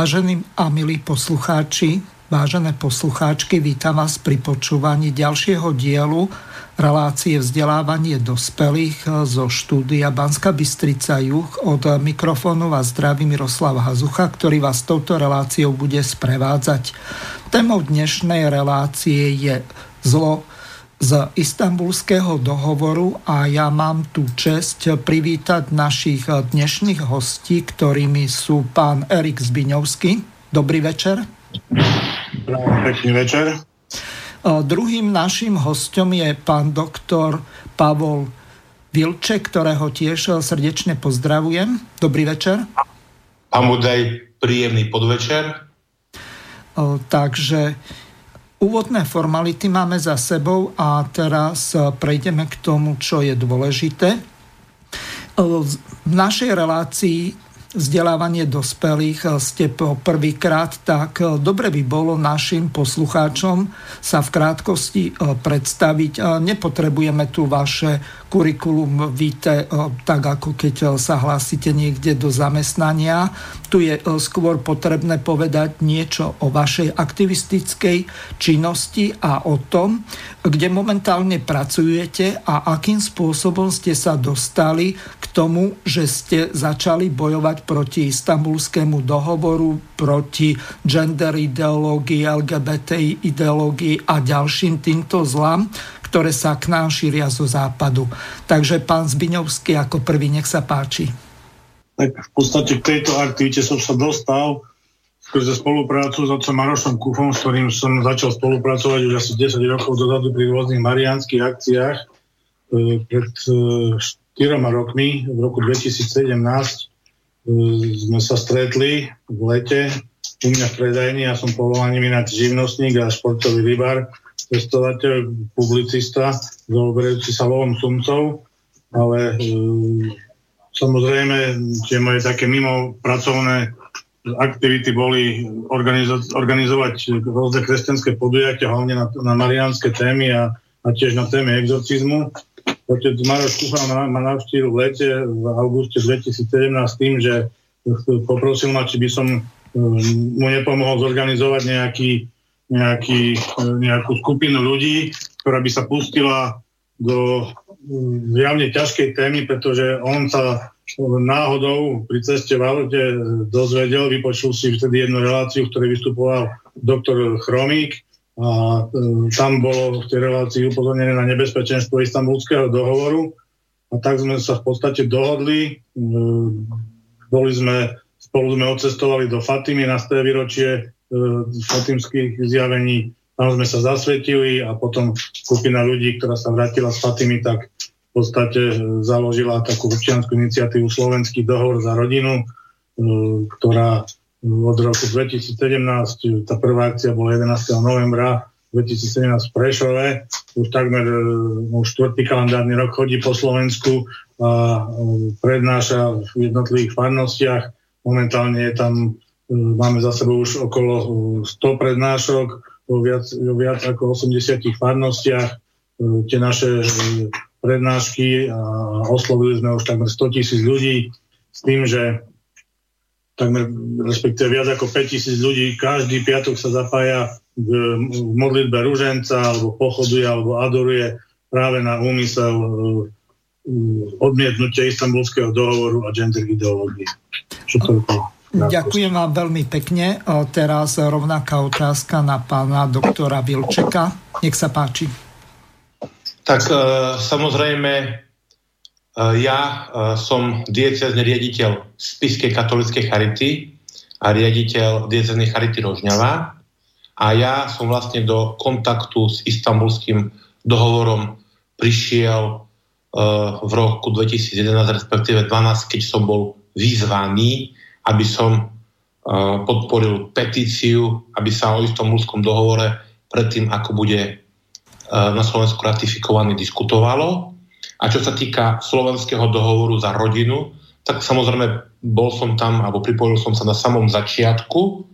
Vážení a milí poslucháči, vážené poslucháčky, vítam vás pri počúvaní ďalšieho dielu relácie vzdelávanie dospelých zo štúdia Banska Bystrica Juch. Od mikrofónu vás zdraví Miroslav Hazucha, ktorý vás touto reláciou bude sprevádzať. Témou dnešnej relácie je zlo z istambulského dohovoru a ja mám tu čest privítať našich dnešných hostí, ktorými sú pán Erik Zbiňovský. Dobrý večer. Pekný večer. Druhým našim hostom je pán doktor Pavol Vilče, ktorého tiež srdečne pozdravujem. Dobrý večer. A mu daj príjemný podvečer. Takže Úvodné formality máme za sebou a teraz e, prejdeme k tomu, čo je dôležité. E, v našej relácii vzdelávanie dospelých eh, ste po prvýkrát, tak eh, dobre by bolo našim poslucháčom sa v krátkosti eh, predstaviť. Nepotrebujeme tu vaše kurikulum vitae, tak ako keď sa hlásite niekde do zamestnania. Tu je skôr potrebné povedať niečo o vašej aktivistickej činnosti a o tom, kde momentálne pracujete a akým spôsobom ste sa dostali k tomu, že ste začali bojovať proti istambulskému dohovoru, proti gender ideológii, LGBT ideológii a ďalším týmto zlám, ktoré sa k nám šíria zo západu. Takže pán Zbiňovský ako prvý, nech sa páči. Tak v podstate k tejto aktivite som sa dostal skrze spoluprácu s otcom Marošom Kufom, s ktorým som začal spolupracovať už asi 10 rokov dozadu pri rôznych marianských akciách. E, pred 4 e, rokmi, v roku 2017, sme sa stretli v lete u mňa v predajni, ja som povolaním ináč živnostník a športový rybár, cestovateľ, publicista, zaoberajúci sa lovom sumcov, ale e, samozrejme tie moje také mimo pracovné aktivity boli organizo- organizovať rôzne kresťanské podujatia, hlavne na, na mariánske témy a, a tiež na témy exorcizmu. Otec Maroš Kuchal ma, ma navštívil v lete v auguste 2017 tým, že poprosil ma, či by som um, mu nepomohol zorganizovať nejaký, nejaký, nejakú skupinu ľudí, ktorá by sa pustila do um, javne ťažkej témy, pretože on sa náhodou pri ceste v aute dozvedel, vypočul si vtedy jednu reláciu, v ktorej vystupoval doktor Chromík a e, tam bolo v tej relácii upozornené na nebezpečenstvo istambulského dohovoru a tak sme sa v podstate dohodli. E, boli sme, spolu sme odcestovali do Fatimy na sté výročie fatimských zjavení. Tam sme sa zasvetili a potom skupina ľudí, ktorá sa vrátila z Fatimy, tak v podstate založila takú občianskú iniciatívu Slovenský dohovor za rodinu, ktorá od roku 2017, tá prvá akcia bola 11. novembra 2017 v Prešove, už takmer e, už štvrtý kalendárny rok chodí po Slovensku a e, prednáša v jednotlivých farnostiach. Momentálne je tam, e, máme za sebou už okolo 100 prednášok vo viac, viac ako 80 farnostiach. Tie naše prednášky a oslovili sme už takmer 100 tisíc ľudí s tým, že takmer, respektíve viac ako 5000 ľudí každý piatok sa zapája v, v modlitbe ruženca alebo pochoduje alebo adoruje práve na úmysel odmietnutia istambulského dohovoru a gender ideológie. Čo to je Ďakujem vám veľmi pekne. Teraz rovnaká otázka na pána doktora Vilčeka. Nech sa páči. Tak e, samozrejme Eh, ja eh, som diecezný riaditeľ Spiskej katolíckej charity a riaditeľ dieceznej charity Rožňava a ja som vlastne do kontaktu s istambulským dohovorom prišiel v roku 2011, respektíve 12, keď som bol vyzvaný, aby som podporil petíciu, aby sa o istom ľudskom dohovore predtým, ako bude na Slovensku ratifikovaný, diskutovalo. A čo sa týka slovenského dohovoru za rodinu, tak samozrejme bol som tam, alebo pripojil som sa na samom začiatku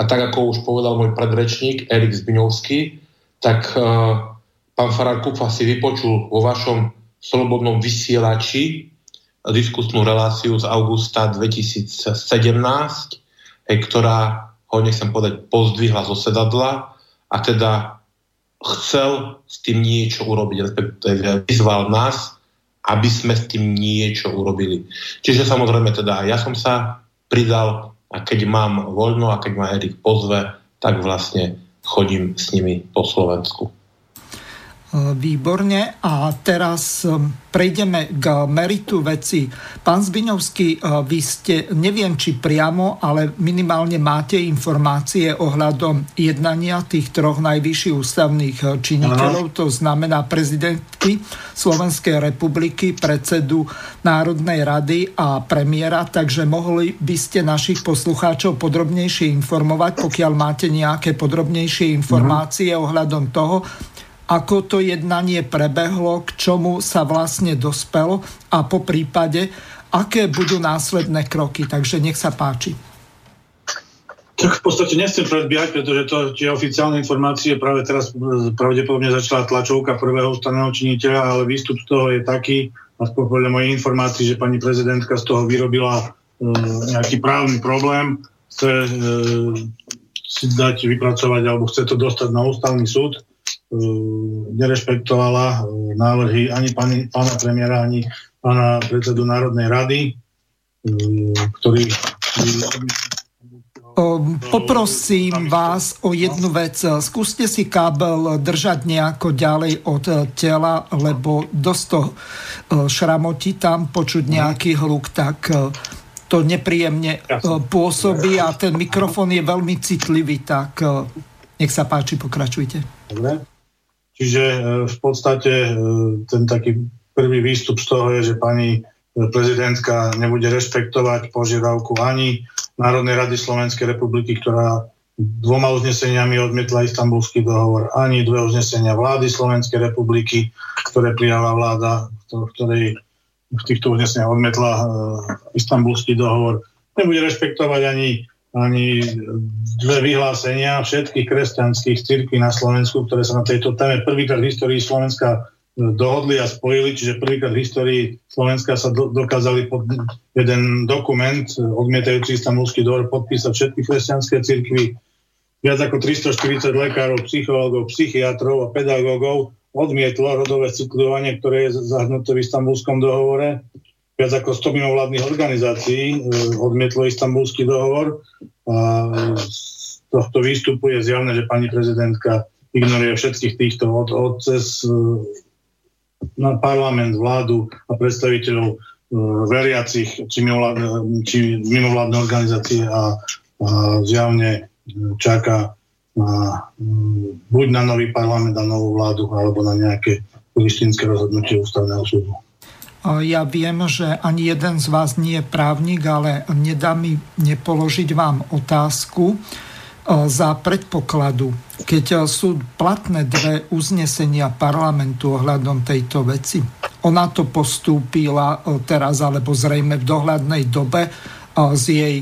a tak, ako už povedal môj predrečník Erik Zbiňovský, tak uh, pán Farár Kufa si vypočul vo vašom slobodnom vysielači diskusnú reláciu z augusta 2017, hej, ktorá ho, nechcem povedať, pozdvihla zo sedadla a teda chcel s tým niečo urobiť, respektíve vyzval nás, aby sme s tým niečo urobili. Čiže samozrejme teda ja som sa pridal a keď mám voľno a keď ma Erik pozve, tak vlastne chodím s nimi po Slovensku. Výborne. A teraz um, prejdeme k meritu veci. Pán Zbiňovský, uh, vy ste, neviem či priamo, ale minimálne máte informácie ohľadom jednania tých troch najvyšších ústavných uh, činiteľov, to znamená prezidentky Slovenskej republiky, predsedu Národnej rady a premiéra, takže mohli by ste našich poslucháčov podrobnejšie informovať, pokiaľ máte nejaké podrobnejšie informácie ohľadom toho, ako to jednanie prebehlo, k čomu sa vlastne dospelo a po prípade, aké budú následné kroky. Takže nech sa páči. Tak v podstate nechcem predbiehať, pretože to tie oficiálne informácie práve teraz pravdepodobne začala tlačovka prvého ústavného činiteľa, ale výstup z toho je taký, aspoň podľa mojej informácií, že pani prezidentka z toho vyrobila e, nejaký právny problém, chce e, si dať vypracovať alebo chce to dostať na ústavný súd nerešpektovala eh, návrhy ani pani, pána premiéra, ani pána predsedu Národnej rady, eh, ktorý Poprosím vás o jednu vec. Skúste si kábel držať nejako ďalej od tela, lebo dosť to šramotí tam, počuť nejaký hluk, tak to nepríjemne pôsobí a ten mikrofón je veľmi citlivý, tak nech sa páči, pokračujte. Dobre. Čiže e, v podstate e, ten taký prvý výstup z toho je, že pani prezidentka nebude rešpektovať požiadavku ani Národnej rady Slovenskej republiky, ktorá dvoma uzneseniami odmietla istambulský dohovor, ani dve uznesenia vlády Slovenskej republiky, ktoré prijala vláda, ktorej v týchto uzneseniach odmietla istambulský dohovor. Nebude rešpektovať ani ani dve vyhlásenia všetkých kresťanských cirkví na Slovensku, ktoré sa na tejto téme prvýkrát v histórii Slovenska e, dohodli a spojili, čiže prvýkrát v histórii Slovenska sa do, dokázali pod jeden dokument e, odmietajúci istambulský dohovor podpísať všetky kresťanské cirkvy. Viac ako 340 lekárov, psychológov, psychiatrov a pedagógov odmietlo rodové citlivanie, ktoré je zahrnuté v istambulskom dohovore viac ako 100 mimovládnych organizácií e, odmietlo istambulský dohovor a z tohto výstupu je zjavné, že pani prezidentka ignoruje všetkých týchto od, od cez e, na parlament, vládu a predstaviteľov e, veriacich či mimovládne, či mimovládne organizácie a, a zjavne čaká na, buď na nový parlament a novú vládu alebo na nejaké listinské rozhodnutie ústavného súdu. Ja viem, že ani jeden z vás nie je právnik, ale nedá mi nepoložiť vám otázku e, za predpokladu, keď e, sú platné dve uznesenia parlamentu ohľadom tejto veci. Ona to postúpila e, teraz, alebo zrejme v dohľadnej dobe s jej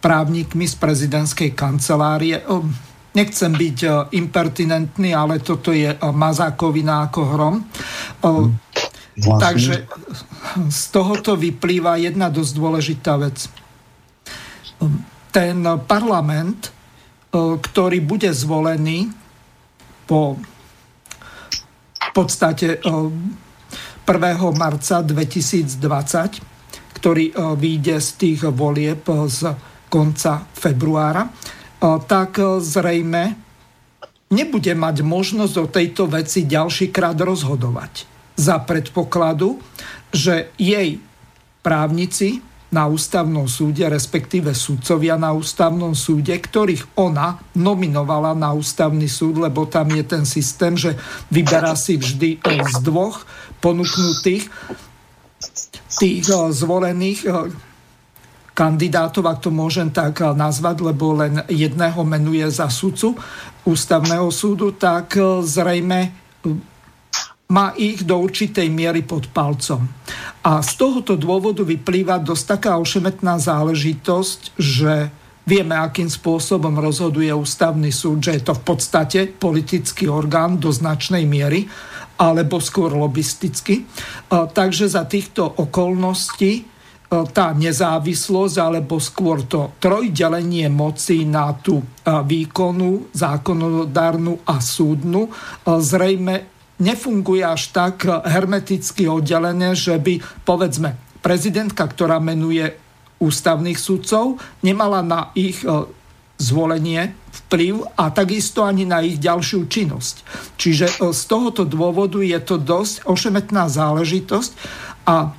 právnikmi z prezidentskej kancelárie. Nechcem byť impertinentný, ale toto je mazákovina ako hrom. Vlastne. Takže z tohoto vyplýva jedna dosť dôležitá vec. Ten parlament, e, ktorý bude zvolený po podstate 1. E, marca 2020, ktorý e, vyjde z tých volieb z konca februára, tak zrejme nebude mať možnosť o tejto veci ďalší krát rozhodovať za predpokladu, že jej právnici na ústavnom súde, respektíve súdcovia na ústavnom súde, ktorých ona nominovala na ústavný súd, lebo tam je ten systém, že vyberá si vždy z dvoch ponúknutých tých eh, zvolených eh, kandidátov, ak to môžem tak nazvať, lebo len jedného menuje za sudcu ústavného súdu, tak zrejme má ich do určitej miery pod palcom. A z tohoto dôvodu vyplýva dosť taká ošemetná záležitosť, že Vieme, akým spôsobom rozhoduje ústavný súd, že je to v podstate politický orgán do značnej miery, alebo skôr lobisticky. Takže za týchto okolností tá nezávislosť, alebo skôr to trojdelenie moci na tú výkonu, zákonodárnu a súdnu zrejme nefunguje až tak hermeticky oddelené, že by, povedzme, prezidentka, ktorá menuje ústavných sudcov, nemala na ich e, zvolenie vplyv a takisto ani na ich ďalšiu činnosť. Čiže e, z tohoto dôvodu je to dosť ošemetná záležitosť a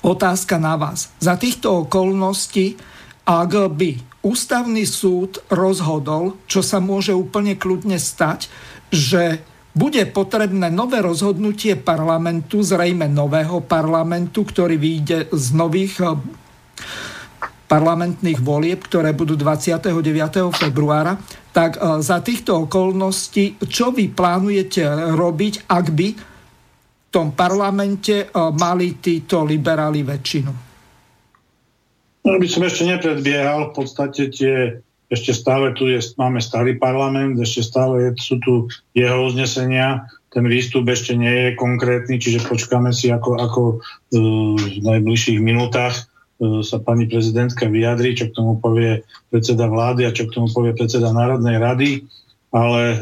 otázka na vás. Za týchto okolností, ak by ústavný súd rozhodol, čo sa môže úplne kľudne stať, že bude potrebné nové rozhodnutie parlamentu, zrejme nového parlamentu, ktorý vyjde z nových e, parlamentných volieb, ktoré budú 29. februára, tak e, za týchto okolností, čo vy plánujete robiť, ak by v tom parlamente e, mali títo liberáli väčšinu? No, by som ešte nepredbiehal, v podstate tie, ešte stále tu je, máme starý parlament, ešte stále je, sú tu jeho uznesenia, ten výstup ešte nie je konkrétny, čiže počkáme si, ako, ako uh, v najbližších minútach E, sa pani prezidentka vyjadri, čo k tomu povie predseda vlády a čo k tomu povie predseda Národnej rady. Ale e,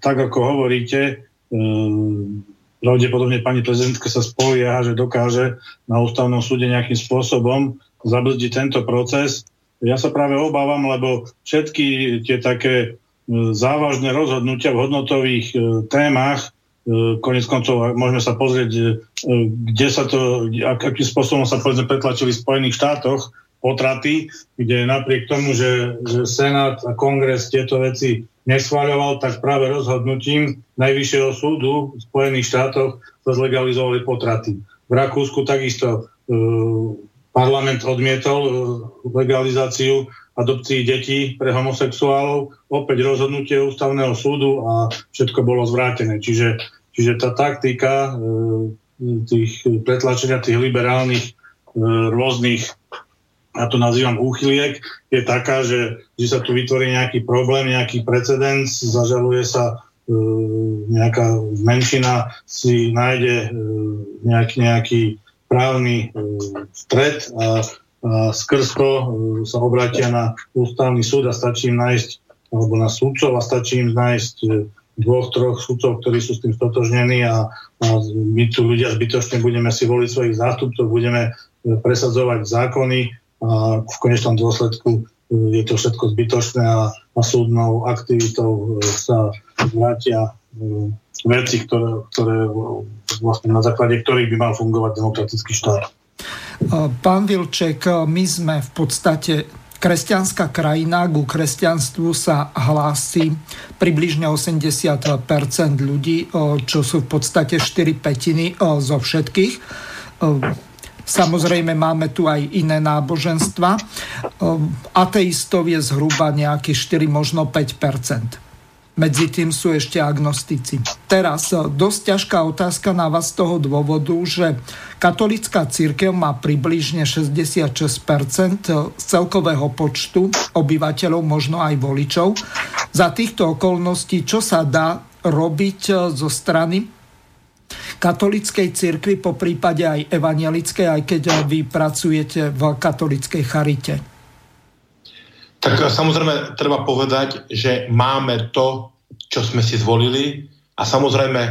tak ako hovoríte, e, pravdepodobne pani prezidentka sa spolieha, že dokáže na ústavnom súde nejakým spôsobom zabrzdiť tento proces. Ja sa práve obávam, lebo všetky tie také e, závažné rozhodnutia v hodnotových e, témach E, konec koncov môžeme sa pozrieť, kde sa to, ak, akým spôsobom sa povedzme pretlačili v Spojených štátoch potraty, kde napriek tomu, že, že Senát a Kongres tieto veci neschváľoval, tak práve rozhodnutím Najvyššieho súdu v Spojených štátoch sa zlegalizovali potraty. V Rakúsku takisto parlament odmietol e, legalizáciu adopcii detí pre homosexuálov, opäť rozhodnutie ústavného súdu a všetko bolo zvrátené. Čiže, čiže tá taktika e, tých pretlačenia tých liberálnych e, rôznych ja to nazývam úchyliek, je taká, že, že sa tu vytvorí nejaký problém, nejaký precedens, zažaluje sa nejaká menšina, si nájde nejaký, nejaký právny e, stred a skrz to e, sa obratia na ústavný súd a stačí im nájsť, alebo na súdcov a stačí im nájsť e, dvoch, troch súdcov, ktorí sú s tým stotožnení a, a my tu ľudia zbytočne budeme si voliť svojich zástupcov, budeme presadzovať zákony a v konečnom dôsledku je to všetko zbytočné a, a súdnou aktivitou sa vrátia veci, ktoré, ktoré vlastne na základe ktorých by mal fungovať demokratický štát. Pán Vilček, my sme v podstate kresťanská krajina, ku kresťanstvu sa hlási približne 80% ľudí, čo sú v podstate 4 petiny zo všetkých. Samozrejme máme tu aj iné náboženstva. Ateistov je zhruba nejakých 4, možno 5 medzi tým sú ešte agnostici. Teraz e, dosť ťažká otázka na vás z toho dôvodu, že katolická církev má približne 66% z celkového počtu obyvateľov, možno aj voličov. Za týchto okolností, čo sa dá robiť e, zo strany katolickej cirkvi, po prípade aj evangelickej, aj keď vy pracujete v katolickej charite? Tak samozrejme treba povedať, že máme to, čo sme si zvolili a samozrejme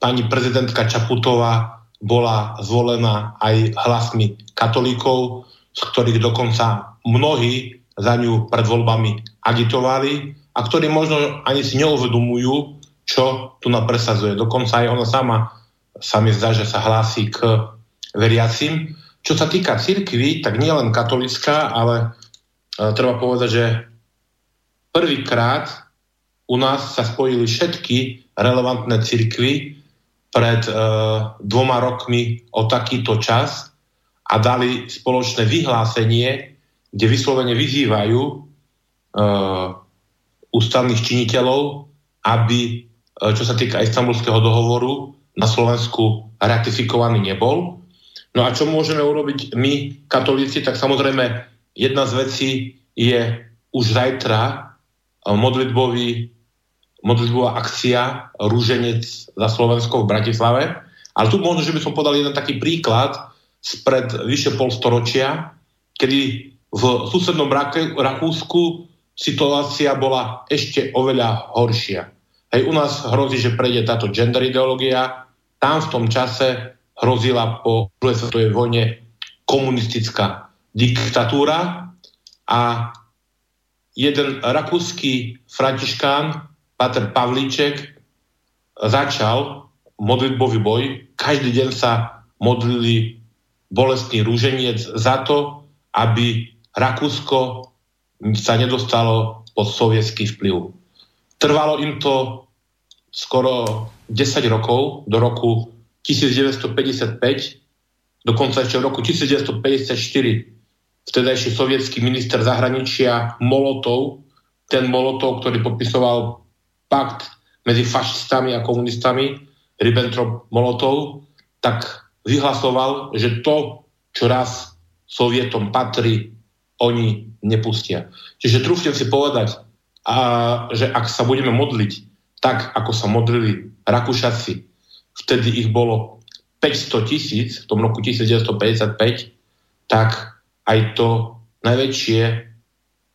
pani prezidentka Čaputová bola zvolená aj hlasmi katolíkov, z ktorých dokonca mnohí za ňu pred voľbami agitovali a ktorí možno ani si neuvedomujú, čo tu napresadzuje. Dokonca aj ona sama sa mi zdá, že sa hlási k veriacim. Čo sa týka cirkvy, tak nie len katolická, ale treba povedať, že prvýkrát u nás sa spojili všetky relevantné cirkvy pred e, dvoma rokmi o takýto čas a dali spoločné vyhlásenie, kde vyslovene vyzývajú e, ústavných činiteľov, aby, e, čo sa týka istambulského dohovoru, na Slovensku ratifikovaný nebol. No a čo môžeme urobiť my, katolíci, tak samozrejme jedna z vecí je už zajtra e, modlitbový, modlitbová akcia Rúženec za Slovensko v Bratislave. Ale tu možno, že by som podal jeden taký príklad spred vyše polstoročia, kedy v susednom Rakúsku situácia bola ešte oveľa horšia. Hej, u nás hrozí, že prejde táto gender ideológia. Tam v tom čase hrozila po druhej svetovej vojne komunistická diktatúra a jeden rakúsky františkán, Pater Pavlíček, začal modlitbový boj. Každý deň sa modlili bolestný rúženiec za to, aby Rakúsko sa nedostalo pod sovietský vplyv. Trvalo im to skoro 10 rokov, do roku 1955, dokonca ešte v roku 1954 vtedajší sovietský minister zahraničia Molotov, ten Molotov, ktorý podpisoval pakt medzi fašistami a komunistami, Ribbentrop-Molotov, tak vyhlasoval, že to, čo raz Sovietom patrí, oni nepustia. Čiže trúfnem si povedať, a, že ak sa budeme modliť tak, ako sa modlili Rakúšaci, vtedy ich bolo 500 tisíc v tom roku 1955, tak aj to najväčšie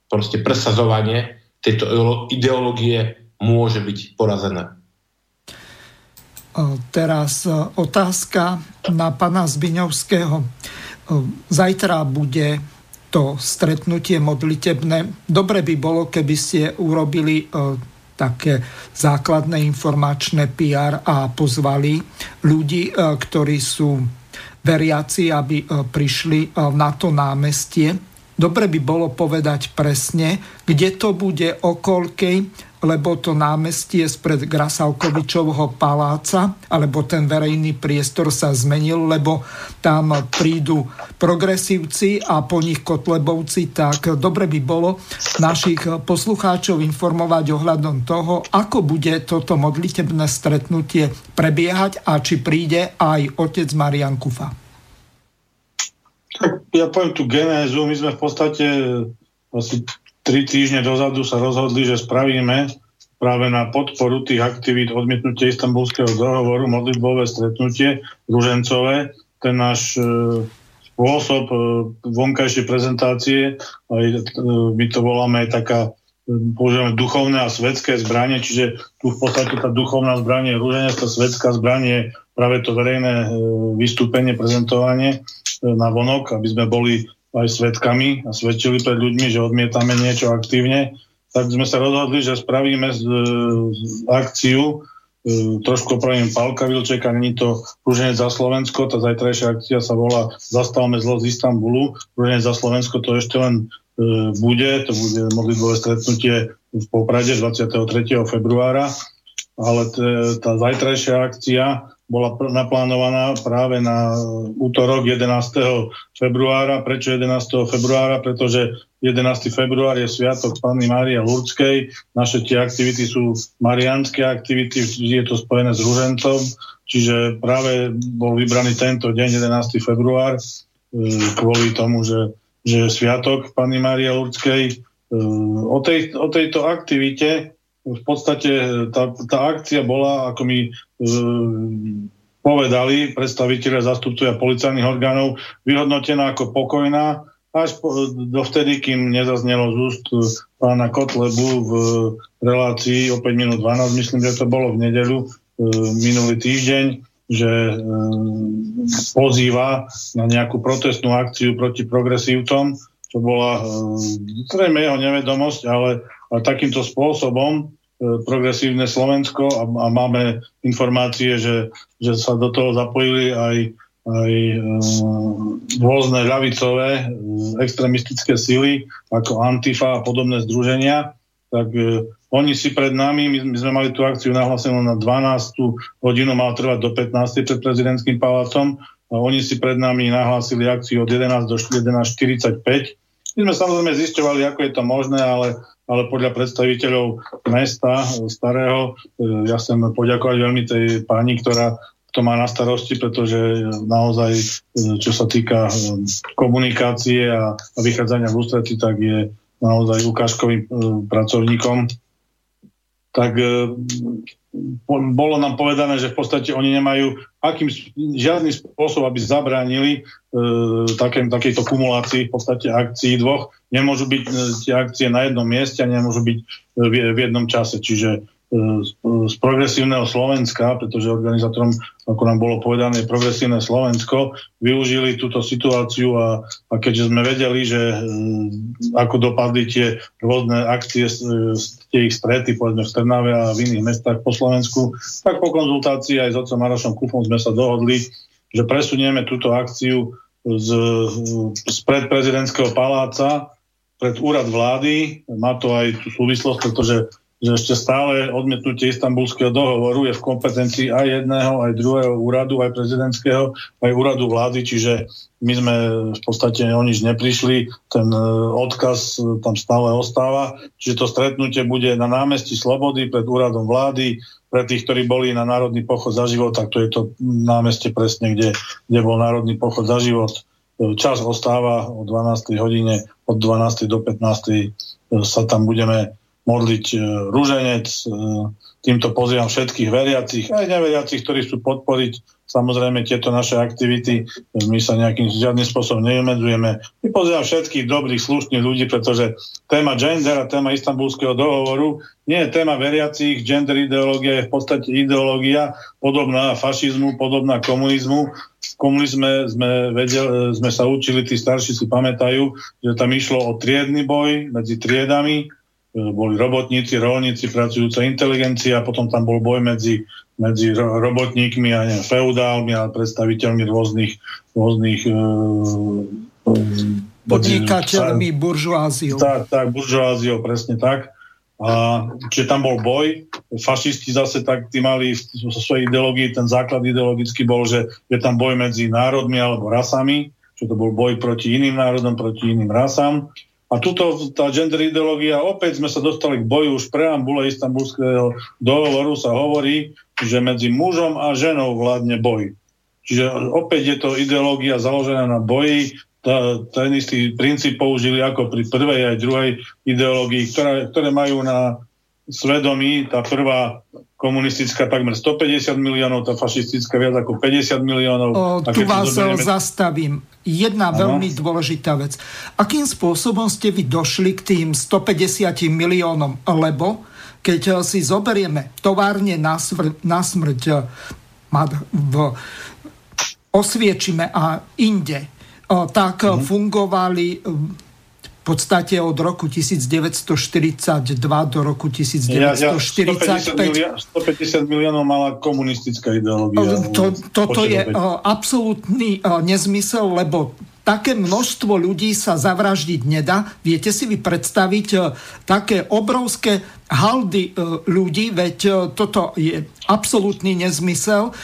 proste presazovanie tejto ideológie môže byť porazené. Teraz e, otázka na pana Zbiňovského. E, zajtra bude to stretnutie modlitebné. Dobre by bolo, keby ste urobili e, také základné informačné PR a pozvali ľudí, e, ktorí sú veriaci, aby e, prišli na to námestie. Dobre by bolo povedať presne, kde to bude, o koľkej, lebo to námestie spred Grasavkovičovho paláca, alebo ten verejný priestor sa zmenil, lebo tam prídu progresívci a po nich kotlebovci, tak dobre by bolo našich poslucháčov informovať ohľadom toho, ako bude toto modlitebné stretnutie prebiehať a či príde aj otec Marian Kufa. Tak ja poviem tú genézu. My sme v podstate asi tri týždne dozadu sa rozhodli, že spravíme práve na podporu tých aktivít odmietnutia istambulského dohovoru modlitbové stretnutie ružencové. Ten náš e, spôsob e, vonkajšej prezentácie, aj, e, my to voláme aj taká e, používame duchovné a svetské zbranie, čiže tu v podstate tá duchovná zbranie je rúženec, tá svetská zbranie práve to verejné e, vystúpenie, prezentovanie e, na vonok, aby sme boli aj svetkami a svedčili pred ľuďmi, že odmietame niečo aktívne, tak sme sa rozhodli, že spravíme z, z akciu, e, trošku opravím Pálka Vilčeka, není to Rúženec za Slovensko, tá zajtrajšia akcia sa volá Zastavme zlo z Istanbulu, Rúženec za Slovensko to ešte len e, bude, to bude modlitbové stretnutie v Poprade 23. februára, ale t- tá zajtrajšia akcia bola naplánovaná práve na útorok 11. februára. Prečo 11. februára? Pretože 11. február je sviatok Panny Mária Lurdskej. Naše tie aktivity sú marianské aktivity, je to spojené s Rúžencom, čiže práve bol vybraný tento deň, 11. február, e, kvôli tomu, že, že je sviatok Panny Mária Lurdskej. E, o, tej, o tejto aktivite v podstate tá, tá akcia bola, ako mi e, povedali predstaviteľe zastupcovia policajných orgánov, vyhodnotená ako pokojná, až po, dovtedy, kým nezaznelo z úst pána Kotlebu v relácii o 5 minút 12, myslím, že to bolo v nedelu e, minulý týždeň, že e, pozýva na nejakú protestnú akciu proti progresívcom, čo bola e, jeho nevedomosť, ale takýmto spôsobom e, progresívne Slovensko a, a máme informácie, že, že sa do toho zapojili aj, aj e, rôzne ľavicové e, extremistické sily ako Antifa a podobné združenia, tak e, oni si pred nami, my, my sme mali tú akciu nahlásenú na 12 hodinu, mal trvať do 15 pred prezidentským palácom. A oni si pred nami nahlásili akciu od 11 do 11.45 My sme samozrejme zisťovali, ako je to možné, ale, ale podľa predstaviteľov mesta starého, e, ja chcem poďakovať veľmi tej pani, ktorá to má na starosti, pretože naozaj, e, čo sa týka komunikácie a vychádzania v ústretí, tak je naozaj ukážkovým pracovníkom. Tak bolo nám povedané, že v podstate oni nemajú akým, žiadny spôsob, aby zabránili e, takém, takejto kumulácii v podstate akcií dvoch. Nemôžu byť e, tie akcie na jednom mieste a nemôžu byť e, v, v jednom čase. Čiže z progresívneho Slovenska, pretože organizátorom, ako nám bolo povedané, progresívne Slovensko, využili túto situáciu a, a keďže sme vedeli, že e, ako dopadli tie rôzne akcie, tie ich strety, povedzme v Trnave a v iných mestách po Slovensku, tak po konzultácii aj s otcom Marošom Kufom sme sa dohodli, že presunieme túto akciu z, z predprezidentského paláca pred úrad vlády. Má to aj tú súvislosť, pretože že ešte stále odmietnutie istambulského dohovoru je v kompetencii aj jedného, aj druhého úradu, aj prezidentského, aj úradu vlády, čiže my sme v podstate o nič neprišli, ten e, odkaz e, tam stále ostáva, čiže to stretnutie bude na námestí Slobody pred úradom vlády, pre tých, ktorí boli na Národný pochod za život, tak to je to námestie presne, kde, kde bol Národný pochod za život. E, čas ostáva o 12. hodine, od 12. do 15. sa tam budeme modliť e, rúženec. E, týmto pozývam všetkých veriacich, aj neveriacich, ktorí chcú podporiť samozrejme tieto naše aktivity. My sa nejakým žiadnym spôsobom nevymedzujeme. My pozývam všetkých dobrých, slušných ľudí, pretože téma gender a téma istambulského dohovoru nie je téma veriacich. Gender ideológia je v podstate ideológia podobná fašizmu, podobná komunizmu. V komunizme sme, vedel, sme sa učili, tí starší si pamätajú, že tam išlo o triedny boj medzi triedami, boli robotníci, rolníci, pracujúca inteligencia, potom tam bol boj medzi, medzi robotníkmi a neviem, feudálmi a predstaviteľmi rôznych, rôznych e, podnikateľmi, buržoáziou. Tak, tak, buržoáziou, presne tak. A, čiže tam bol boj. Fašisti zase tak, tí mali vo svojej ideológii, ten základ ideologický bol, že je tam boj medzi národmi alebo rasami, čo to bol boj proti iným národom, proti iným rasám. A tuto tá gender ideológia, opäť sme sa dostali k boju, už preambule istambulského dohovoru sa hovorí, že medzi mužom a ženou vládne boj. Čiže opäť je to ideológia založená na boji, tá, ten istý princíp použili ako pri prvej aj druhej ideológii, ktoré, ktoré majú na svedomí, tá prvá komunistická takmer 150 miliónov, tá fašistická viac ako 50 miliónov. O, tu vás zoberieme... zastavím. Jedna ano. veľmi dôležitá vec. Akým spôsobom ste vy došli k tým 150 miliónom? Lebo keď si zoberieme továrne na, svr- na smrť eh, v Osviečime a inde, eh, tak hmm. fungovali eh, v podstate od roku 1942 do roku 1945. Ja, ja 150, miliónov mala komunistická ideológia. To, toto je absolútny nezmysel, lebo také množstvo ľudí sa zavraždiť nedá. Viete si vy predstaviť e, také obrovské haldy e, ľudí, veď e, toto je absolútny nezmysel.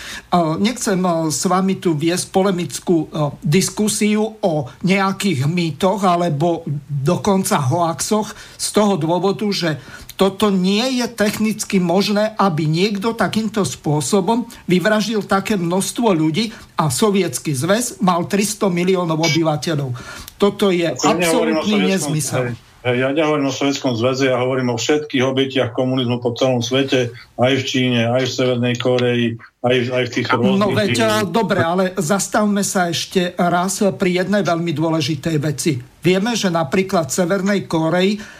Nechcem s vami tu viesť polemickú diskusiu o nejakých mýtoch alebo dokonca hoaxoch z toho dôvodu, že toto nie je technicky možné, aby niekto takýmto spôsobom vyvražil také množstvo ľudí a Sovietský zväz mal 300 miliónov obyvateľov. Toto je absolútny nezmysel. Ja nehovorím o Sovjetskom zväze, ja hovorím o všetkých obetiach komunizmu po celom svete, aj v Číne, aj v Severnej Koreji, aj, aj v týchto rôznych... No veď, dobre, ale zastavme sa ešte raz pri jednej veľmi dôležitej veci. Vieme, že napríklad v Severnej Koreji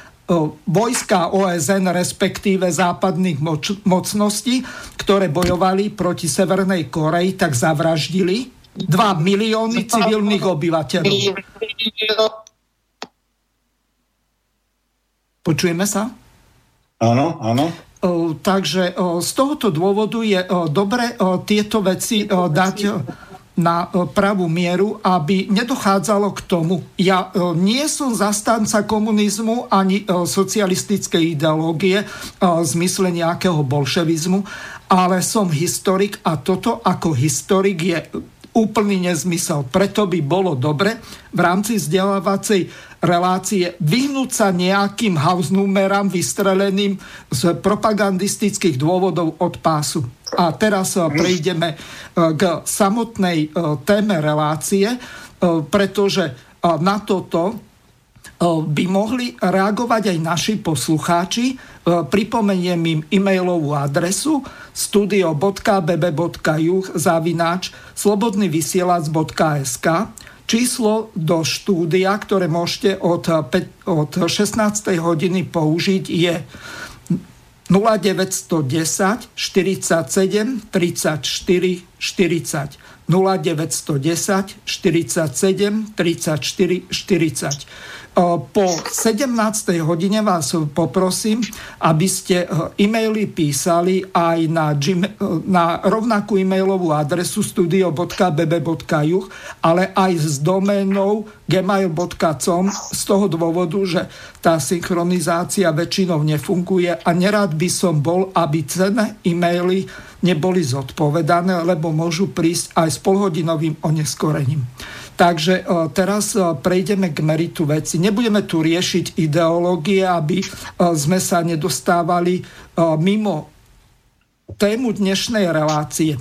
vojska OSN, respektíve západných moč- mocností, ktoré bojovali proti Severnej Koreji, tak zavraždili 2 milióny civilných obyvateľov. Počujeme sa? Áno, áno. Takže z tohoto dôvodu je dobre tieto veci dať na e, pravú mieru, aby nedochádzalo k tomu. Ja e, nie som zastanca komunizmu ani e, socialistickej ideológie v zmysle nejakého bolševizmu, ale som historik a toto ako historik je úplný nezmysel. Preto by bolo dobre v rámci vzdelávacej relácie, vyhnúť sa nejakým house numerám vystreleným z propagandistických dôvodov od pásu. A teraz prejdeme k samotnej téme relácie, pretože na toto by mohli reagovať aj naši poslucháči. Pripomeniem im e-mailovú adresu studio.bb.juh zavináč slobodnyvysielac.sk Číslo do štúdia, ktoré môžete od, od 16. hodiny použiť je 0910 47 34 40 0910 47 34 40 po 17. hodine vás poprosím, aby ste e-maily písali aj na, gmail, na rovnakú e-mailovú adresu studio.bb.juh, ale aj s doménou gmail.com z toho dôvodu, že tá synchronizácia väčšinou nefunguje a nerád by som bol, aby cenné e-maily neboli zodpovedané, lebo môžu prísť aj s polhodinovým oneskorením. Takže e, teraz e, prejdeme k meritu veci. Nebudeme tu riešiť ideológie, aby e, sme sa nedostávali mimo tému dnešnej relácie.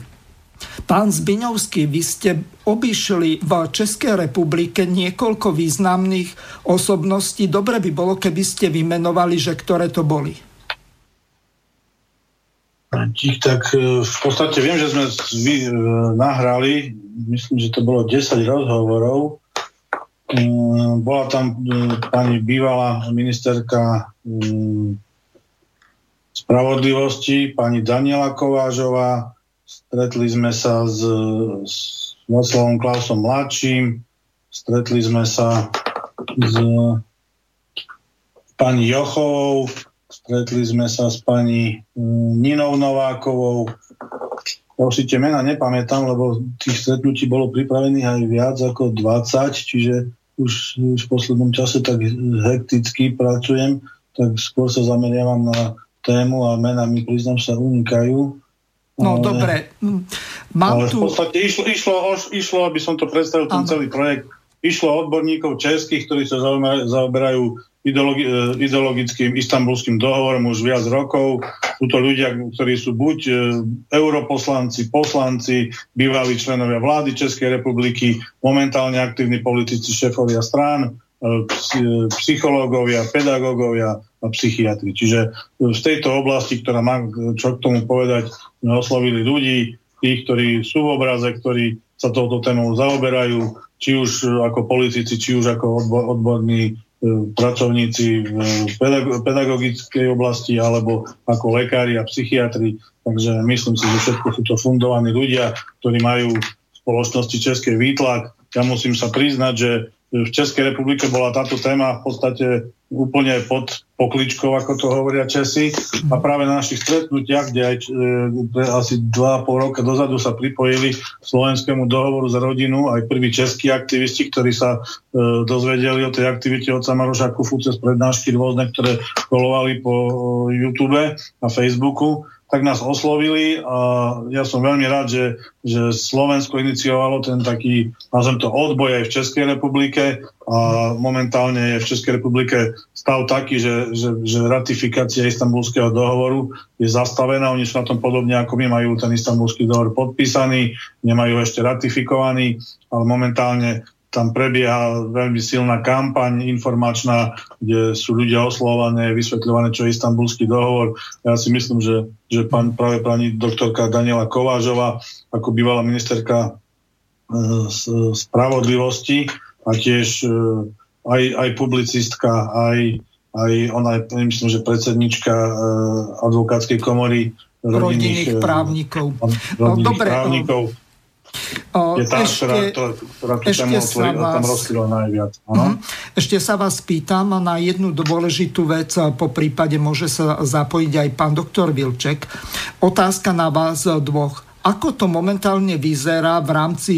Pán Zbiňovský, vy ste obišli v Českej republike niekoľko významných osobností. Dobre by bolo, keby ste vymenovali, že ktoré to boli. Tak v podstate viem, že sme nahrali myslím, že to bolo 10 rozhovorov. Mm, bola tam mm, pani bývalá ministerka mm, spravodlivosti, pani Daniela Kovážová. Stretli sme sa s, s Václavom Klausom mladším, stretli sme sa s pani Jochovou, stretli sme sa s pani Ninou Novákovou, ja už si tie mena nepamätám, lebo tých stretnutí bolo pripravených aj viac ako 20, čiže už, už v poslednom čase tak hekticky pracujem, tak skôr sa zameriavam na tému a mena mi priznám sa unikajú. No ale, dobre. Mám ale tu... v podstate išlo, išlo, išlo, aby som to predstavil, ten celý projekt, išlo odborníkov českých, ktorí sa zaoberajú ideologi- e, ideologickým istambulským dohovorom už viac rokov. Sú to ľudia, ktorí sú buď e, europoslanci, poslanci, bývalí členovia vlády Českej republiky, momentálne aktívni politici, šéfovia strán, e, psychológovia, pedagógovia a psychiatri. Čiže v tejto oblasti, ktorá má čo k tomu povedať, oslovili ľudí, tých, ktorí sú v obraze, ktorí sa touto témou zaoberajú, či už ako politici, či už ako odborní E, pracovníci v pedagogickej oblasti alebo ako lekári a psychiatri. Takže myslím si, že všetko sú to fundovaní ľudia, ktorí majú v spoločnosti Českej výtlak. Ja musím sa priznať, že v Českej republike bola táto téma v podstate úplne pod pokličkou, ako to hovoria Česi. A práve na našich stretnutiach, kde aj e, asi dva a pol roka dozadu sa pripojili slovenskému dohovoru za rodinu aj prví českí aktivisti, ktorí sa e, dozvedeli o tej aktivite od Samaroša Kufu cez prednášky rôzne, ktoré kolovali po YouTube a Facebooku tak nás oslovili a ja som veľmi rád, že, že Slovensko iniciovalo ten taký, nazvem to, odboj aj v Českej republike a momentálne je v Českej republike stav taký, že, že, že ratifikácia istambulského dohovoru je zastavená. Oni sú na tom podobne ako my, majú ten istambulský dohovor podpísaný, nemajú ešte ratifikovaný, ale momentálne tam prebieha veľmi silná kampaň informačná, kde sú ľudia oslované, vysvetľované, čo je istambulský dohovor. Ja si myslím, že, že pán, práve pani doktorka Daniela Kovážová, ako bývalá ministerka e, spravodlivosti a tiež e, aj, aj publicistka, aj, aj ona je, myslím, že predsednička e, advokátskej komory rodinných, rodinných právnikov. Rodinných Dobre, právnikov je tá, ešte, ktorá, ktorá, ktorá ešte sa vás, tam rozkryla najviac. Uh-huh. Ešte sa vás pýtam na jednu dôležitú vec, po prípade môže sa zapojiť aj pán doktor Vilček. Otázka na vás dvoch. Ako to momentálne vyzerá v rámci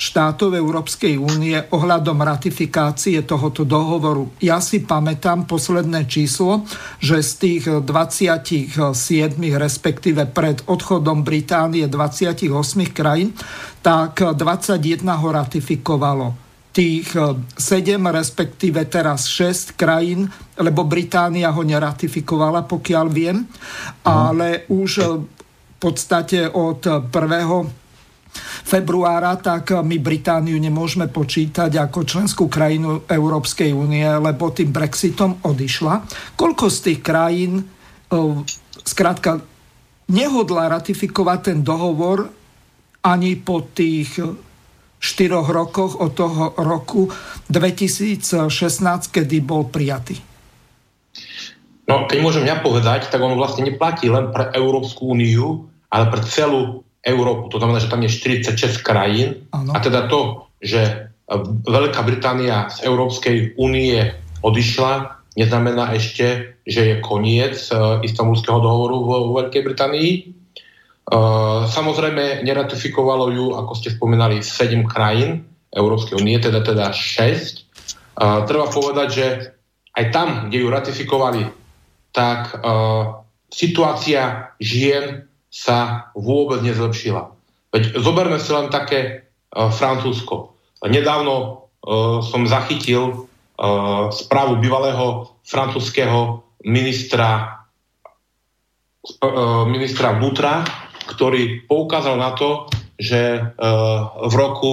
štátov Európskej únie ohľadom ratifikácie tohoto dohovoru. Ja si pamätám posledné číslo, že z tých 27, respektíve pred odchodom Británie 28 krajín, tak 21 ho ratifikovalo. tých 7, respektíve teraz 6 krajín, lebo Británia ho neratifikovala, pokiaľ viem, ale už v podstate od 1 februára, tak my Britániu nemôžeme počítať ako členskú krajinu Európskej únie, lebo tým Brexitom odišla. Koľko z tých krajín zkrátka nehodla ratifikovať ten dohovor ani po tých štyroch rokoch od toho roku 2016, kedy bol prijatý? No, keď môžem ja povedať, tak on vlastne neplatí len pre Európsku úniu, ale pre celú Európu. To znamená, že tam je 46 krajín. Ano. A teda to, že e, Veľká Británia z Európskej únie odišla, neznamená ešte, že je koniec uh, istambulského dohovoru vo, vo Veľkej Británii. Uh, samozrejme, neratifikovalo ju, ako ste spomínali, 7 krajín Európskej únie, teda, teda 6. Uh, treba povedať, že aj tam, kde ju ratifikovali, tak situácia žien sa vôbec nezlepšila. Veď zoberme si len také uh, Francúzsko. Nedávno uh, som zachytil uh, správu bývalého francúzského ministra, uh, ministra vnútra, ktorý poukázal na to, že uh, v roku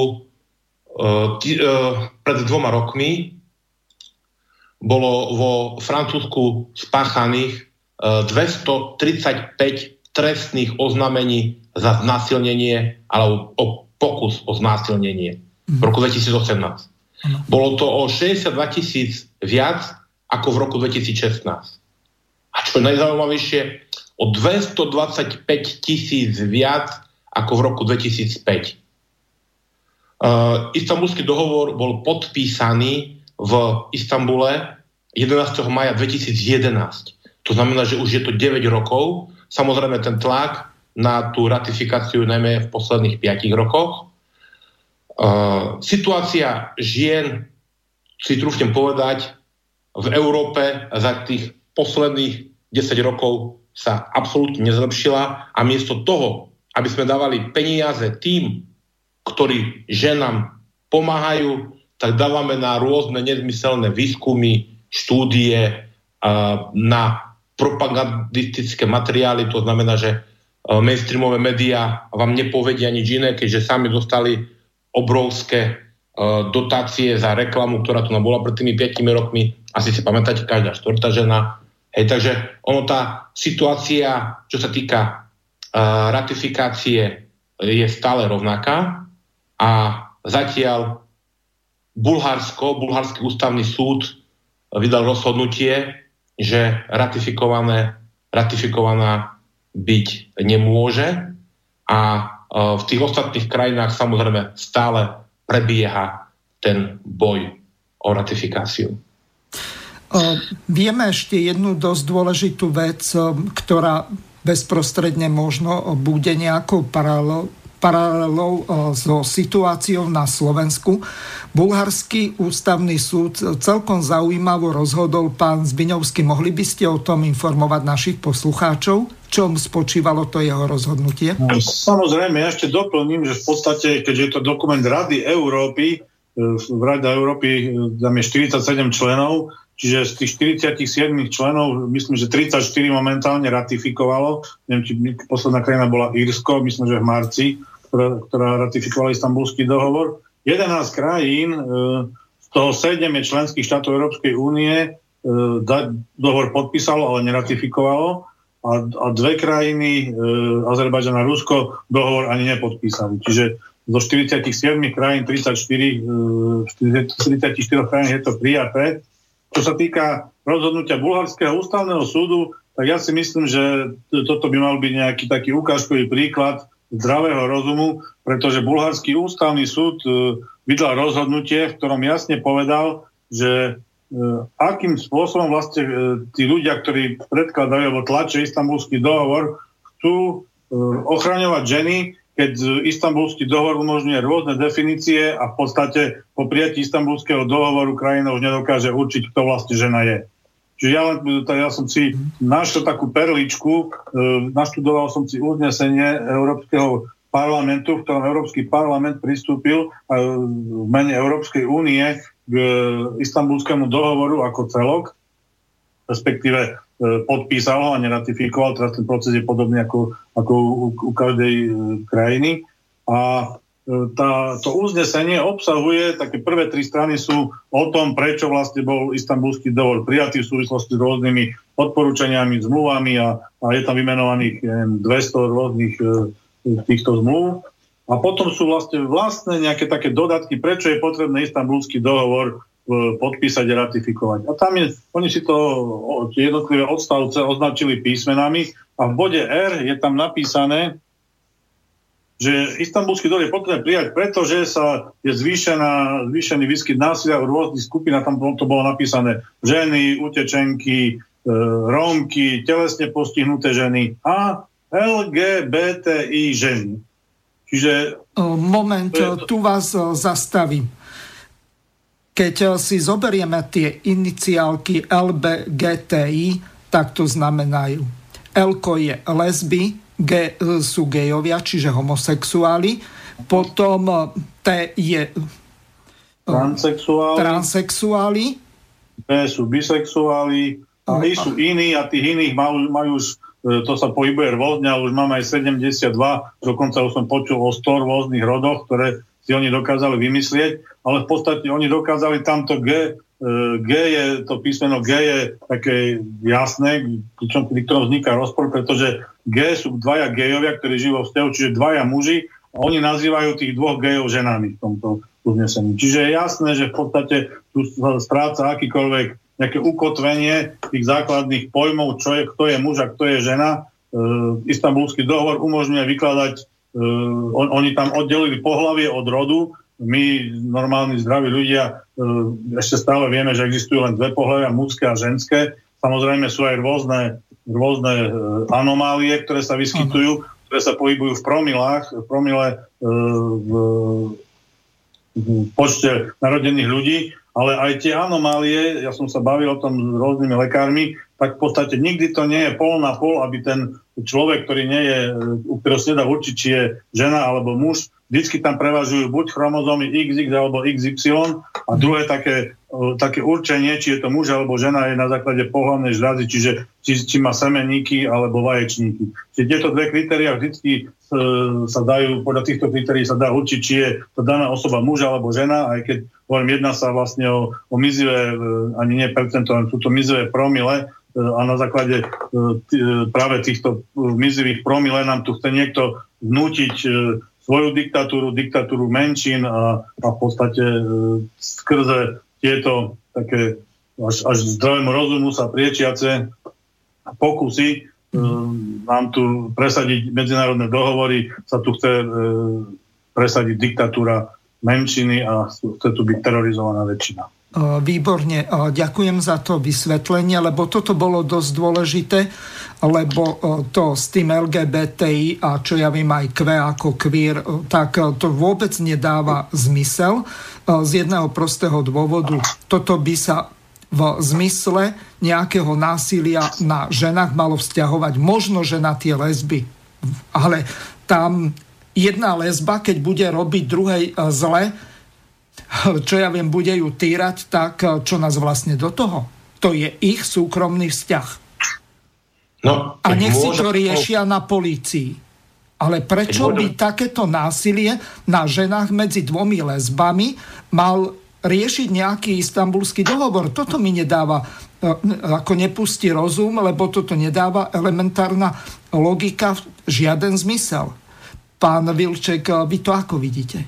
uh, t- uh, pred dvoma rokmi bolo vo Francúzsku spáchaných uh, 235 trestných oznamení za znásilnenie alebo o pokus o znásilnenie v roku 2018. Ano. Bolo to o 62 tisíc viac ako v roku 2016. A čo je najzaujímavejšie, o 225 tisíc viac ako v roku 2005. Uh, Istanbulský dohovor bol podpísaný v Istambule 11. maja 2011. To znamená, že už je to 9 rokov Samozrejme ten tlak na tú ratifikáciu najmä v posledných 5 rokoch. Uh, situácia žien, si trúfnem povedať, v Európe za tých posledných 10 rokov sa absolútne nezlepšila a miesto toho, aby sme dávali peniaze tým, ktorí ženám pomáhajú, tak dávame na rôzne nezmyselné výskumy, štúdie, uh, na propagandistické materiály, to znamená, že e, mainstreamové médiá vám nepovedia nič iné, keďže sami dostali obrovské uh, dotácie za reklamu, ktorá tu bola pred tými 5 rokmi. Asi si pamätáte, každá štvrtá žena. Hej, takže ono tá situácia, čo sa týka uh, ratifikácie, je stále rovnaká a zatiaľ Bulharsko, Bulharský ústavný súd vydal rozhodnutie, že ratifikované, ratifikovaná byť nemôže a e, v tých ostatných krajinách samozrejme stále prebieha ten boj o ratifikáciu. E, vieme ešte jednu dosť dôležitú vec, e, ktorá bezprostredne možno bude nejakou paralel, paralelou e, so situáciou na Slovensku. Bulharský ústavný súd celkom zaujímavo rozhodol pán Zbiňovský. Mohli by ste o tom informovať našich poslucháčov? čom spočívalo to jeho rozhodnutie? No, samozrejme, ja ešte doplním, že v podstate, keďže je to dokument Rady Európy, v Rade Európy e, tam je 47 členov, čiže z tých 47 členov, myslím, že 34 momentálne ratifikovalo. Neviem, či posledná krajina bola Írsko, myslím, že v marci, ktorá, ktorá ratifikovala istambulský dohovor. 11 krajín, e, z toho 7 je členských štátov Európskej únie, dohovor podpísalo, ale neratifikovalo a, a dve krajiny, e, Azerbajdžan a Rusko, dohovor ani nepodpísali. Čiže zo 47 krajín 34, e, 44 krajín je to prijaté. Čo sa týka rozhodnutia Bulharského ústavného súdu, tak ja si myslím, že toto by mal byť nejaký taký ukážkový príklad zdravého rozumu, pretože Bulharský ústavný súd e, vydal rozhodnutie, v ktorom jasne povedal, že E, akým spôsobom vlastne e, tí ľudia, ktorí predkladajú alebo tlačia istambulský dohovor, chcú e, ochraňovať ženy, keď istambulský dohovor umožňuje rôzne definície a v podstate po prijatí istambulského dohovoru krajina už nedokáže určiť, kto vlastne žena je. Čiže ja, len, ja som si našiel takú perličku, naštudoval som si uznesenie Európskeho parlamentu, v ktorom Európsky parlament pristúpil v mene Európskej únie k istambulskému dohovoru ako celok, respektíve podpísal ho a neratifikoval. Teraz ten proces je podobný ako, ako u, u každej krajiny. A tá, to uznesenie obsahuje, také prvé tri strany sú o tom, prečo vlastne bol istambulský dohovor prijatý v súvislosti s rôznymi odporúčaniami, zmluvami a, a je tam vymenovaných neviem, 200 rôznych e, týchto zmluv. A potom sú vlastne vlastné nejaké také dodatky, prečo je potrebné istambulský dohovor e, podpísať a ratifikovať. A tam je, oni si to jednotlivé odstavce označili písmenami a v bode R je tam napísané, že istambulský dol je potrebné prijať, pretože sa je zvýšená, zvýšený výskyt násilia v rôznych skupinách, tam to bolo napísané ženy, utečenky, e, rómky, telesne postihnuté ženy a LGBTI ženy. Čiže... Moment, tu vás zastavím. Keď si zoberieme tie iniciálky LBGTI, tak to znamenajú L je lesby, G sú gejovia, čiže homosexuáli. Potom e, T je transexuáli. transexuáli. B sú bisexuáli. A I sú iní a tých iných majú, majú už, to sa pohybuje rôzne, ale už máme aj 72, dokonca už som počul o 100 rôznych rodoch, ktoré si oni dokázali vymyslieť, ale v podstate oni dokázali tamto G G je, to písmeno G je také jasné, pričom pri ktorom vzniká rozpor, pretože G sú dvaja gejovia, ktorí žijú vo vzťahu, čiže dvaja muži a oni nazývajú tých dvoch gejov ženami v tomto uznesení. Čiže je jasné, že v podstate tu sa stráca akýkoľvek nejaké ukotvenie tých základných pojmov, čo je, kto je muž a kto je žena. E, Istanbulský dohovor umožňuje vykladať, e, on, oni tam oddelili pohlavie od rodu, my, normálni zdraví ľudia, e, ešte stále vieme, že existujú len dve pohľavia, mužské a ženské. Samozrejme sú aj rôzne, rôzne e, anomálie, ktoré sa vyskytujú, ktoré sa pohybujú v promilách, v promile e, v, v počte narodených ľudí, ale aj tie anomálie, ja som sa bavil o tom s rôznymi lekármi, tak v podstate nikdy to nie je pol na pol, aby ten človek, ktorý nie je, u ktorého sa nedá určiť, či je žena alebo muž, vždycky tam prevažujú buď chromozómy XX alebo XY a druhé také, také určenie, či je to muž alebo žena, je na základe pohľadnej žľazy, čiže či, či má semeníky alebo vaječníky. Čiže tieto dve kritéria vždy e, sa dajú, podľa týchto kritérií sa dá určiť, či je to daná osoba muž alebo žena, aj keď hovorím, jedná sa vlastne o, o mizivé, e, ani nie percento, ale sú to mizivé promile, e, a na základe práve týchto mizivých promile nám tu chce niekto vnútiť svoju diktatúru, diktatúru menšín a, a v podstate e, skrze tieto také až, až zdravému rozumu sa priečiace pokusy e, nám tu presadiť medzinárodné dohovory, sa tu chce e, presadiť diktatúra menšiny a chce tu byť terorizovaná väčšina. Výborne, ďakujem za to vysvetlenie, lebo toto bolo dosť dôležité, lebo to s tým LGBTI a čo ja viem aj kve ako queer, tak to vôbec nedáva zmysel z jedného prostého dôvodu. Toto by sa v zmysle nejakého násilia na ženách malo vzťahovať možno, že na tie lesby. Ale tam jedna lesba, keď bude robiť druhej zle, čo ja viem, bude ju týrať, tak eh, čo nás vlastne do toho? To je ich súkromný vzťah. No, a nech si to riešia na polícii. Ale prečo by takéto násilie na ženách medzi dvomi lesbami mal riešiť nejaký istambulský dohovor? Toto mi nedáva, eh, ako nepustí rozum, lebo toto nedáva elementárna logika, žiaden zmysel. Pán Vilček, vy to ako vidíte?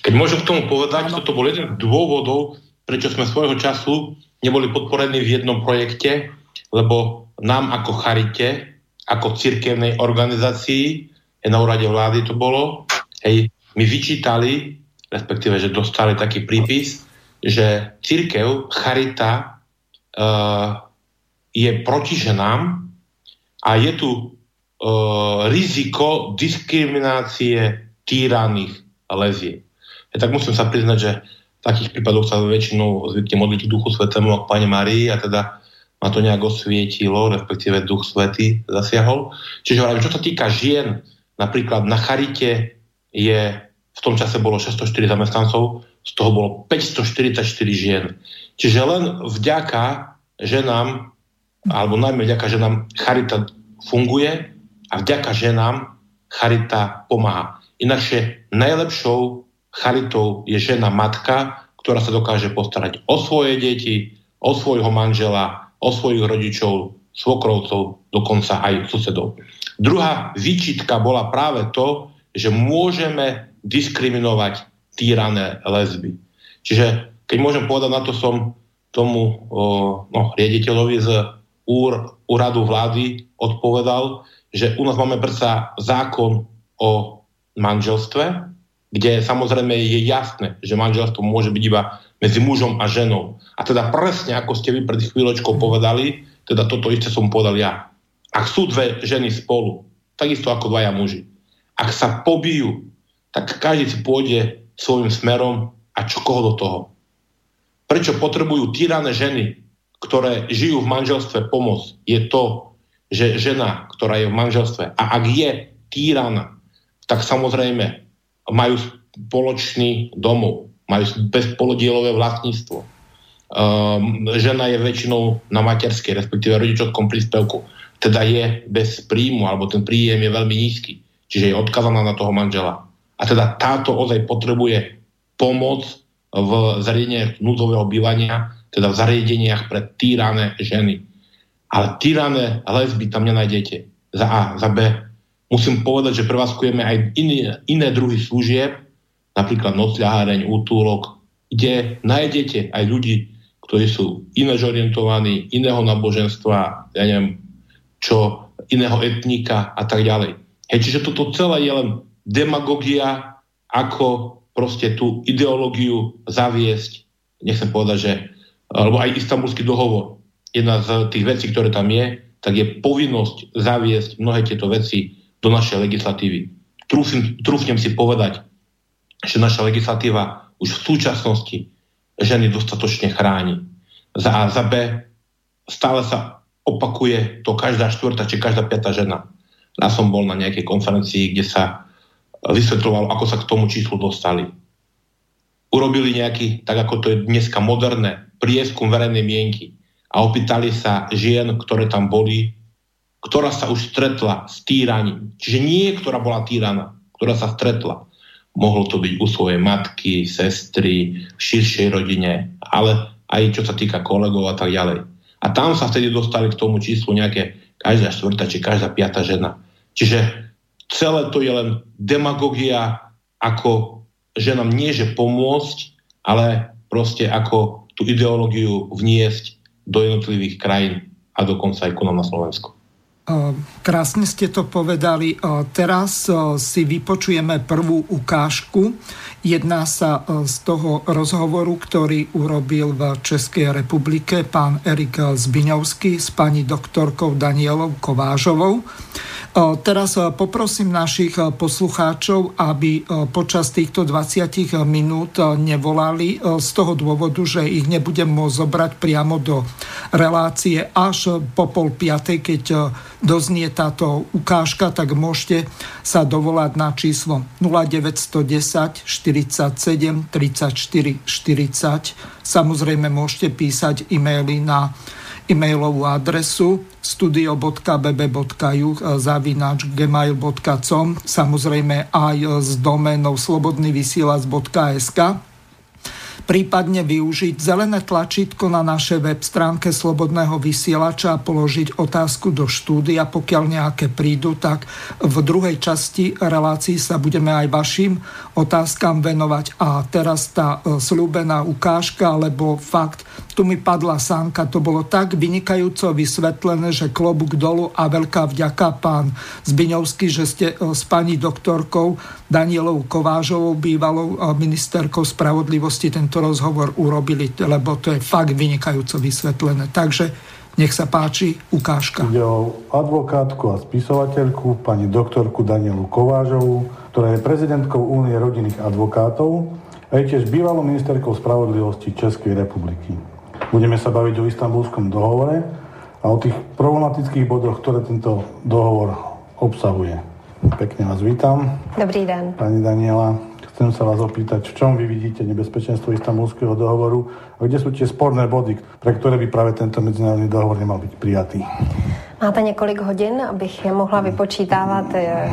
Keď môžem k tomu povedať, ano. toto bol jeden z dôvodov, prečo sme svojho času neboli podporení v jednom projekte, lebo nám ako charite, ako cirkevnej organizácii, na úrade vlády to bolo, hej, my vyčítali, respektíve, že dostali taký prípis, že církev, charita uh, je proti ženám a je tu riziko diskriminácie týraných leziek. Ja tak musím sa priznať, že v takých prípadoch sa väčšinou zvykne modliť Duchu Svetému a Pane Marii a teda ma to nejak osvietilo, respektíve Duch Svetý zasiahol. Čiže hovorím, čo sa týka žien napríklad na Charite je, v tom čase bolo 604 zamestnancov, z toho bolo 544 žien. Čiže len vďaka ženám, alebo najmä vďaka ženám Charita funguje a vďaka ženám Charita pomáha. Inakšie najlepšou charitou je žena matka, ktorá sa dokáže postarať o svoje deti, o svojho manžela, o svojich rodičov, svokrovcov, dokonca aj susedov. Druhá výčitka bola práve to, že môžeme diskriminovať týrané lesby. Čiže keď môžem povedať, na to som tomu o, no, riaditeľovi z úr, úradu vlády odpovedal, že u nás máme predsa zákon o manželstve, kde samozrejme je jasné, že manželstvo môže byť iba medzi mužom a ženou. A teda presne, ako ste vy pred chvíľočkou povedali, teda toto isté som povedal ja. Ak sú dve ženy spolu, takisto ako dvaja muži, ak sa pobijú, tak každý si pôjde svojim smerom a čo koho do toho. Prečo potrebujú týrané ženy, ktoré žijú v manželstve pomoc, je to, že žena, ktorá je v manželstve a ak je týraná, tak samozrejme majú spoločný domov, majú bezpolodielové vlastníctvo. Um, žena je väčšinou na materskej, respektíve rodičovskom príspevku. Teda je bez príjmu, alebo ten príjem je veľmi nízky. Čiže je odkazaná na toho manžela. A teda táto ozaj potrebuje pomoc v zariadeniach núdzového bývania, teda v zariadeniach pre týrané ženy. Ale týrané lesby tam nenájdete. Za A. Za B musím povedať, že prevádzkujeme aj iné, iné druhy služieb, napríklad nocľaháreň, útulok, kde nájdete aj ľudí, ktorí sú inéž orientovaní, iného náboženstva, ja neviem, čo, iného etnika a tak ďalej. Hej, čiže toto celé je len demagogia, ako proste tú ideológiu zaviesť, nechcem povedať, že, alebo aj istambulský dohovor, jedna z tých vecí, ktoré tam je, tak je povinnosť zaviesť mnohé tieto veci do našej legislatívy. Trúfim, trúfnem si povedať, že naša legislatíva už v súčasnosti ženy dostatočne chráni. Za A, za B stále sa opakuje to každá štvrtá či každá piata žena. Ja som bol na nejakej konferencii, kde sa vysvetľovalo, ako sa k tomu číslu dostali. Urobili nejaký, tak ako to je dneska moderné, prieskum verejnej mienky a opýtali sa žien, ktoré tam boli, ktorá sa už stretla s týraním. Čiže nie, ktorá bola týraná, ktorá sa stretla. Mohlo to byť u svojej matky, sestry, v širšej rodine, ale aj čo sa týka kolegov a tak ďalej. A tam sa vtedy dostali k tomu číslu nejaké každá štvrtá či každá piata žena. Čiže celé to je len demagogia, ako že nám nie že pomôcť, ale proste ako tú ideológiu vniesť do jednotlivých krajín a dokonca aj ku nám na Slovensku. Krásne ste to povedali. Teraz si vypočujeme prvú ukážku. Jedná sa z toho rozhovoru, ktorý urobil v Českej republike pán Erik Zbiňovský s pani doktorkou Danielou Kovážovou. Teraz poprosím našich poslucháčov, aby počas týchto 20 minút nevolali z toho dôvodu, že ich nebudem môcť zobrať priamo do relácie až po pol piatej, keď doznie táto ukážka, tak môžete sa dovolať na číslo 0910 47 34 40. Samozrejme môžete písať e-maily na e-mailovú adresu studio.bb.juh zavinač gmail.com samozrejme aj s doménou slobodnyvysielac.sk prípadne využiť zelené tlačítko na našej web stránke Slobodného vysielača a položiť otázku do štúdia. Pokiaľ nejaké prídu, tak v druhej časti relácií sa budeme aj vašim otázkam venovať. A teraz tá e, slúbená ukážka, alebo fakt, tu mi padla sánka, to bolo tak vynikajúco vysvetlené, že klobúk dolu a veľká vďaka pán Zbiňovský, že ste e, s pani doktorkou Danielou Kovážovou, bývalou e, ministerkou spravodlivosti, tento rozhovor urobili, lebo to je fakt vynikajúco vysvetlené. Takže nech sa páči, ukážka. Ide o advokátku a spisovateľku, pani doktorku Danielu Kovážovú, ktorá je prezidentkou Únie rodinných advokátov a je tiež bývalou ministerkou spravodlivosti Českej republiky. Budeme sa baviť o istambulskom dohovore a o tých problematických bodoch, ktoré tento dohovor obsahuje. Pekne vás vítam. Dobrý den. Pani Daniela, chcem sa vás opýtať, v čom vy vidíte nebezpečenstvo istambulského dohovoru a kde sú tie sporné body, pre ktoré by práve tento medzinárodný dohovor nemal byť prijatý? Máte několik hodin, abych je mohla vypočítávat eh,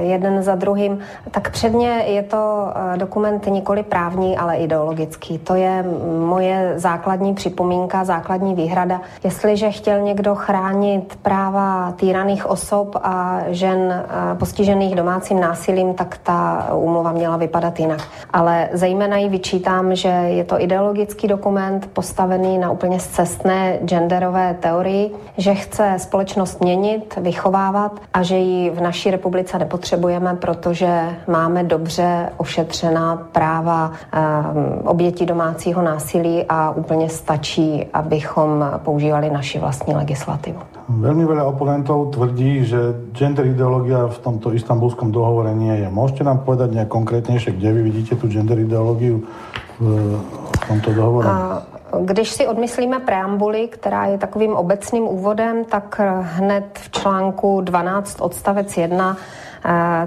jeden za druhým. Tak předně je to eh, dokument nikoli právní, ale ideologický. To je moje základní připomínka, základní výhrada. Jestliže chtěl někdo chránit práva týraných osob a žen postižených domácím násilím, tak ta úmluva měla vypadat jinak. Ale zejména ji vyčítám, že je to ideologický dokument postavený na úplně zcestné genderové teorii, že chce společnost měnit, vychovávat a že ji v naší republice nepotřebujeme, protože máme dobře ošetřená práva um, obětí domácího násilí a úplně stačí, abychom používali naši vlastní legislativu. Veľmi veľa oponentov tvrdí, že gender ideológia v tomto istambulskom dohovore nie je. Môžete nám povedať nejak konkrétnejšie, kde vy vidíte tú gender ideológiu v, v tomto dohovore? A když si odmyslíme preambuli, která je takovým obecným úvodem, tak hned v článku 12 odstavec 1 Eh,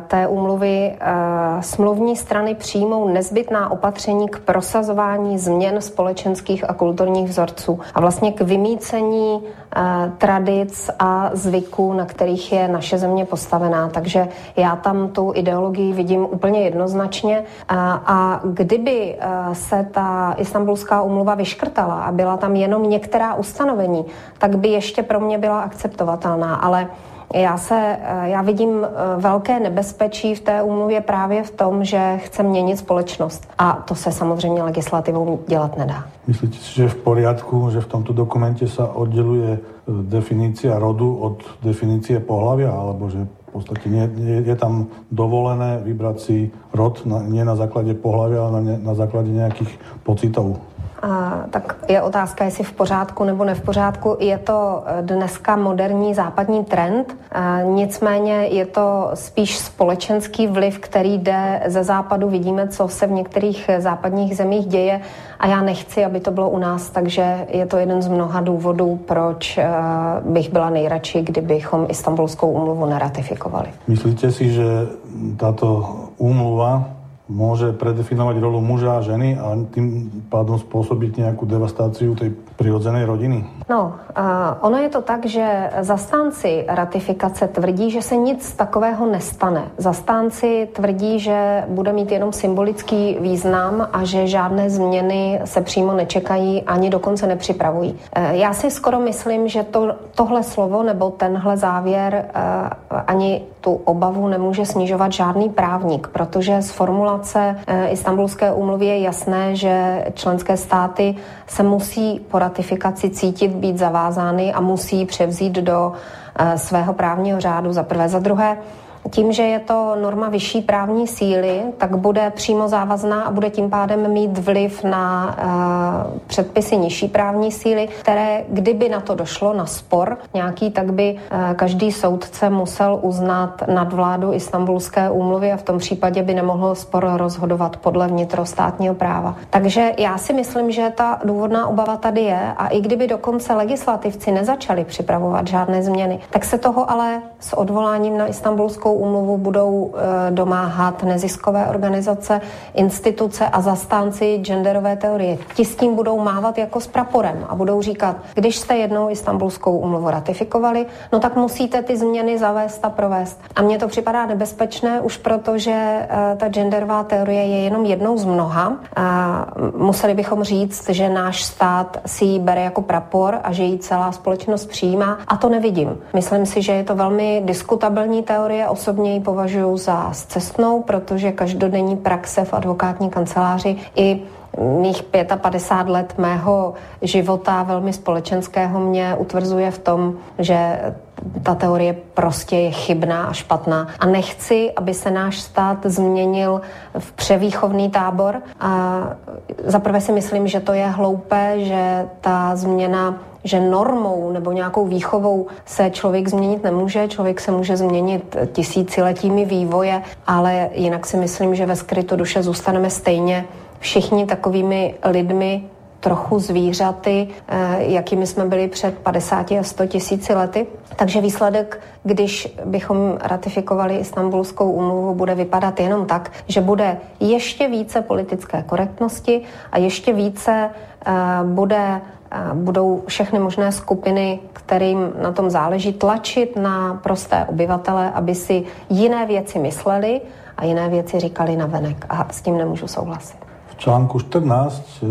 té úmluvy eh, smluvní strany přijmou nezbytná opatření k prosazování změn společenských a kulturních vzorců a vlastně k vymícení eh, tradic a zvyků, na kterých je naše země postavená. Takže já tam tu ideologii vidím úplně jednoznačně a kdyby se ta istambulská úmluva vyškrtala a byla tam jenom některá ustanovení, tak by ještě pro mě byla akceptovatelná, ale já, se, eh, já vidím eh, velké nebezpečí v té úmluvě právě v tom, že chce měnit společnost. A to se samozřejmě legislativou dělat nedá. Myslíte si, že v poriadku, že v tomto dokumente se odděluje eh, definícia rodu od definície pohlavia, alebo že v podstate nie, je, je tam dovolené vybrať si rod na, nie na základe pohlavia, ale na, na základe nejakých pocitov? Tak je otázka, jestli v pořádku nebo ne v pořádku. Je to eh, dneska moderní západní trend, nicméně je to spíš společenský vliv, který jde ze západu. Vidíme, co se v některých západních zemích děje a já nechci, aby to bylo u nás, takže je to jeden z mnoha důvodů, proč eh, bych byla nejradši, kdybychom Istanbulskou úmluvu neratifikovali. Myslíte si, že táto úmluva môže predefinovať rolu muža a ženy a tým pádom spôsobiť nejakú devastáciu tej prirodzené rodiny? No, uh, ono je to tak, že zastánci ratifikace tvrdí, že se nic takového nestane. Zastánci tvrdí, že bude mít jenom symbolický význam a že žádné změny se přímo nečekají ani dokonce nepřipravují. Uh, já si skoro myslím, že to, tohle slovo nebo tenhle závěr uh, ani tu obavu nemůže snižovat žádný právník, protože z formulace uh, Istanbulské úmluvy je jasné, že členské státy se musí po ratifikaci cítit být zavázány a musí převzít do eh, svého právního řádu za prvé. Za druhé, tím, že je to norma vyšší právní síly, tak bude přímo závazná a bude tím pádem mít vliv na uh, předpisy nižší právní síly, které, kdyby na to došlo, na spor nějaký, tak by uh, každý soudce musel uznat nadvládu Istanbulské úmluvy a v tom případě by nemohl spor rozhodovat podle vnitrostátního práva. Takže já si myslím, že ta důvodná obava tady je a i kdyby dokonce legislativci nezačali připravovat žádné změny, tak se toho ale s odvoláním na Istanbulskou Istanbulskou úmluvu budou eh, domáhat neziskové organizace, instituce a zastánci genderové teorie. Ti s tím budou mávat jako s praporem a budou říkat, když jste jednou Istanbulskou úmluvu ratifikovali, no tak musíte ty změny zavést a provést. A mně to připadá nebezpečné už proto, že eh, ta genderová teorie je jenom jednou z mnoha. A museli bychom říct, že náš stát si ji bere jako prapor a že ji celá společnost přijímá a to nevidím. Myslím si, že je to velmi diskutabilní teorie, osobně ji považuji za cestnou, protože každodenní praxe v advokátní kanceláři i mých 55 let mého života velmi společenského mě utvrzuje v tom, že ta teorie prostě je chybná a špatná. A nechci, aby se náš stát změnil v převýchovný tábor. A zaprvé si myslím, že to je hloupé, že ta změna že normou nebo nějakou výchovou se člověk změnit nemůže. Člověk se může změnit tisíciletími vývoje, ale jinak si myslím, že ve skrytu duše zůstaneme stejně všichni takovými lidmi trochu zvířaty, eh, jakými jsme byli před 50 a 100 tisíci lety. Takže výsledek, když bychom ratifikovali Istanbulskou úmluvu, bude vypadat jenom tak, že bude ještě více politické korektnosti a ještě více bude budou všechny možné skupiny, kterým na tom záleží, tlačit na prosté obyvatele, aby si jiné věci mysleli a jiné věci říkali na venek. A s tím nemůžu souhlasit. V článku 14 e,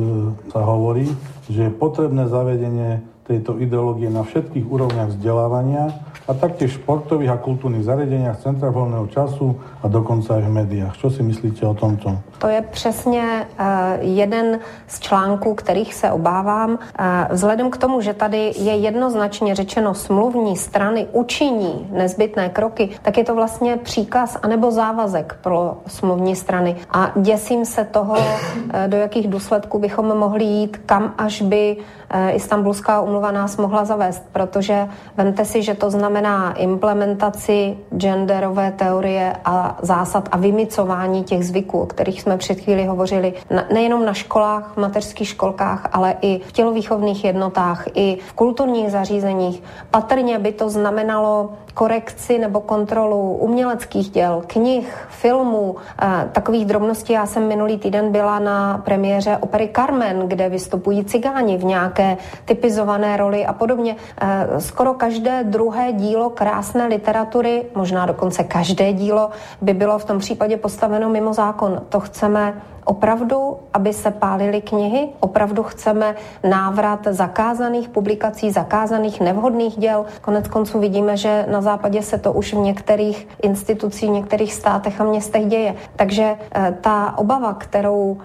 sa hovorí, že je potrebné zavedenie tejto ideológie na všetkých úrovniach vzdelávania a taktiež v športových a kultúrnych zariadeniach, centra voľného času a dokonca aj v médiách. Čo si myslíte o tomto? To je přesně uh, jeden z článků, kterých se obávám. Uh, vzhledem k tomu, že tady je jednoznačně řečeno smluvní strany učiní nezbytné kroky, tak je to vlastně příkaz anebo závazek pro smluvní strany. A děsím se toho, uh, do jakých důsledků bychom mohli jít, kam až by Istanbulská umluva nás mohla zavést, protože vemte si, že to znamená implementaci genderové teorie a zásad a vymicování těch zvyků, o kterých jsme před chvíli hovořili, nejenom na školách, v mateřských školkách, ale i v tělovýchovných jednotách, i v kulturních zařízeních. Patrně by to znamenalo korekci nebo kontrolu uměleckých děl, knih, filmů, takových drobností. Já jsem minulý týden byla na premiéře opery Carmen, kde vystupují cigáni v nějaké typizované roli a podobně. Skoro každé druhé dílo krásné literatury, možná dokonce každé dílo, by bylo v tom případě postaveno mimo zákon. To chceme Opravdu, aby se pálily knihy? Opravdu chceme návrat zakázaných publikací, zakázaných nevhodných děl? Konec konců vidíme, že na západě se to už v některých institucích, v některých státech a městech děje. Takže eh, ta obava, kterou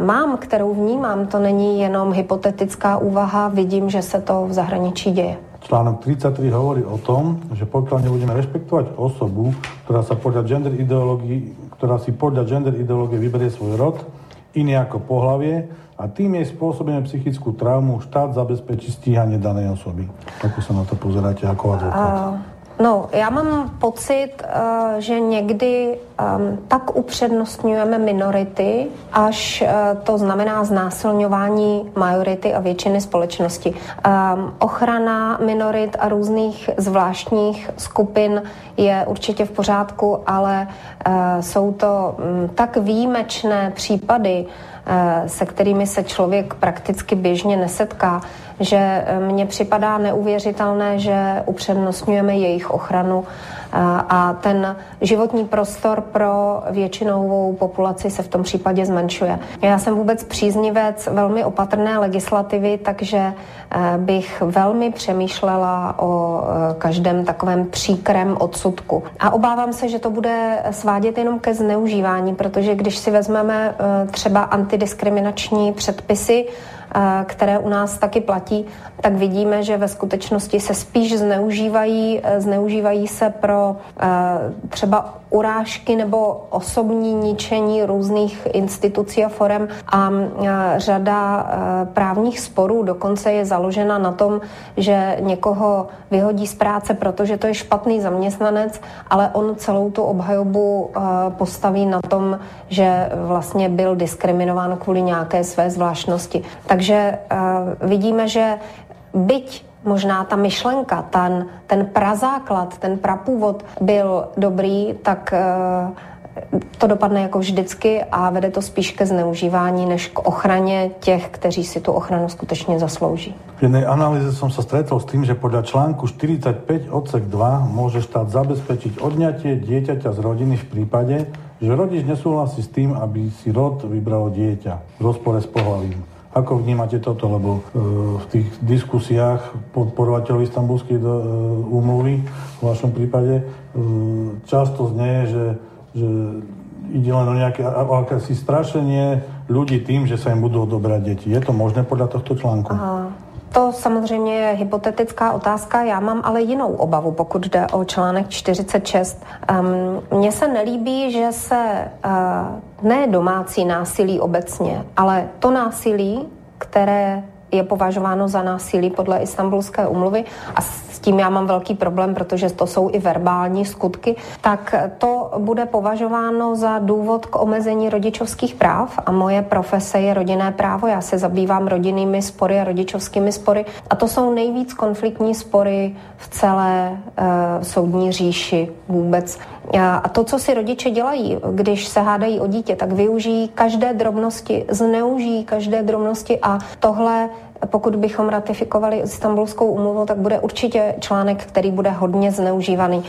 mám, kterou vnímám, to není jenom hypotetická úvaha, vidím, že se to v zahraničí děje. Článok 33 hovorí o tom, že pokiaľ nebudeme rešpektovať osobu, ktorá sa podľa gender ideológií ktorá si podľa gender ideológie vyberie svoj rod, iný ako pohlavie a tým jej spôsobíme psychickú traumu, štát zabezpečí stíhanie danej osoby. Ako sa na to pozeráte ako advokát? No, já mám pocit, eh, že někdy ehm, tak upřednostňujeme minority, až eh, to znamená znásilňování majority a většiny společnosti. Ochrana minorit a různých zvláštních skupin je určitě v pořádku, ale eh, jsou to mm, tak výjimečné případy, se kterými se člověk prakticky běžně nesetká, že eh, mně připadá neuvěřitelné, že upřednostňujeme jejich ochranu eh, a ten životní prostor pro většinovou populaci se v tom případě zmenšuje. Já jsem vůbec příznivec velmi opatrné legislativy, takže eh, bych velmi přemýšlela o každém takovém příkrem odsudku. A obávám se, že to bude svádět jenom ke zneužívání, protože když si vezmeme třeba antidiskriminační předpisy, které u nás taky platí, tak vidíme, že ve skutečnosti se spíš zneužívají, e, zneužívají se pro e, třeba urážky nebo osobní ničení různých institucí a forem a řada e, právních sporů dokonce je založena na tom, že někoho vyhodí z práce, protože to je špatný zaměstnanec, ale on celou tu obhajobu postaví na tom, že vlastně byl diskriminován kvůli nějaké své zvláštnosti. Takže vidíme, že byť možná ta myšlenka, ten, ten prazáklad, ten prapůvod byl dobrý, tak eh, to dopadne jako vždycky a vede to spíš ke zneužívání, než k ochraně těch, kteří si tu ochranu skutečně zaslouží. V jednej analýze som sa stretol s tým, že podľa článku 45 odsek 2 môže štát zabezpečiť odňatie dieťaťa z rodiny v prípade, že rodič nesúhlasí s tým, aby si rod vybralo dieťa v rozpore s pohľavím. Ako vnímate toto? Lebo e, v tých diskusiách podporovateľov istambulskej e, úmluvy v vašom prípade e, často znie, že, že ide len o nejaké o akési strašenie ľudí tým, že sa im budú odobrať deti. Je to možné podľa tohto článku? Aha. To samozřejmě je hypotetická otázka, já mám ale jinou obavu, pokud jde o článek 46. Um, Mně se nelíbí, že se uh, ne domácí násilí obecně, ale to násilí, které je považováno za násilí podle Istanbulské umluvy a s tím já mám velký problém, protože to jsou i verbální skutky, tak to bude považováno za důvod k omezení rodičovských práv a moje profese je rodinné právo. Já se zabývám rodinnými spory a rodičovskými spory a to jsou nejvíc konfliktní spory v celé uh, soudní říši vůbec. A to, co si rodiče dělají, když se hádají o dítě, tak využijí každé drobnosti, zneužijí každé drobnosti a tohle pokud bychom ratifikovali Istanbulskou umluvu, tak bude určitě článek, který bude hodně zneužívaný.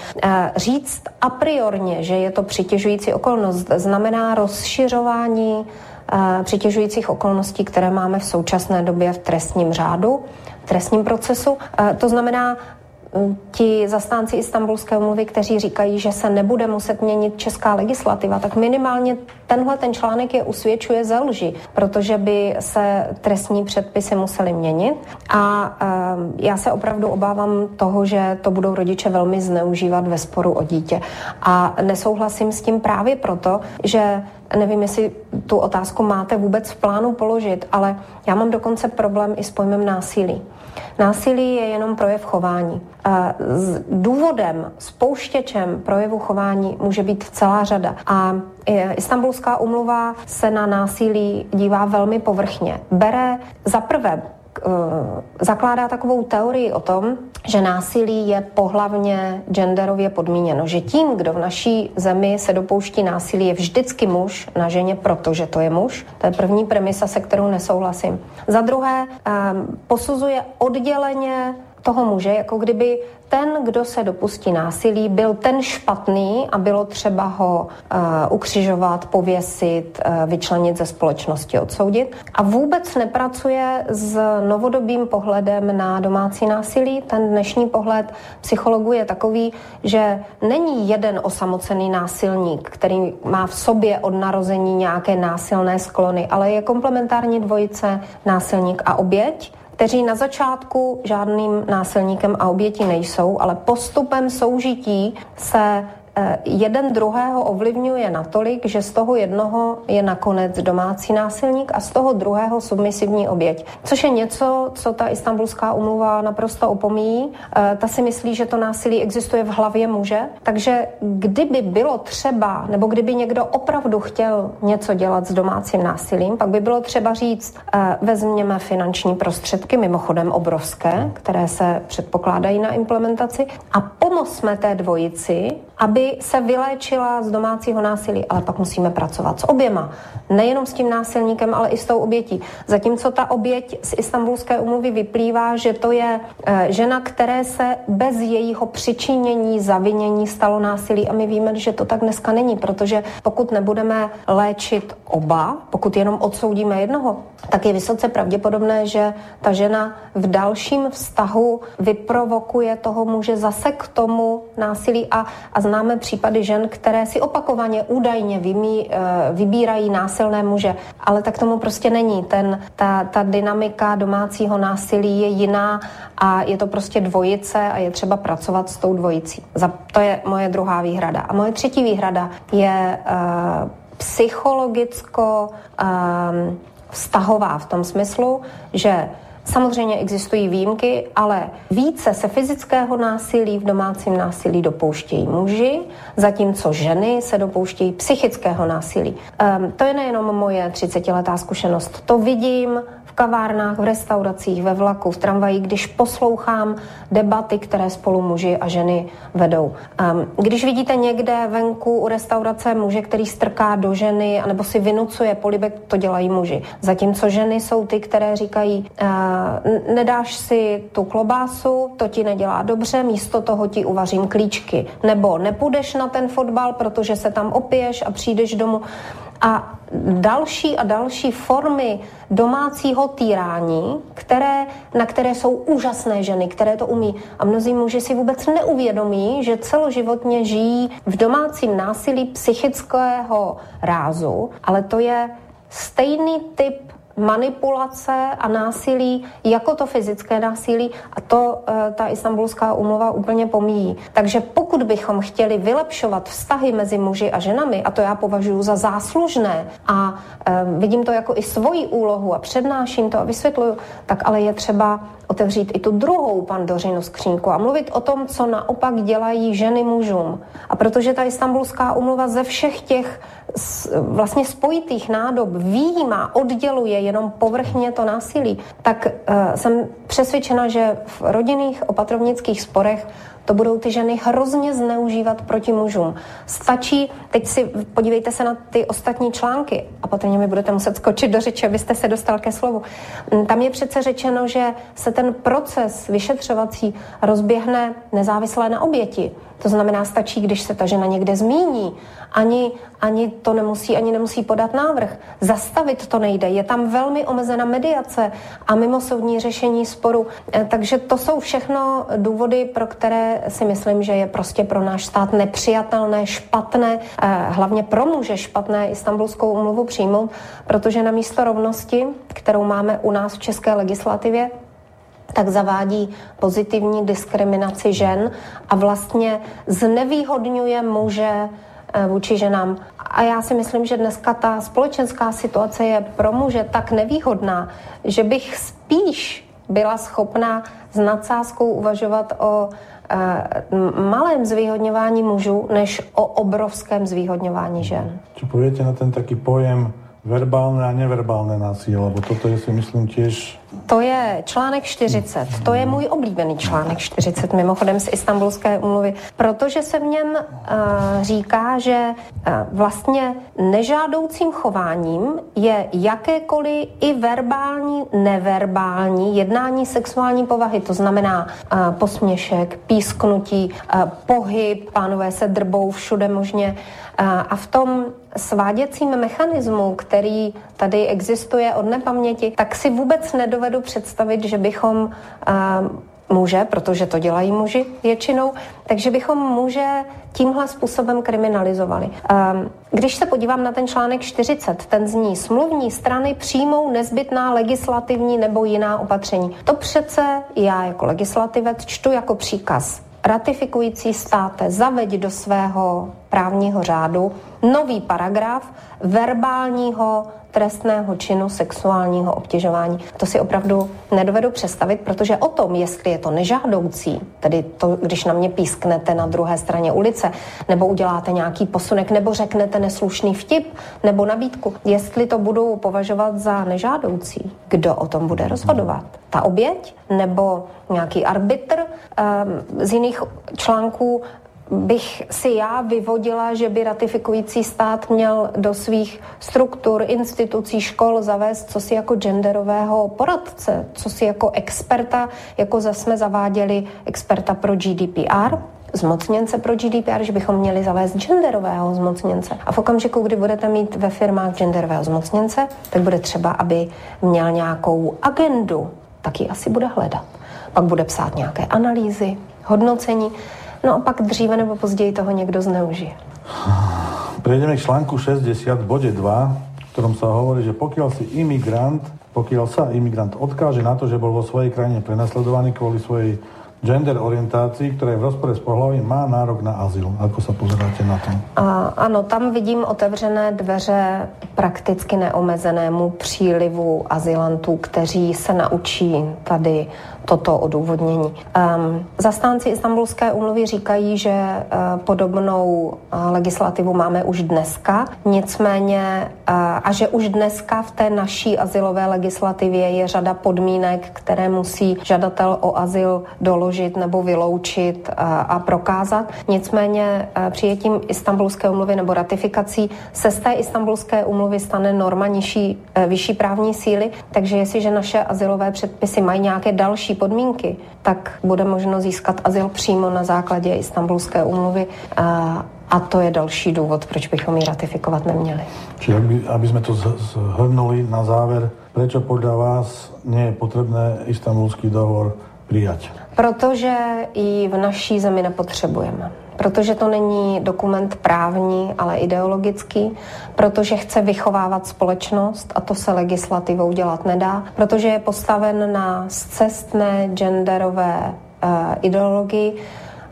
Říct a priorně, že je to přitěžující okolnost, znamená rozšiřování přitěžujících okolností, které máme v současné době v trestním řádu, v trestním procesu. To znamená ti zastánci Istanbulské umluvy, kteří říkají, že se nebude muset měnit česká legislativa, tak minimálně tenhle ten článek je usvědčuje ze lži, protože by se trestní předpisy musely měnit. A uh, já se opravdu obávám toho, že to budou rodiče velmi zneužívat ve sporu o dítě. A nesouhlasím s tím právě proto, že nevím, jestli tu otázku máte vůbec v plánu položit, ale já mám dokonce problém i s pojmem násilí. Násilí je jenom projev chování. S důvodem, spouštěčem projevu chování může být celá řada. A Istanbulská umluva se na násilí dívá velmi povrchně. Bere za prvé zakládá takovou teorii o tom, že násilí je pohlavně genderově podmíněno, že tím, kdo v naší zemi se dopouští násilí, je vždycky muž na ženě, protože to je muž. To je první premisa, se kterou nesouhlasím. Za druhé, eh, posuzuje odděleně toho muže, jako kdyby ten, kdo se dopustí násilí, byl ten špatný a bylo třeba ho uh, ukřižovat, pověsit, uh, vyčlenit ze společnosti, odsoudit. A vůbec nepracuje s novodobým pohledem na domácí násilí. Ten dnešní pohled psychologů je takový, že není jeden osamocený násilník, který má v sobě od narození nějaké násilné sklony, ale je komplementární dvojice násilník a oběť kteří na začátku žádným násilníkem a obětí nejsou, ale postupem soužití se jeden druhého ovlivňuje natolik, že z toho jednoho je nakonec domácí násilník a z toho druhého submisivní oběť. Což je něco, co ta istambulská umluva naprosto opomíjí. Eh, ta si myslí, že to násilí existuje v hlavě muže, takže kdyby bylo třeba, nebo kdyby někdo opravdu chtěl něco dělat s domácím násilím, pak by bylo třeba říct, eh, vezměme finanční prostředky, mimochodem obrovské, které se předpokládají na implementaci a pomozme té dvojici, aby se vyléčila z domácího násilí, ale pak musíme pracovat s oběma. Nejenom s tím násilníkem, ale i s tou obětí. Zatímco ta oběť z istambulské umluvy vyplývá, že to je e, žena, které se bez jejího přičinění, zavinění stalo násilí a my víme, že to tak dneska není, protože pokud nebudeme léčit oba, pokud jenom odsoudíme jednoho, tak je vysoce pravděpodobné, že ta žena v dalším vztahu vyprovokuje toho muže zase k tomu násilí a, a známe případy žen, které si opakovaně údajně vymí, eh, vybírají násilné muže, ale tak tomu prostě není. Ten, ta, ta dynamika domácího násilí je jiná a je to prostě dvojice a je třeba pracovat s tou dvojicí. To je moje druhá výhrada. A moje třetí výhrada je uh, psychologicko um, vztahová v tom smyslu, že Samozřejmě existují výjimky, ale více se fyzického násilí v domácím násilí dopouštějí muži, zatímco ženy se dopouštějí psychického násilí. Um, to je nejenom moje 30-letá zkušenost. To vidím kavárnách, v restauracích, ve vlaku, v tramvaji, když poslouchám debaty, které spolu muži a ženy vedou. Um, když vidíte někde venku u restaurace muže, který strká do ženy anebo si vynucuje polibek, to dělají muži. Zatímco ženy jsou ty, které říkají, uh, nedáš si tu klobásu, to ti nedělá dobře, místo toho ti uvařím klíčky. Nebo nepůjdeš na ten fotbal, protože se tam opiješ a přijdeš domů a další a další formy domácího týrání, které, na které jsou úžasné ženy, které to umí. A mnozí muži si vůbec neuvědomí, že celoživotně žijí v domácím násilí psychického rázu, ale to je stejný typ manipulace a násilí jako to fyzické násilí a to e, ta istambulská umluva úplně pomíjí. Takže pokud bychom chtěli vylepšovat vztahy mezi muži a ženami, a to já považuji za záslužné a e, vidím to jako i svoji úlohu a přednáším to a vysvětluju, tak ale je třeba otevřít i tu druhou pandořinu skřínku a mluvit o tom, co naopak dělají ženy mužům. A protože ta istambulská umluva ze všech těch vlastně spojitých nádob výjímá, odděluje jenom povrchně to násilí, tak uh, jsem přesvědčena, že v rodinných opatrovnických sporech to budou ty ženy hrozně zneužívat proti mužům. Stačí, teď si podívejte se na ty ostatní články a patrně mi budete muset skočit do řeči, abyste se dostal ke slovu. Mm, tam je přece řečeno, že se ten proces vyšetřovací rozběhne nezávisle na oběti. To znamená, stačí, když se ta žena někde zmíní. Ani, ani to nemusí, ani nemusí podat návrh. Zastavit to nejde. Je tam velmi omezena mediace a mimosoudní řešení sporu. Eh, takže to jsou všechno důvody, pro které si myslím, že je prostě pro náš stát nepřijatelné, špatné, eh, hlavně pro muže špatné istambulskou umluvu přijmout, protože na místo rovnosti, kterou máme u nás v české legislativě, tak zavádí pozitivní diskriminaci žen a vlastně znevýhodňuje muže eh, vůči ženám. A já si myslím, že dneska ta společenská situace je pro muže tak nevýhodná, že bych spíš byla schopná s nadsázkou uvažovat o malém zvýhodňování mužů, než o obrovském zvýhodňování žen. Čo poviete na ten taký pojem verbálne a neverbálne násilie, lebo toto je si myslím tiež to je článek 40. To je můj oblíbený článek 40, mimochodem z Istanbulské umluvy, protože se v něm uh, říká, že uh, vlastně nežádoucím chováním je jakékoliv i verbální, neverbální jednání sexuální povahy. To znamená uh, posměšek, písknutí, uh, pohyb, pánové se drbou všude možně. A v tom sváděcím mechanismu, který tady existuje od nepaměti, tak si vůbec nedovedu představit, že bychom muže, protože to dělají muži většinou, takže bychom muže tímhle způsobem kriminalizovali. Když se podívám na ten článek 40, ten zní smluvní strany přijmou nezbytná legislativní nebo jiná opatření. To přece já jako legislativec čtu jako příkaz ratifikující státe zaveď do svého právního řádu nový paragraf verbálního trestného činu sexuálního obtěžování. To si opravdu nedovedu představit, protože o tom, jestli je to nežádoucí, tedy to, když na mě písknete na druhé straně ulice, nebo uděláte nějaký posunek, nebo řeknete neslušný vtip, nebo nabídku, jestli to budu považovat za nežádoucí, kdo o tom bude rozhodovat? Ta oběť nebo nějaký arbitr um, z jiných článků bych si já vyvodila, že by ratifikující stát měl do svých struktur, institucí, škol zavést co si jako genderového poradce, co si jako experta, jako jsme zaváděli experta pro GDPR, zmocněnce pro GDPR, že bychom měli zavést genderového zmocněnce. A v okamžiku, kdy budete mít ve firmách genderového zmocněnce, tak bude třeba, aby měl nějakou agendu, tak ji asi bude hledat. Pak bude psát nějaké analýzy, hodnocení. No a pak dříve nebo později toho někdo zneužije. Prejdeme k článku 60 v bode 2, v ktorom sa hovorí, že pokiaľ si imigrant, pokiaľ sa imigrant odkáže na to, že bol vo svojej krajine prenasledovaný kvôli svojej gender orientácii, ktorá je v rozpore s pohlavím, má nárok na azyl. Ako sa pozeráte na to? A, ano, tam vidím otevřené dveře prakticky neomezenému přílivu azylantů, kteří se naučí tady toto odůvodnění. Um, zastánci Istanbulské úmluvy říkají, že uh, podobnou uh, legislativu máme už dneska, nicméně uh, a že už dneska v té naší azylové legislativě je řada podmínek, které musí žadatel o azyl doložit nebo vyloučit a prokázat. Nicméně přijetím Istanbulské úmluvy nebo ratifikací se z té Istanbulské úmluvy stane norma nižší, vyšší právní síly, takže jestliže naše azylové předpisy mají nějaké další podmínky, tak bude možno získat azyl přímo na základě Istanbulské úmluvy a, a to je další důvod, proč bychom ji ratifikovat neměli. Čiže aby, aby jsme to zhrnuli na záver, prečo podle vás nie je potřebné Istanbulský dohovor přijat? Protože ji v naší zemi nepotřebujeme. Protože to není dokument právní, ale ideologický, protože chce vychovávat společnost a to se legislativou dělat nedá, protože je postaven na cestné genderové uh, ideologii,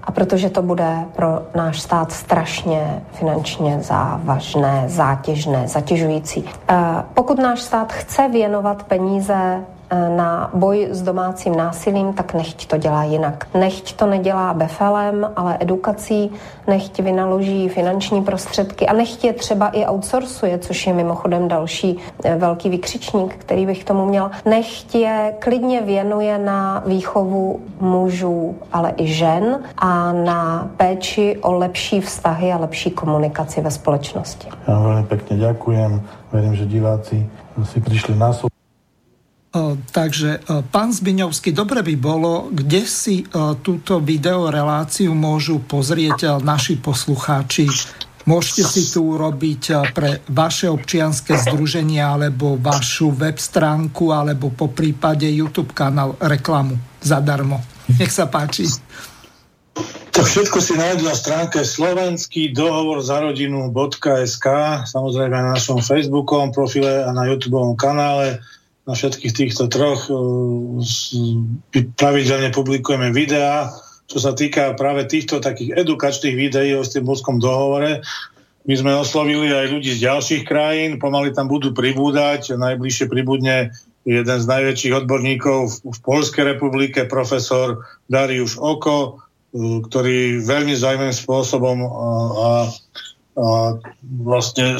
a protože to bude pro náš stát strašně finančně závažné, zátěžné, zatěžující. Eh, pokud náš stát chce věnovat peníze na boj s domácím násilím, tak nechť to dělá jinak. Nechť to nedělá befelem, ale edukací, nechť vynaloží finanční prostředky a nechť je třeba i outsourcuje, což je mimochodem další eh, velký vykřičník, který bych tomu měl. Nechť je klidně věnuje na výchovu mužů, ale i žen a na péči o lepší vztahy a lepší komunikaci ve společnosti. Ja veľmi pekne ďakujem. Verím, že diváci si prišli na sú. Takže pán Zbiňovský, dobre by bolo, kde si túto videoreláciu môžu pozrieť naši poslucháči. Môžete si tu urobiť pre vaše občianske združenie alebo vašu web stránku alebo po prípade YouTube kanál reklamu zadarmo. Nech sa páči. To všetko si nájdu na stránke slovenský dohovor za rodinu.sk, samozrejme na našom Facebookovom profile a na YouTube kanále na všetkých týchto troch e, pravidelne publikujeme videá, čo sa týka práve týchto takých edukačných videí o Istanbulskom dohovore. My sme oslovili aj ľudí z ďalších krajín, pomaly tam budú pribúdať, najbližšie pribudne jeden z najväčších odborníkov v Polskej republike, profesor Dariuš Oko, e, ktorý veľmi zaujímavým spôsobom a, a a vlastne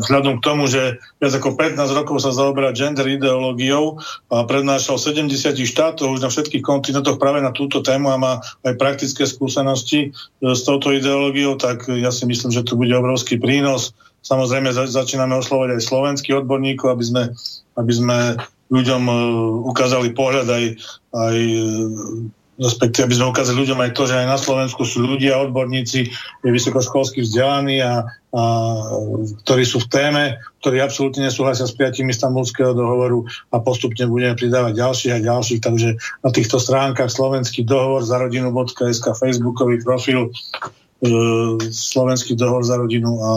vzhľadom k tomu, že viac ako 15 rokov sa zaoberá gender ideológiou a prednášal 70 štátov už na všetkých kontinentoch práve na túto tému a má aj praktické skúsenosti e, s touto ideológiou, tak ja si myslím, že tu bude obrovský prínos. Samozrejme začíname oslovať aj slovenských odborníkov, aby sme, aby sme ľuďom e, ukázali pohľad aj, aj respektíve aby sme ukázali ľuďom aj to, že aj na Slovensku sú ľudia, odborníci, vysokoškolsky vzdelaní a, a ktorí sú v téme, ktorí absolútne nesúhlasia s prijatím istambulského dohovoru a postupne budeme pridávať ďalších a ďalších, takže na týchto stránkach slovenský dohovor za rodinu.sk, facebookový profil e, slovenský dohovor za rodinu a,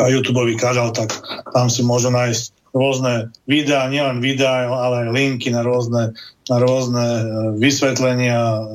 a YouTube kanál, tak tam si môžu nájsť rôzne videá, nielen videá, ale aj linky na rôzne, na rôzne e, vysvetlenia.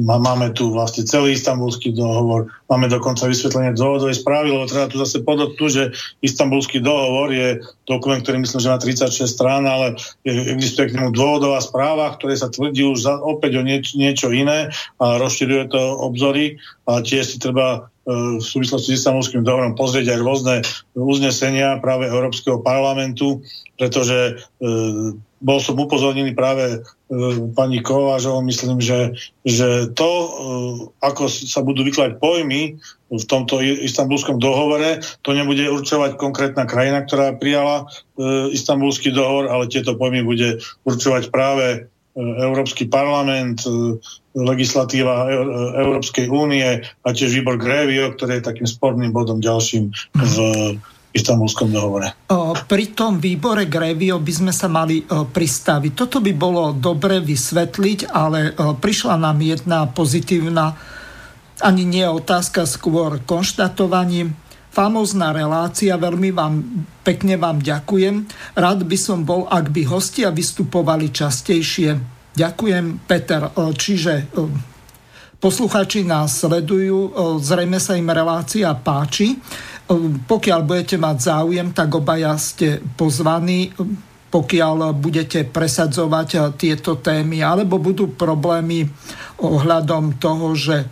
Máme tu vlastne celý istambulský dohovor, máme dokonca vysvetlenie dôvodovej správy, lebo treba tu zase podotknúť, že istambulský dohovor je dokument, ktorý myslím, že má 36 strán, ale existuje k nemu dôvodová správa, ktoré sa tvrdí už za, opäť o nieč, niečo iné a rozširuje to obzory a tiež si treba v súvislosti s istambulským dohovorom pozrieť aj rôzne uznesenia práve Európskeho parlamentu, pretože e, bol som upozornený práve e, pani Kovážov, myslím, že, že to, e, ako sa budú vykladať pojmy v tomto istambulskom dohovore, to nebude určovať konkrétna krajina, ktorá prijala istambulský dohovor, ale tieto pojmy bude určovať práve Európsky parlament, legislatíva e- e- Európskej únie a tiež výbor Grévio, ktorý je takým sporným bodom ďalším v istambulskom dohovore. Pri tom výbore Grevio by sme sa mali pristaviť. Toto by bolo dobre vysvetliť, ale prišla nám jedna pozitívna, ani nie otázka, skôr konštatovaním. Famozná relácia, veľmi vám, pekne vám ďakujem. Rád by som bol, ak by hostia vystupovali častejšie Ďakujem, Peter. E, čiže e, posluchači nás sledujú, e, zrejme sa im relácia páči. Pokiaľ budete mať záujem, tak obaja ste pozvaní pokiaľ budete presadzovať tieto témy, alebo budú problémy ohľadom toho, že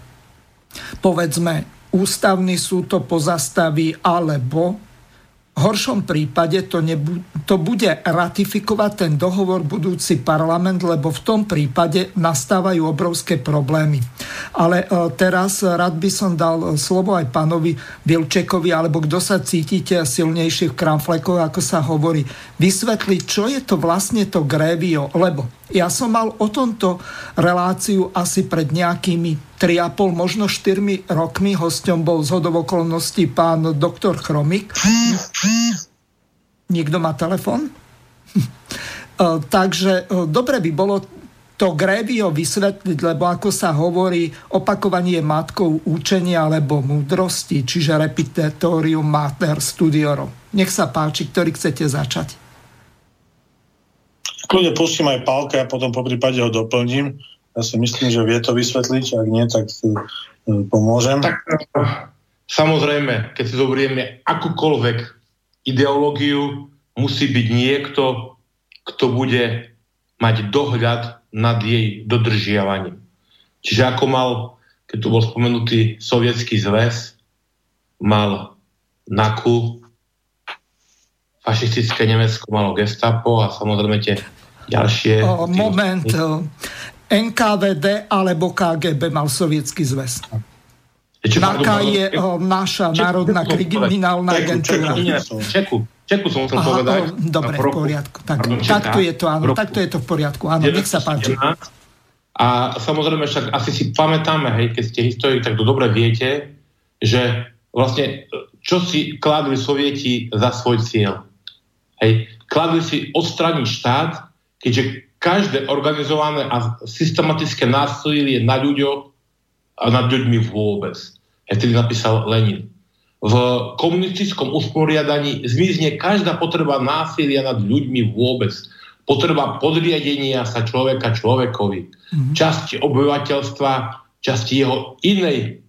povedzme ústavný súd to pozastaví, alebo horšom prípade to, nebu- to bude ratifikovať ten dohovor budúci parlament, lebo v tom prípade nastávajú obrovské problémy. Ale e, teraz rád by som dal slovo aj pánovi Vilčekovi, alebo kto sa cítite silnejšie v kramflekoch, ako sa hovorí, vysvetliť, čo je to vlastne to grévio, lebo ja som mal o tomto reláciu asi pred nejakými 3,5, možno 4 rokmi. Hosťom bol z okolností pán doktor Chromik. Niekto má telefon? E, takže e, dobre by bolo to grévio vysvetliť, lebo ako sa hovorí, opakovanie matkou učenia alebo múdrosti, čiže repetitorium mater studiorum. Nech sa páči, ktorý chcete začať. Kľudne pustím aj Pálka a potom po prípade ho doplním. Ja si myslím, že vie to vysvetliť, ak nie, tak si e, pomôžem. Tak, samozrejme, keď si zoberieme akúkoľvek ideológiu, musí byť niekto, kto bude mať dohľad nad jej dodržiavaním. Čiže ako mal, keď tu bol spomenutý sovietský zväz, mal NAKU, fašistické Nemecko malo gestapo a samozrejme tie ďalšie... O, moment, NKVD alebo KGB mal sovietský zväz. NAKA je o, naša Čeku, národná kriminálna agentúra. Čeku, Čeku som chcel povedať. Dobre, v poriadku. Tak, pardon, takto je to, áno, takto je to v poriadku. Áno, nech sa páči. A samozrejme však asi si pamätáme, hej, keď ste historik, tak to dobre viete, že vlastne čo si kladli sovieti za svoj cieľ. Hej, kladli si odstraniť štát, keďže každé organizované a systematické násilie na ľuďoch a nad ľuďmi vôbec. Ja vtedy napísal Lenin v komunistickom usporiadaní zmizne každá potreba násilia nad ľuďmi vôbec. Potreba podriadenia sa človeka človekovi. Mm-hmm. Časti obyvateľstva, časti jeho inej.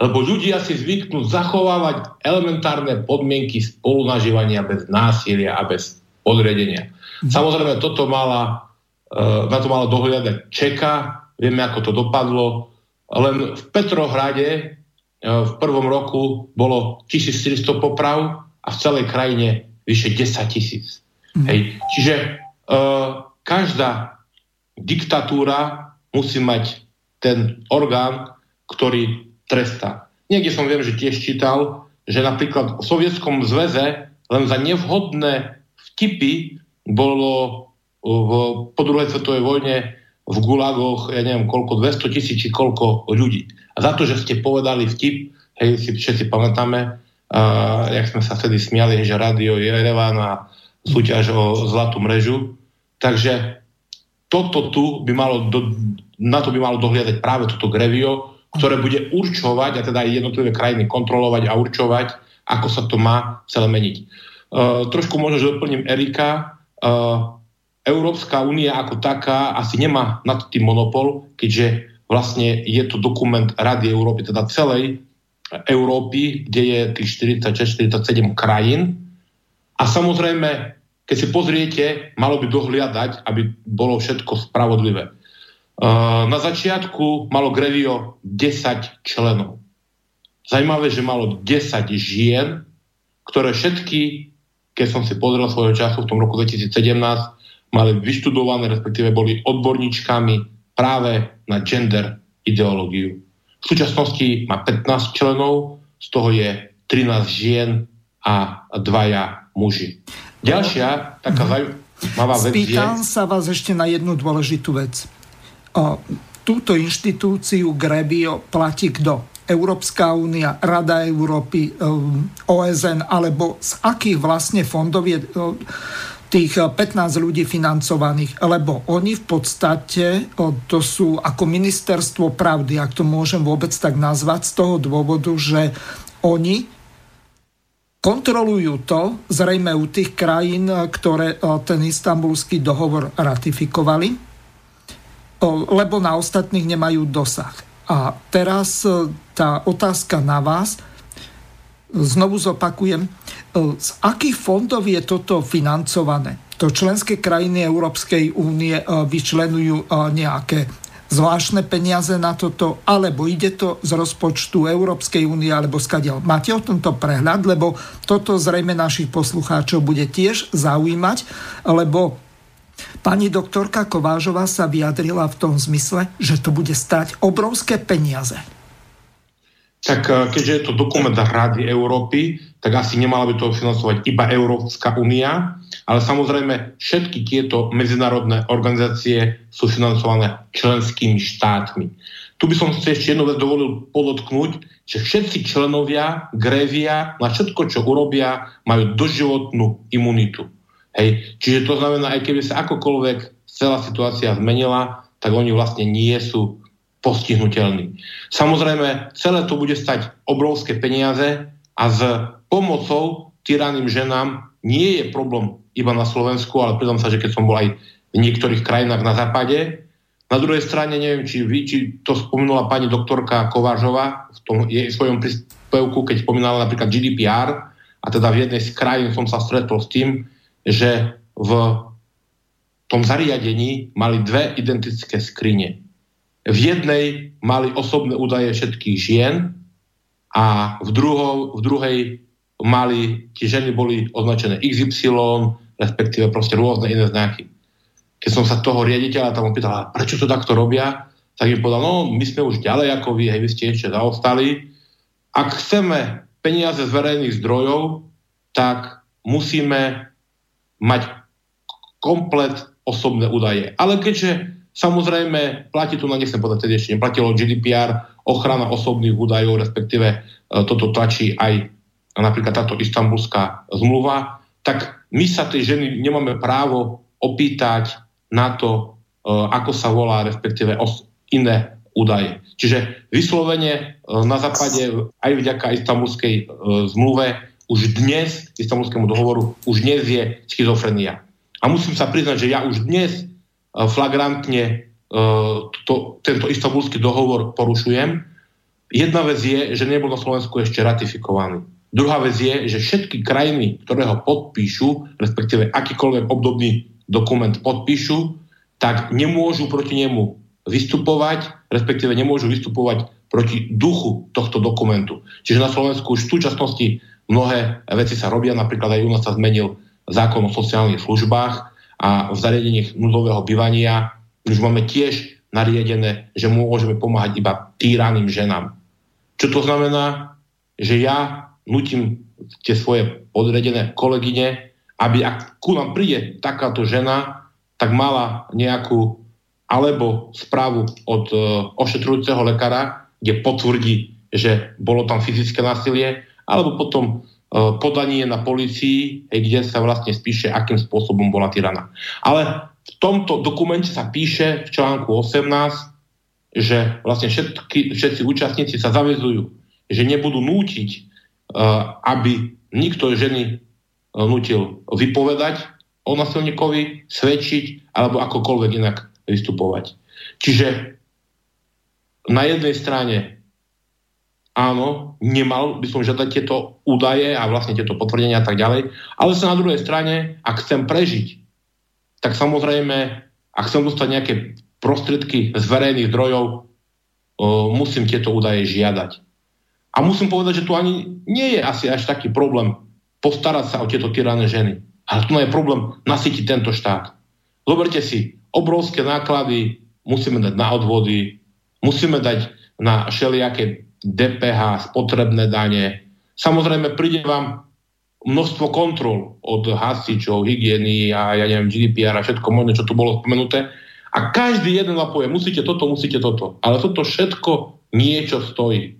Lebo ľudia si zvyknú zachovávať elementárne podmienky spolunažívania bez násilia a bez podriadenia. Mm-hmm. Samozrejme, toto mala, na to mala dohľadať Čeka, vieme, ako to dopadlo. Len v Petrohrade E, v prvom roku bolo 1400 poprav a v celej krajine vyše 10 tisíc. Mm. Hej. Čiže uh, každá diktatúra musí mať ten orgán, ktorý trestá. Niekde som viem, že tiež čítal, že napríklad v Sovietskom zväze len za nevhodné vtipy bolo v, po druhej svetovej vojne v gulagoch, ja neviem koľko, 200 tisíc koľko ľudí. A za to, že ste povedali vtip, hej, si všetci pamätáme, uh, jak sme sa vtedy smiali, že rádio je Erevan a súťaž o zlatú mrežu. Takže toto tu by malo do, na to by malo dohliadať práve toto grevio, ktoré bude určovať, a teda jednotlivé krajiny kontrolovať a určovať, ako sa to má celé meniť. Uh, trošku možno, že doplním Erika. Uh, Európska únia ako taká asi nemá nad tým monopol, keďže vlastne je to dokument Rady Európy, teda celej Európy, kde je tých 46-47 krajín. A samozrejme, keď si pozriete, malo by dohliadať, aby bolo všetko spravodlivé. Na začiatku malo Grevio 10 členov. Zajímavé, že malo 10 žien, ktoré všetky, keď som si pozrel svojho času v tom roku 2017, mali vyštudované, respektíve boli odborníčkami práve na gender ideológiu. V súčasnosti má 15 členov, z toho je 13 žien a dvaja muži. Ďalšia taká mhm. zaujímavá vec Spýtam je... sa vás ešte na jednu dôležitú vec. O, túto inštitúciu Grebio platí kto? Európska únia, Rada Európy, OSN, alebo z akých vlastne fondov je tých 15 eh, ľudí financovaných, lebo oni v podstate, to sú ako ministerstvo pravdy, ak to môžem vôbec tak nazvať, z toho dôvodu, že oni kontrolujú to, zrejme u tých krajín, eh, ktoré eh, ten istambulský dohovor ratifikovali, lebo na ostatných nemajú dosah. A teraz tá otázka na vás, znovu zopakujem, z akých fondov je toto financované? To členské krajiny Európskej únie e, vyčlenujú e, nejaké zvláštne peniaze na toto, alebo ide to z rozpočtu Európskej únie, alebo skadiaľ. Máte o tomto prehľad, lebo toto zrejme našich poslucháčov bude tiež zaujímať, lebo pani doktorka Kovážová sa vyjadrila v tom zmysle, že to bude stať obrovské peniaze tak eh, keďže je to dokument Rady Európy, tak asi nemala by to financovať iba Európska únia, ale samozrejme všetky tieto medzinárodné organizácie sú financované členskými štátmi. Tu by som si ešte jednu vec dovolil podotknúť, že všetci členovia Grévia na všetko, čo urobia, majú doživotnú imunitu. Hej. Čiže to znamená, aj keby sa akokoľvek celá situácia zmenila, tak oni vlastne nie sú postihnutelní. Samozrejme, celé to bude stať obrovské peniaze a s pomocou tyraným ženám nie je problém iba na Slovensku, ale priznám sa, že keď som bol aj v niektorých krajinách na západe, na druhej strane, neviem, či vy, či to spomínala pani doktorka Kovážová v tom jej svojom príspevku, keď spomínala napríklad GDPR, a teda v jednej z krajín som sa stretol s tým, že v tom zariadení mali dve identické skrine. V jednej mali osobné údaje všetkých žien a v, druhou, v druhej mali, tie ženy boli označené XY, respektíve proste rôzne iné znaky keď som sa toho riaditeľa tam opýtal, prečo to takto robia, tak im povedal, no my sme už ďalej ako vy, hej, vy ste ešte zaostali. Ak chceme peniaze z verejných zdrojov, tak musíme mať komplet osobné údaje. Ale keďže samozrejme platí tu na, nechcem povedať, tedy ešte neplatilo GDPR, ochrana osobných údajov, respektíve e, toto tlačí aj napríklad táto istambulská zmluva, tak my sa tej ženy nemáme právo opýtať na to, e, ako sa volá, respektíve iné údaje. Čiže vyslovene e, na západe aj vďaka istambulskej e, zmluve už dnes, istambulskému dohovoru, už dnes je schizofrenia. A musím sa priznať, že ja už dnes flagrantne to, tento istambulský dohovor porušujem. Jedna vec je, že nebol na Slovensku ešte ratifikovaný. Druhá vec je, že všetky krajiny, ktoré ho podpíšu, respektíve akýkoľvek obdobný dokument podpíšu, tak nemôžu proti nemu vystupovať, respektíve nemôžu vystupovať proti duchu tohto dokumentu. Čiže na Slovensku už v súčasnosti mnohé veci sa robia, napríklad aj u nás sa zmenil zákon o sociálnych službách a v zariadeniach núdzového bývania už máme tiež nariadené, že môžeme pomáhať iba týraným ženám. Čo to znamená? Že ja nutím tie svoje podredené kolegyne, aby ak ku nám príde takáto žena, tak mala nejakú alebo správu od e, ošetrujúceho lekára, kde potvrdí, že bolo tam fyzické násilie, alebo potom podanie na policii, kde sa vlastne spíše, akým spôsobom bola tyrana. Ale v tomto dokumente sa píše v článku 18, že vlastne všetky, všetci účastníci sa zavezujú, že nebudú nútiť, e, aby nikto ženy nutil vypovedať o nasilníkovi, svedčiť alebo akokoľvek inak vystupovať. Čiže na jednej strane áno, nemal by som žiadať tieto údaje a vlastne tieto potvrdenia a tak ďalej, ale sa na druhej strane, ak chcem prežiť, tak samozrejme, ak chcem dostať nejaké prostriedky z verejných zdrojov, musím tieto údaje žiadať. A musím povedať, že tu ani nie je asi až taký problém postarať sa o tieto tyrané ženy. Ale tu je problém nasytiť tento štát. Zoberte si, obrovské náklady musíme dať na odvody, musíme dať na všelijaké DPH, spotrebné dane. Samozrejme, príde vám množstvo kontrol od hasičov, hygieny a ja neviem, GDPR a všetko možné, čo tu bolo spomenuté. A každý jeden lapovie, musíte toto, musíte toto. Ale toto všetko niečo stojí.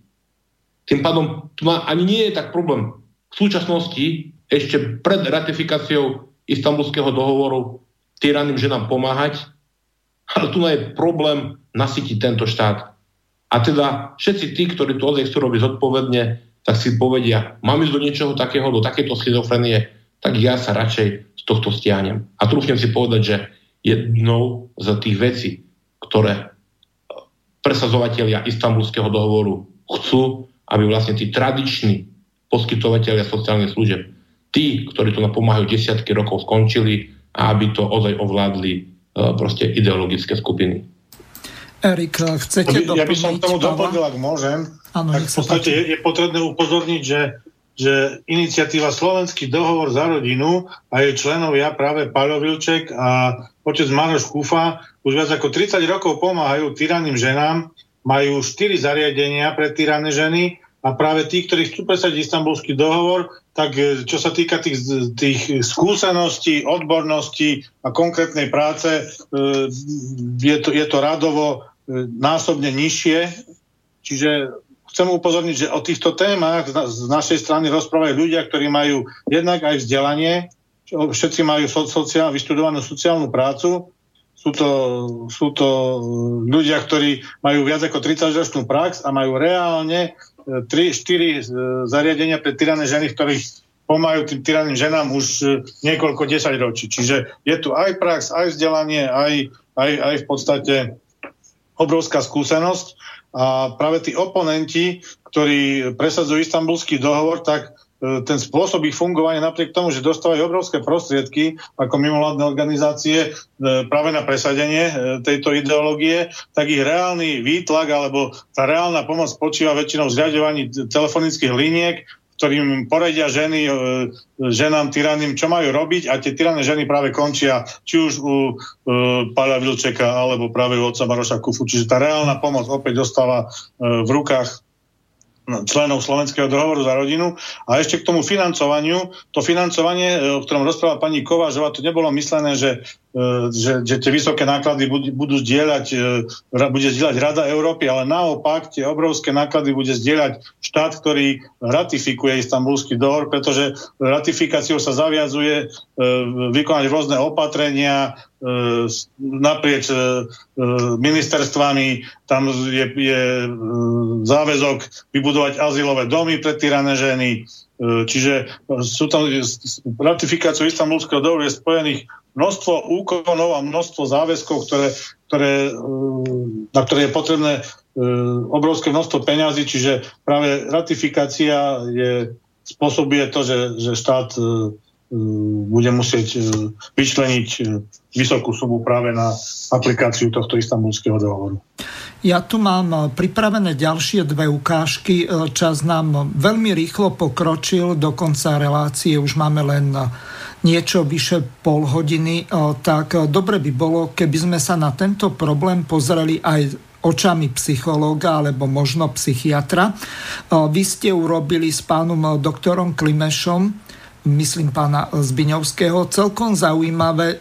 Tým pádom tu ani nie je tak problém v súčasnosti ešte pred ratifikáciou istambulského dohovoru tyranným ženám pomáhať, ale tu je problém nasytiť tento štát. A teda všetci tí, ktorí to ozaj chcú robiť zodpovedne, tak si povedia, mám ísť do niečoho takého, do takéto schizofrenie, tak ja sa radšej z tohto stiahnem. A trúfnem si povedať, že jednou z tých vecí, ktoré presazovatelia istambulského dohovoru chcú, aby vlastne tí tradiční poskytovateľia sociálnych služieb, tí, ktorí tu napomáhajú desiatky rokov, skončili a aby to ozaj ovládli e, proste ideologické skupiny. Erik, chcete doplniť? Ja by som tomu doplnil, ak môžem. Ano, tak v podstate je, je potrebné upozorniť, že, že iniciatíva Slovenský dohovor za rodinu a jej členovia práve Paľo Vilček a otec Maroš Kufa už viac ako 30 rokov pomáhajú tyranným ženám, majú 4 zariadenia pre tyrané ženy a práve tí, ktorí chcú presadiť istambulský dohovor, tak e, čo sa týka tých, tých skúseností, odborností a konkrétnej práce, e, je to, je to radovo e, násobne nižšie. Čiže chcem upozorniť, že o týchto témach z našej strany rozprávajú ľudia, ktorí majú jednak aj vzdelanie, všetci majú sociál, vystudovanú sociálnu prácu, sú to, sú to ľudia, ktorí majú viac ako 30-ročnú prax a majú reálne 3-4 e, zariadenia pre tyrané ženy, ktorých pomajú tým tyranným ženám už e, niekoľko desať ročí. Čiže je tu aj prax, aj vzdelanie, aj, aj, aj v podstate obrovská skúsenosť. A práve tí oponenti, ktorí presadzujú istambulský dohovor, tak ten spôsob ich fungovania napriek tomu, že dostávajú obrovské prostriedky ako mimovládne organizácie e, práve na presadenie e, tejto ideológie, tak ich reálny výtlak alebo tá reálna pomoc spočíva väčšinou v zriadovaní telefonických liniek, ktorým poradia ženy, ženám tyranným, čo majú robiť a tie tyranné ženy práve končia či už u Páľa Vilčeka alebo práve u otca Maroša Kufu. Čiže tá reálna pomoc opäť dostáva v rukách členov Slovenského dohovoru za rodinu. A ešte k tomu financovaniu. To financovanie, e, o ktorom rozpráva pani Kovážová, to nebolo myslené, že, e, že, že tie vysoké náklady budú zdieľať, e, bude zdieľať Rada Európy, ale naopak tie obrovské náklady bude zdieľať štát, ktorý ratifikuje istambulský dohovor, pretože ratifikáciou sa zaviazuje vykonať rôzne opatrenia, naprieč e, e, ministerstvami, tam je, je záväzok vybudovať azylové domy pre tyrané ženy, čiže sú tam ratifikáciou istambulského dohovoru je spojených množstvo úkonov a množstvo záväzkov, ktoré, ktoré, na ktoré je potrebné obrovské množstvo peňazí, čiže práve ratifikácia je, spôsobuje to, že, že štát bude musieť vyčleniť vysokú sumu práve na aplikáciu tohto istambulského dohovoru. Ja tu mám pripravené ďalšie dve ukážky. Čas nám veľmi rýchlo pokročil, do konca relácie už máme len niečo vyše pol hodiny, tak dobre by bolo, keby sme sa na tento problém pozreli aj očami psychológa alebo možno psychiatra. Vy ste urobili s pánom doktorom Klimešom, myslím pána Zbiňovského, celkom zaujímavé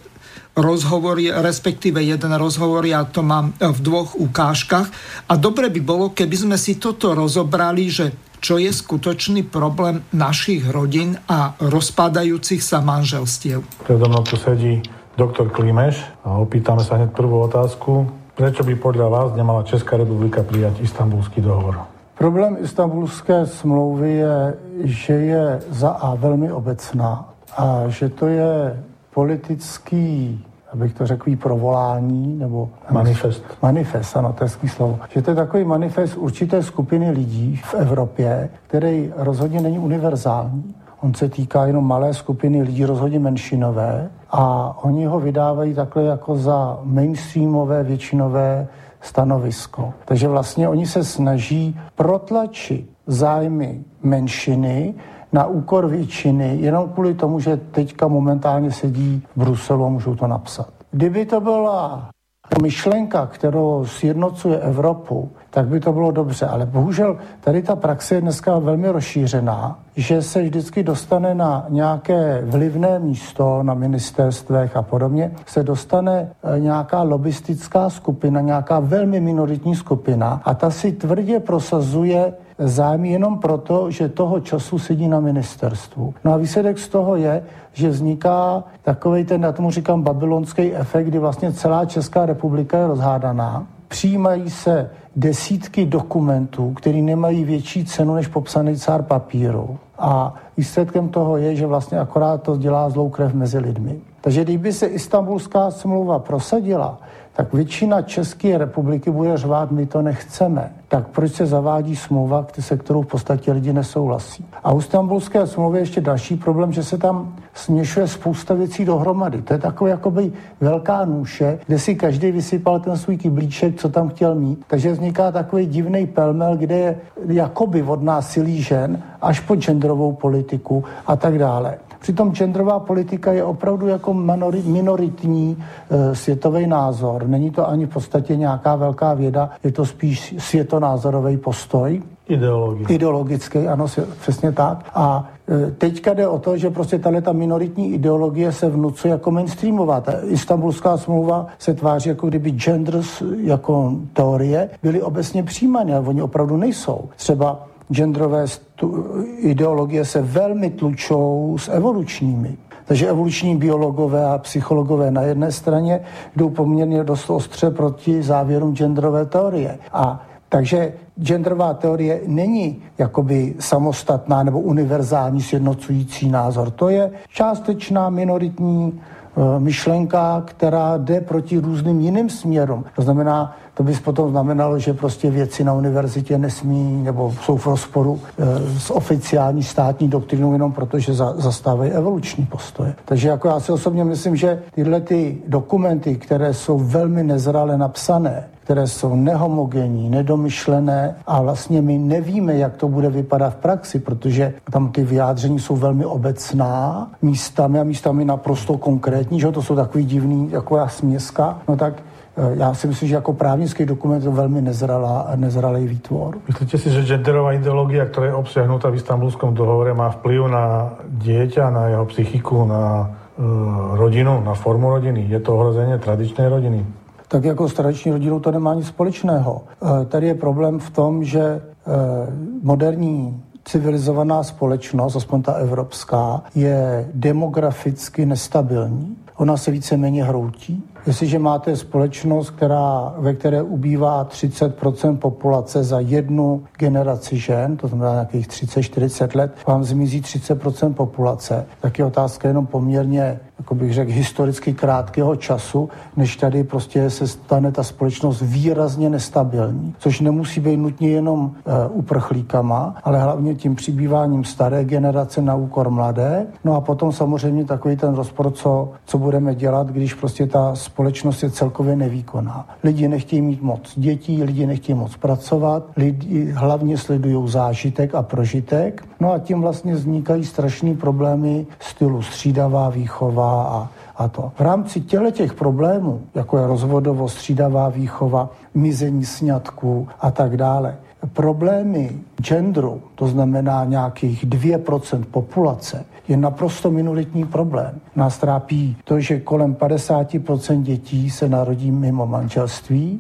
rozhovory, respektíve jeden rozhovor, ja to mám v dvoch ukážkach. A dobre by bolo, keby sme si toto rozobrali, že čo je skutočný problém našich rodín a rozpadajúcich sa manželstiev. Predo mnou tu sedí doktor Klimeš a opýtame sa hneď prvú otázku. Prečo by podľa vás nemala Česká republika prijať istambulský dohovor? Problém istambulské smlouvy je, že je za A velmi obecná a že to je politický abych to řekl, provolání, nebo... Manifest. Manifest, ano, to je slovo. Že to je takový manifest určité skupiny lidí v Evropě, který rozhodně není univerzální. On se týká jenom malé skupiny lidí, rozhodně menšinové, a oni ho vydávají takhle jako za mainstreamové, většinové stanovisko. Takže vlastně oni se snaží protlačit zájmy menšiny na úkor většiny, jenom kvůli tomu, že teďka momentálně sedí v Bruselu a můžou to napsat. Kdyby to byla myšlenka, kterou sjednocuje Evropu, tak by to bylo dobře. Ale bohužel tady ta praxe je dneska velmi rozšířená, že se vždycky dostane na nějaké vlivné místo na ministerstvech a podobně, se dostane eh, nějaká lobistická skupina, nějaká velmi minoritní skupina a ta si tvrdě prosazuje zájmy jenom proto, že toho času sedí na ministerstvu. No a výsledek z toho je, že vzniká takový ten, já tomu říkám, babylonský efekt, kdy vlastně celá Česká republika je rozhádaná. Přijímají se desítky dokumentů, které nemají větší cenu než popsaný cár papíru. A výsledkem toho je, že vlastně akorát to dělá zlou krev mezi lidmi. Takže kdyby se istambulská smlouva prosadila, tak většina České republiky bude řvát, my to nechceme. Tak proč se zavádí smlouva, se kterou v podstatě lidi nesouhlasí? A u Stambulské smlouvy je ještě další problém, že se tam směšuje spousta věcí dohromady. To je takový jakoby velká nůše, kde si každý vysypal ten svůj kyblíček, co tam chtěl mít. Takže vzniká takový divný pelmel, kde je jakoby od násilí žen až po genderovou politiku a tak dále. Přitom genderová politika je opravdu jako minoritní e, světový názor. Není to ani v podstatě nějaká velká věda, je to spíš světonázorový postoj. Ideologický. Ideologický, ano, přesně tak. A e, teďka jde o to, že prostě tahle ta minoritní ideologie se vnucuje jako mainstreamová. Ta istambulská smlouva se tváří, jako kdyby genders jako teorie byly obecně přijímány, ale oni opravdu nejsou. Třeba genderové ideologie se velmi tlučou s evolučními. Takže evoluční biologové a psychologové na jedné straně jdou poměrně dost ostře proti závěrům genderové teorie. A takže genderová teorie není jakoby samostatná nebo univerzální sjednocující názor. To je částečná minoritní Eh, myšlenka, která jde proti různým jiným směrům. To znamená, to by potom znamenalo, že prostě věci na univerzitě nesmí nebo jsou v rozporu e, s oficiální státní doktrinou jenom proto, že za, zastávají evoluční postoje. Takže jako já si osobně myslím, že tyhle ty dokumenty, které jsou velmi nezrale napsané, které jsou nehomogenní, nedomyšlené a vlastně my nevíme, jak to bude vypadat v praxi, protože tam ty vyjádření jsou velmi obecná, místami a místami naprosto konkrétní, že to jsou takový divný, jako směska, no tak já si myslím, že jako právnický dokument je velmi nezralá, nezralý výtvor. Myslíte si, že genderová ideológia, která je obsiahnutá v istambulskom dohovore, má vplyv na dieťa, na jeho psychiku, na uh, rodinu, na formu rodiny? Je to ohrozenie tradičnej rodiny? tak jako s tradiční rodinou to nemá nic společného. Eh, tady je problém v tom, že eh, moderní civilizovaná společnost, aspoň ta evropská, je demograficky nestabilní. Ona se víceméně hroutí. Jestliže máte společnost, která, ve které ubývá 30% populace za jednu generaci žen, to znamená nějakých 30-40 let, vám zmizí 30% populace, tak je otázka jenom poměrně jako bych řekl, historicky krátkého času, než tady prostě se stane ta společnost výrazně nestabilní, což nemusí být nutně jenom uh, uprchlíkama, ale hlavně tím přibýváním staré generace na úkor mladé. No a potom samozřejmě takový ten rozpor, co, co budeme dělat, když prostě ta společnost je celkově nevýkonná. Lidi nechtějí mít moc dětí, lidi nechtějí moc pracovat, lidi hlavně sledují zážitek a prožitek. No a tím vlastně vznikají strašné problémy stylu střídavá výchova, a, a to. V rámci těle těch problémů, jako je rozvodovost, střídavá výchova, mizení sňatků a tak dále, problémy genderu, to znamená nějakých 2% populace, je naprosto minoritní problém. Nás trápí to, že kolem 50% dětí se narodí mimo manželství,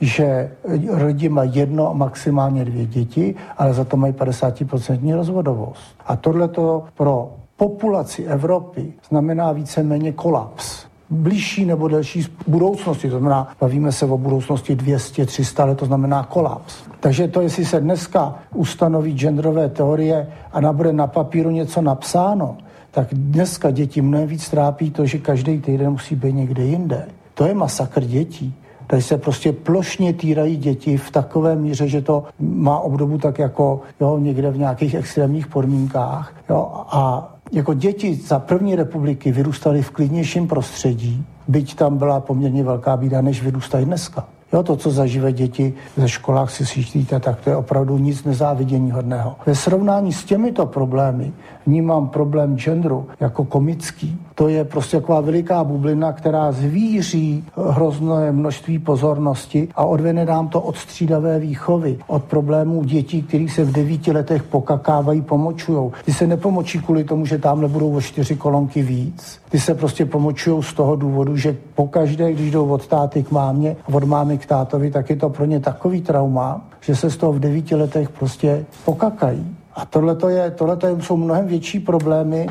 že rodí mají jedno a maximálně dvě děti, ale za to mají 50% rozvodovost. A tohle to pro populaci Evropy znamená víceméně kolaps blížší nebo delší budoucnosti. To znamená, bavíme se o budoucnosti 200, 300 let, to znamená kolaps. Takže to, jestli se dneska ustanoví genderové teorie a nabude na papíru něco napsáno, tak dneska děti mnohem víc trápí to, že každý týden musí být někde jinde. To je masakr dětí. Tady se prostě plošně týrají děti v takové míře, že to má obdobu tak jako jo, někde v nějakých extrémních podmínkách. Jo, a jako děti za první republiky vyrůstaly v klidnějším prostředí, byť tam byla poměrně velká bída, než vyrůstají dneska. Jo, to, co zažívají děti ze školách, si slyšíte, tak to je opravdu nic nezávidění hodného. Ve srovnání s těmito problémy vnímám problém genderu jako komický. To je prostě taková veliká bublina, která zvíří hrozné množství pozornosti a odvene nám to od střídavé výchovy, od problémů dětí, který se v devíti letech pokakávají, pomočujou. Ty se nepomočí kvůli tomu, že tamhle budou o čtyři kolonky víc. Ty se prostě pomočují z toho důvodu, že pokaždé, když jdou od táty k mámě, od mámy k tátovi, tak je to pro ně takový trauma, že se z toho v devíti letech prostě pokakají. A tohle je, tohleto jsou mnohem větší problémy,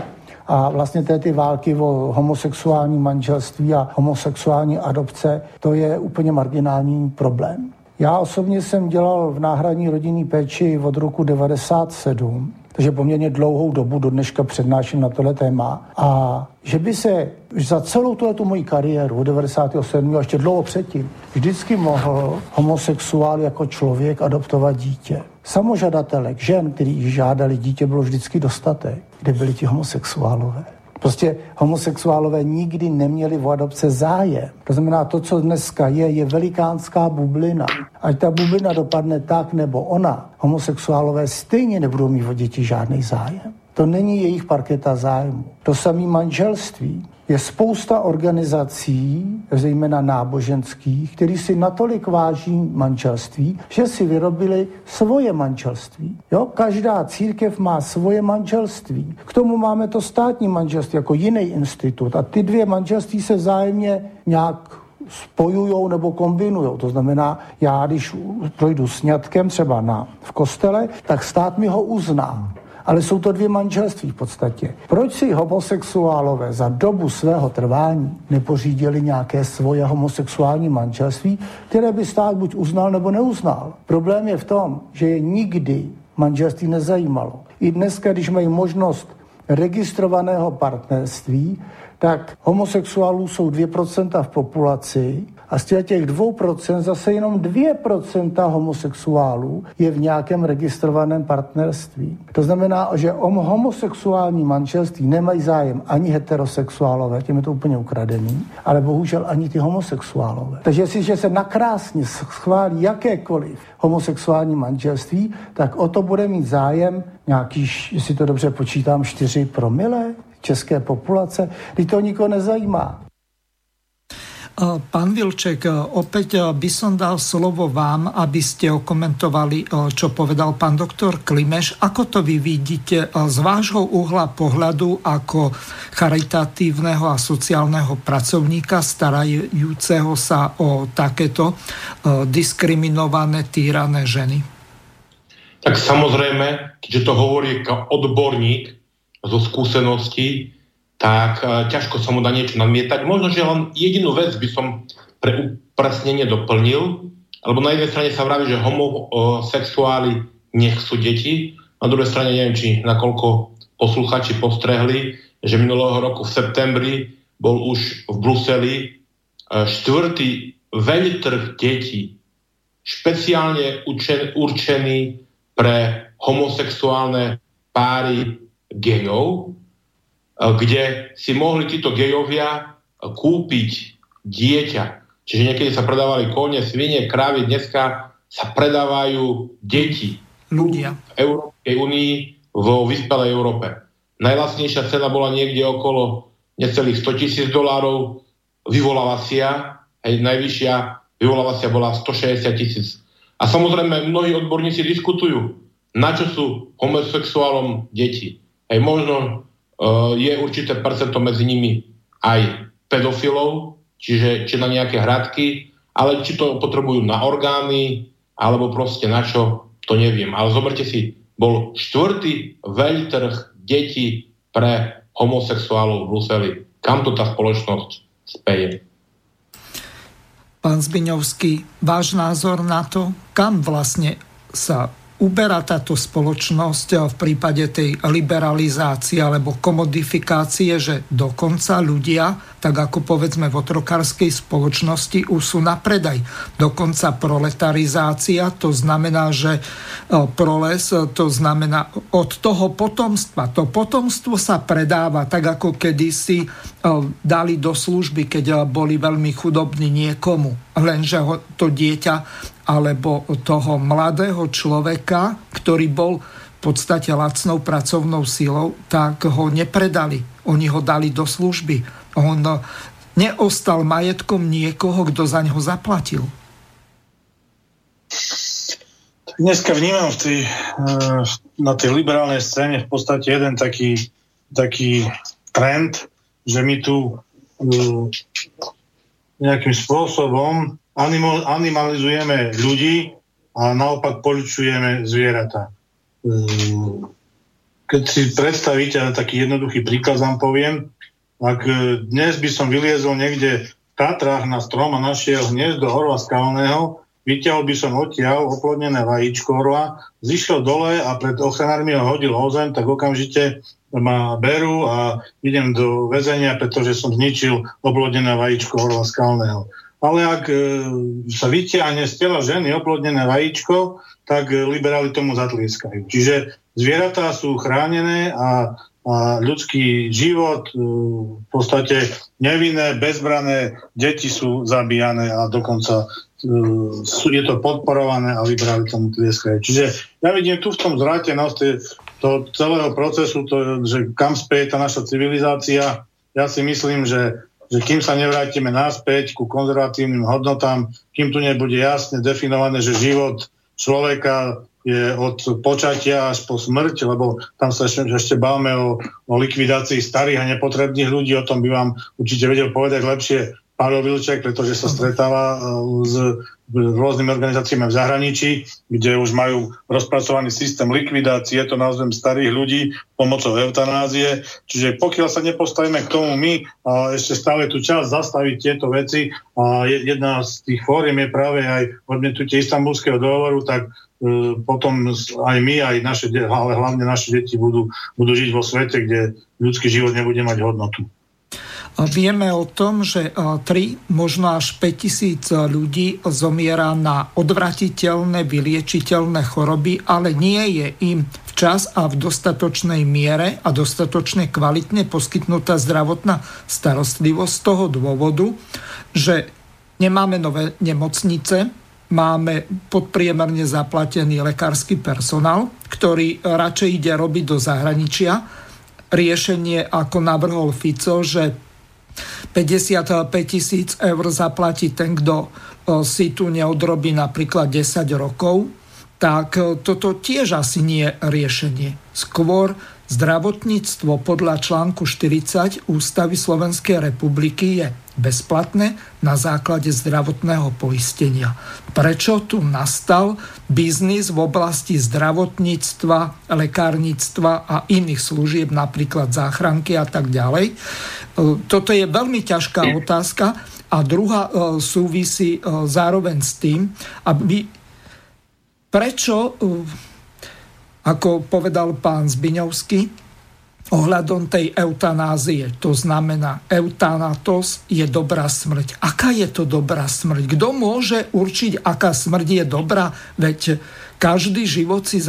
a vlastně té ty války o homosexuální manželství a homosexuální adopce, to je úplně marginální problém. Já osobně jsem dělal v náhradní rodinný péči od roku 97 takže poměrně dlouhou dobu do dneška přednáším na tohle téma. A že by se za celou tu moji kariéru od 97. a ještě dlouho předtím vždycky mohl homosexuál jako člověk adoptovat dítě. Samožadatelek, žen, který žádali dítě, bylo vždycky dostatek. Kde byli ti homosexuálové? Prostě homosexuálové nikdy neměli v adopce zájem. To znamená, to, co dneska je, je velikánská bublina. Ať ta bublina dopadne tak nebo ona, homosexuálové stejně nebudou mít o děti žádný zájem. To není jejich parketa zájmu. To samé manželství je spousta organizací, zejména náboženských, který si natolik váží manželství, že si vyrobili svoje manželství. Jo? Každá církev má svoje manželství. K tomu máme to státní manželství jako jiný institut. A ty dvě manželství se vzájemně nějak spojují nebo kombinují. To znamená, já když projdu sňatkem třeba na, v kostele, tak stát mi ho uzná. Ale jsou to dvě manželství v podstatě. Proč si homosexuálové za dobu svého trvání nepořídili nějaké svoje homosexuální manželství, které by stát buď uznal nebo neuznal? Problém je v tom, že je nikdy manželství nezajímalo. I dneska, když mají možnost registrovaného partnerství, tak homosexuálů jsou 2% v populaci a z těch 2% zase jenom 2% homosexuálů je v nějakém registrovaném partnerství. To znamená, že o homosexuální manželství nemají zájem ani heterosexuálové, těm je to úplně ukradený, ale bohužel ani ty homosexuálové. Takže jestliže se nakrásně schválí jakékoliv homosexuální manželství, tak o to bude mít zájem nějaký, jestli to dobře počítám, 4 promile české populace. Teď to nikoho nezajímá. Pán Vilček, opäť by som dal slovo vám, aby ste okomentovali, čo povedal pán doktor Klimeš. Ako to vy vidíte z vášho uhla pohľadu ako charitatívneho a sociálneho pracovníka starajúceho sa o takéto diskriminované, týrané ženy? Tak samozrejme, keďže to hovorí odborník zo skúseností, tak uh, ťažko sa mu dá niečo namietať. Možno, že len jedinú vec by som pre upresnenie doplnil, alebo na jednej strane sa vraví, že homosexuáli nechcú deti, na druhej strane neviem, či nakoľko posluchači postrehli, že minulého roku v septembri bol už v Bruseli uh, štvrtý veľtrh detí, špeciálne určený pre homosexuálne páry gejov, kde si mohli títo gejovia kúpiť dieťa. Čiže niekedy sa predávali kone, svine, krávy, dneska sa predávajú deti. Ľudia. V Európskej únii vo vyspelej Európe. Najlacnejšia cena bola niekde okolo necelých 100 tisíc dolárov, vyvolávacia, aj najvyššia vyvolávacia bola 160 tisíc. A samozrejme mnohí odborníci diskutujú, na čo sú homosexuálom deti. Aj možno je určité percento medzi nimi aj pedofilov, čiže či na nejaké hradky, ale či to potrebujú na orgány, alebo proste na čo, to neviem. Ale zoberte si, bol štvrtý veľtrh detí pre homosexuálov v Bruseli. Kam to tá spoločnosť speje? Pán Zbiňovský, váš názor na to, kam vlastne sa uberá táto spoločnosť v prípade tej liberalizácie alebo komodifikácie, že dokonca ľudia, tak ako povedzme v otrokárskej spoločnosti, už sú na predaj. Dokonca proletarizácia, to znamená, že eh, proles, eh, to znamená od toho potomstva. To potomstvo sa predáva tak ako kedysi dali do služby, keď boli veľmi chudobní niekomu. Lenže to dieťa alebo toho mladého človeka, ktorý bol v podstate lacnou pracovnou sílou, tak ho nepredali. Oni ho dali do služby. On neostal majetkom niekoho, kto za ňo zaplatil. Dneska vnímam v tej, eh, na tej liberálnej scéne v podstate jeden taký, taký trend, že my tu eh, nejakým spôsobom animalizujeme ľudí a naopak poličujeme zvieratá. Ehm, keď si predstavíte, taký jednoduchý príklad vám poviem, ak e, dnes by som vyliezol niekde v Tatrách na strom a našiel hniezdo orla skalného, vyťahol by som odtiaľ oplodnené vajíčko orla, zišiel dole a pred ochranármi ho hodil o zem, tak okamžite ma berú a idem do väzenia, pretože som zničil oplodnené vajíčko orla skalného ale ak e, sa vytiahne z tela ženy oplodnené vajíčko, tak e, liberáli tomu zatlieskajú. Čiže zvieratá sú chránené a, a ľudský život, e, v podstate nevinné, bezbrané deti sú zabíjane a dokonca je to podporované a liberáli tomu tlieskajú. Čiže ja vidím tu v tom zrátenosť toho celého procesu, to, že kam speje tá naša civilizácia. Ja si myslím, že že kým sa nevrátime naspäť ku konzervatívnym hodnotám, kým tu nebude jasne definované, že život človeka je od počatia až po smrť, lebo tam sa ešte, ešte bavme o, o likvidácii starých a nepotrebných ľudí, o tom by vám určite vedel povedať lepšie Pavel Vilček, pretože sa stretáva uh, s rôznymi organizáciami v zahraničí, kde už majú rozpracovaný systém likvidácie, to nazvem starých ľudí pomocou eutanázie. Čiže pokiaľ sa nepostavíme k tomu my, a ešte stále tu čas zastaviť tieto veci a jedna z tých fóriem je práve aj odmietnutie istambulského dohovoru, tak e, potom aj my, aj naše, ale hlavne naše deti budú, budú žiť vo svete, kde ľudský život nebude mať hodnotu. Vieme o tom, že 3, možno až 5 tisíc ľudí zomiera na odvratiteľné, vyliečiteľné choroby, ale nie je im včas a v dostatočnej miere a dostatočne kvalitne poskytnutá zdravotná starostlivosť z toho dôvodu, že nemáme nové nemocnice, máme podpriemerne zaplatený lekársky personál, ktorý radšej ide robiť do zahraničia. Riešenie, ako navrhol Fico, že 55 tisíc eur zaplatí ten, kto si tu neodrobí napríklad 10 rokov, tak toto tiež asi nie je riešenie. Skôr Zdravotníctvo podľa článku 40 Ústavy Slovenskej republiky je bezplatné na základe zdravotného poistenia. Prečo tu nastal biznis v oblasti zdravotníctva, lekárnictva a iných služieb, napríklad záchranky a tak ďalej? Toto je veľmi ťažká otázka a druhá e, súvisí e, zároveň s tým, aby prečo e, ako povedal pán Zbiňovský, ohľadom tej eutanázie. To znamená, eutanatos je dobrá smrť. Aká je to dobrá smrť? Kto môže určiť, aká smrť je dobrá? Veď každý život si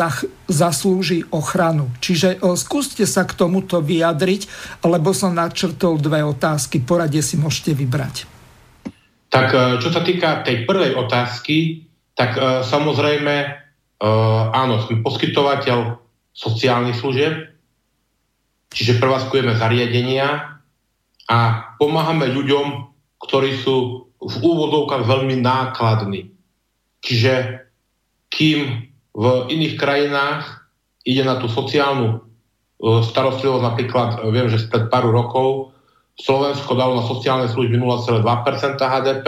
zaslúži ochranu. Čiže o, skúste sa k tomuto vyjadriť, lebo som načrtol dve otázky. Poradie si môžete vybrať. Tak e, čo sa týka tej prvej otázky, tak e, samozrejme áno, sme poskytovateľ sociálnych služieb, čiže prevádzkujeme zariadenia a pomáhame ľuďom, ktorí sú v úvodovkách veľmi nákladní. Čiže kým v iných krajinách ide na tú sociálnu uh, starostlivosť, napríklad viem, že spred pár rokov Slovensko dalo na sociálne služby 0,2% HDP,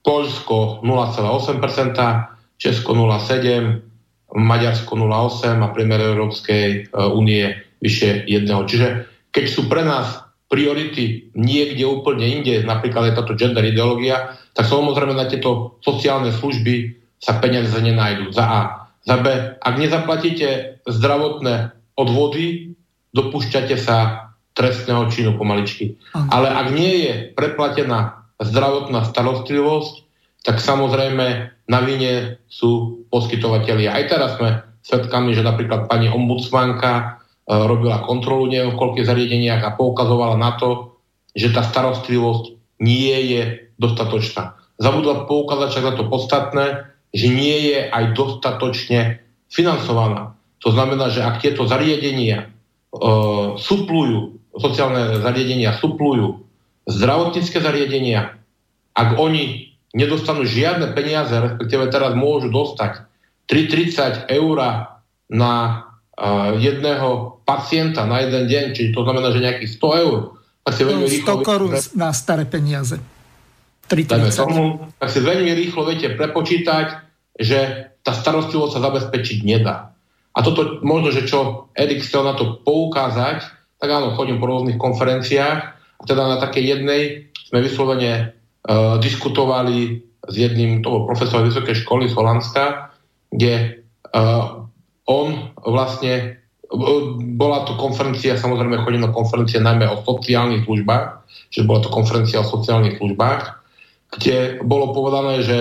Polsko 0,8%, Česko 0,7, Maďarsko 0,8 a priemer Európskej e, únie vyše jedného. Čiže keď sú pre nás priority niekde úplne inde, napríklad je táto gender ideológia, tak samozrejme na tieto sociálne služby sa peniaze nenajdu. Za A. Za B. Ak nezaplatíte zdravotné odvody, dopúšťate sa trestného činu pomaličky. Ale ak nie je preplatená zdravotná starostlivosť, tak samozrejme na vine sú poskytovateľi. Aj teraz sme svedkami, že napríklad pani ombudsmanka e, robila kontrolu neviem v koľkých zariadeniach a poukazovala na to, že tá starostlivosť nie je dostatočná. Zabudla poukázať však na to podstatné, že nie je aj dostatočne financovaná. To znamená, že ak tieto zariadenia e, suplujú, sociálne zariadenia suplujú zdravotnícke zariadenia, ak oni nedostanú žiadne peniaze, respektíve teraz môžu dostať 3,30 eur na uh, jedného pacienta na jeden deň, čiže to znamená, že nejakých 100 eur. Tak si veľmi 100 rýchlo korún pre... na staré peniaze. 3,30. Tomu, tak si veľmi rýchlo viete prepočítať, že tá starostlivosť sa zabezpečiť nedá. A toto možno, že čo Erik chcel na to poukázať, tak áno, chodím po rôznych konferenciách a teda na takej jednej sme vyslovene diskutovali s jedným toho profesorom vysokej školy z Holandska, kde uh, on vlastne bola to konferencia, samozrejme chodím na konferencie najmä o sociálnych službách, že bola to konferencia o sociálnych službách, kde bolo povedané, že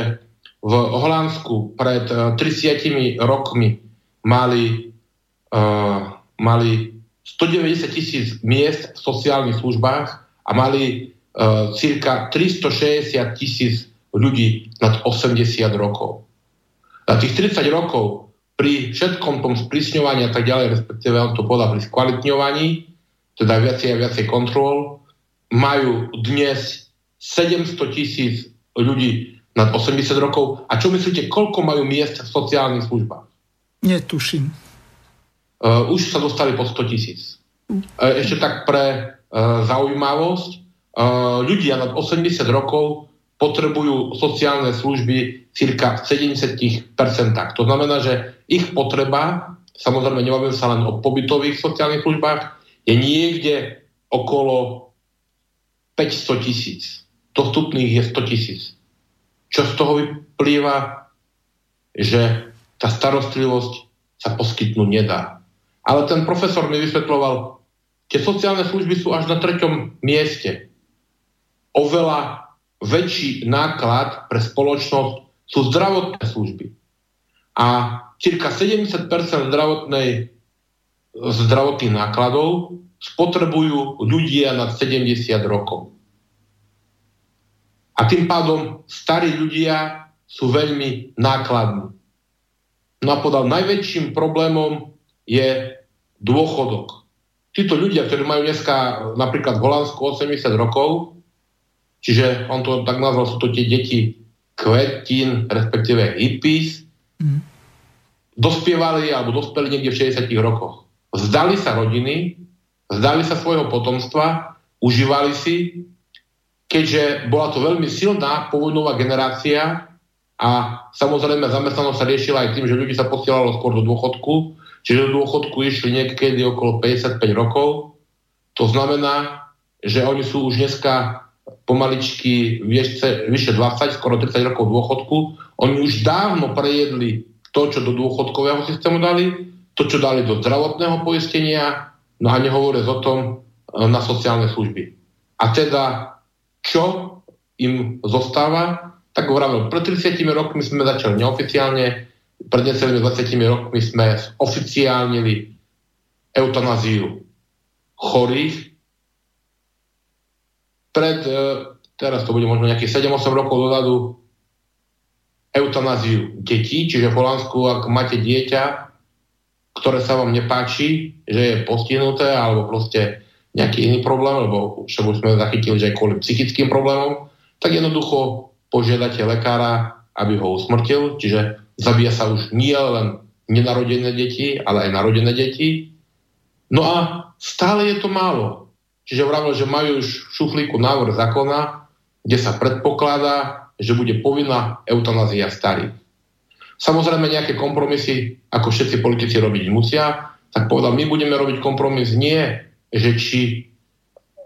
v Holandsku pred 30 rokmi mali, uh, mali 190 tisíc miest v sociálnych službách a mali cirka 360 tisíc ľudí nad 80 rokov. Na tých 30 rokov pri všetkom tom sprísňovaní a tak ďalej, respektíve on to povedal pri skvalitňovaní, teda viacej a viacej kontrol, majú dnes 700 tisíc ľudí nad 80 rokov. A čo myslíte, koľko majú miest v sociálnych službách? Netuším. Uh, už sa dostali po 100 tisíc. Uh, ešte tak pre uh, zaujímavosť, ľudia nad 80 rokov potrebujú sociálne služby cirka v 70%. To znamená, že ich potreba, samozrejme nebavím sa len o pobytových sociálnych službách, je niekde okolo 500 tisíc. Dostupných je 100 tisíc. Čo z toho vyplýva? Že tá starostlivosť sa poskytnúť nedá. Ale ten profesor mi vysvetloval, tie sociálne služby sú až na treťom mieste. Oveľa väčší náklad pre spoločnosť sú zdravotné služby. A cirka 70% zdravotnej, zdravotných nákladov spotrebujú ľudia nad 70 rokov. A tým pádom starí ľudia sú veľmi nákladní. No a podal najväčším problémom je dôchodok. Títo ľudia, ktorí majú dneska napríklad v Holandsku 80 rokov, čiže on to tak nazval, sú to tie deti kvetín, respektíve hippies, mm. dospievali alebo dospeli niekde v 60 rokoch. Vzdali sa rodiny, vzdali sa svojho potomstva, užívali si, keďže bola to veľmi silná povojnová generácia a samozrejme zamestnanosť sa riešila aj tým, že ľudí sa posielalo skôr do dôchodku, čiže do dôchodku išli niekedy okolo 55 rokov. To znamená, že oni sú už dneska pomaličky vyše 20, skoro 30 rokov dôchodku. Oni už dávno prejedli to, čo do dôchodkového systému dali, to, čo dali do zdravotného poistenia, No a nehovoriac o tom e, na sociálne služby. A teda, čo im zostáva, tak hovorím, pred 30 rokmi sme začali neoficiálne, pred necelými 20 rokmi sme oficiálnili eutanáziu chorých. Pred, e, teraz to bude možno nejakých 7-8 rokov dozadu, eutanáziu detí, čiže v Holandsku, ak máte dieťa, ktoré sa vám nepáči, že je postihnuté alebo proste nejaký iný problém, lebo už sme zachytili, že aj kvôli psychickým problémom, tak jednoducho požiadate lekára, aby ho usmrtil, čiže zabíja sa už nie len nenarodené deti, ale aj narodené deti. No a stále je to málo. Čiže vravil, že majú už v šuflíku návrh zákona, kde sa predpokladá, že bude povinná eutanázia starých. Samozrejme nejaké kompromisy, ako všetci politici robiť musia, tak povedal, my budeme robiť kompromis nie, že či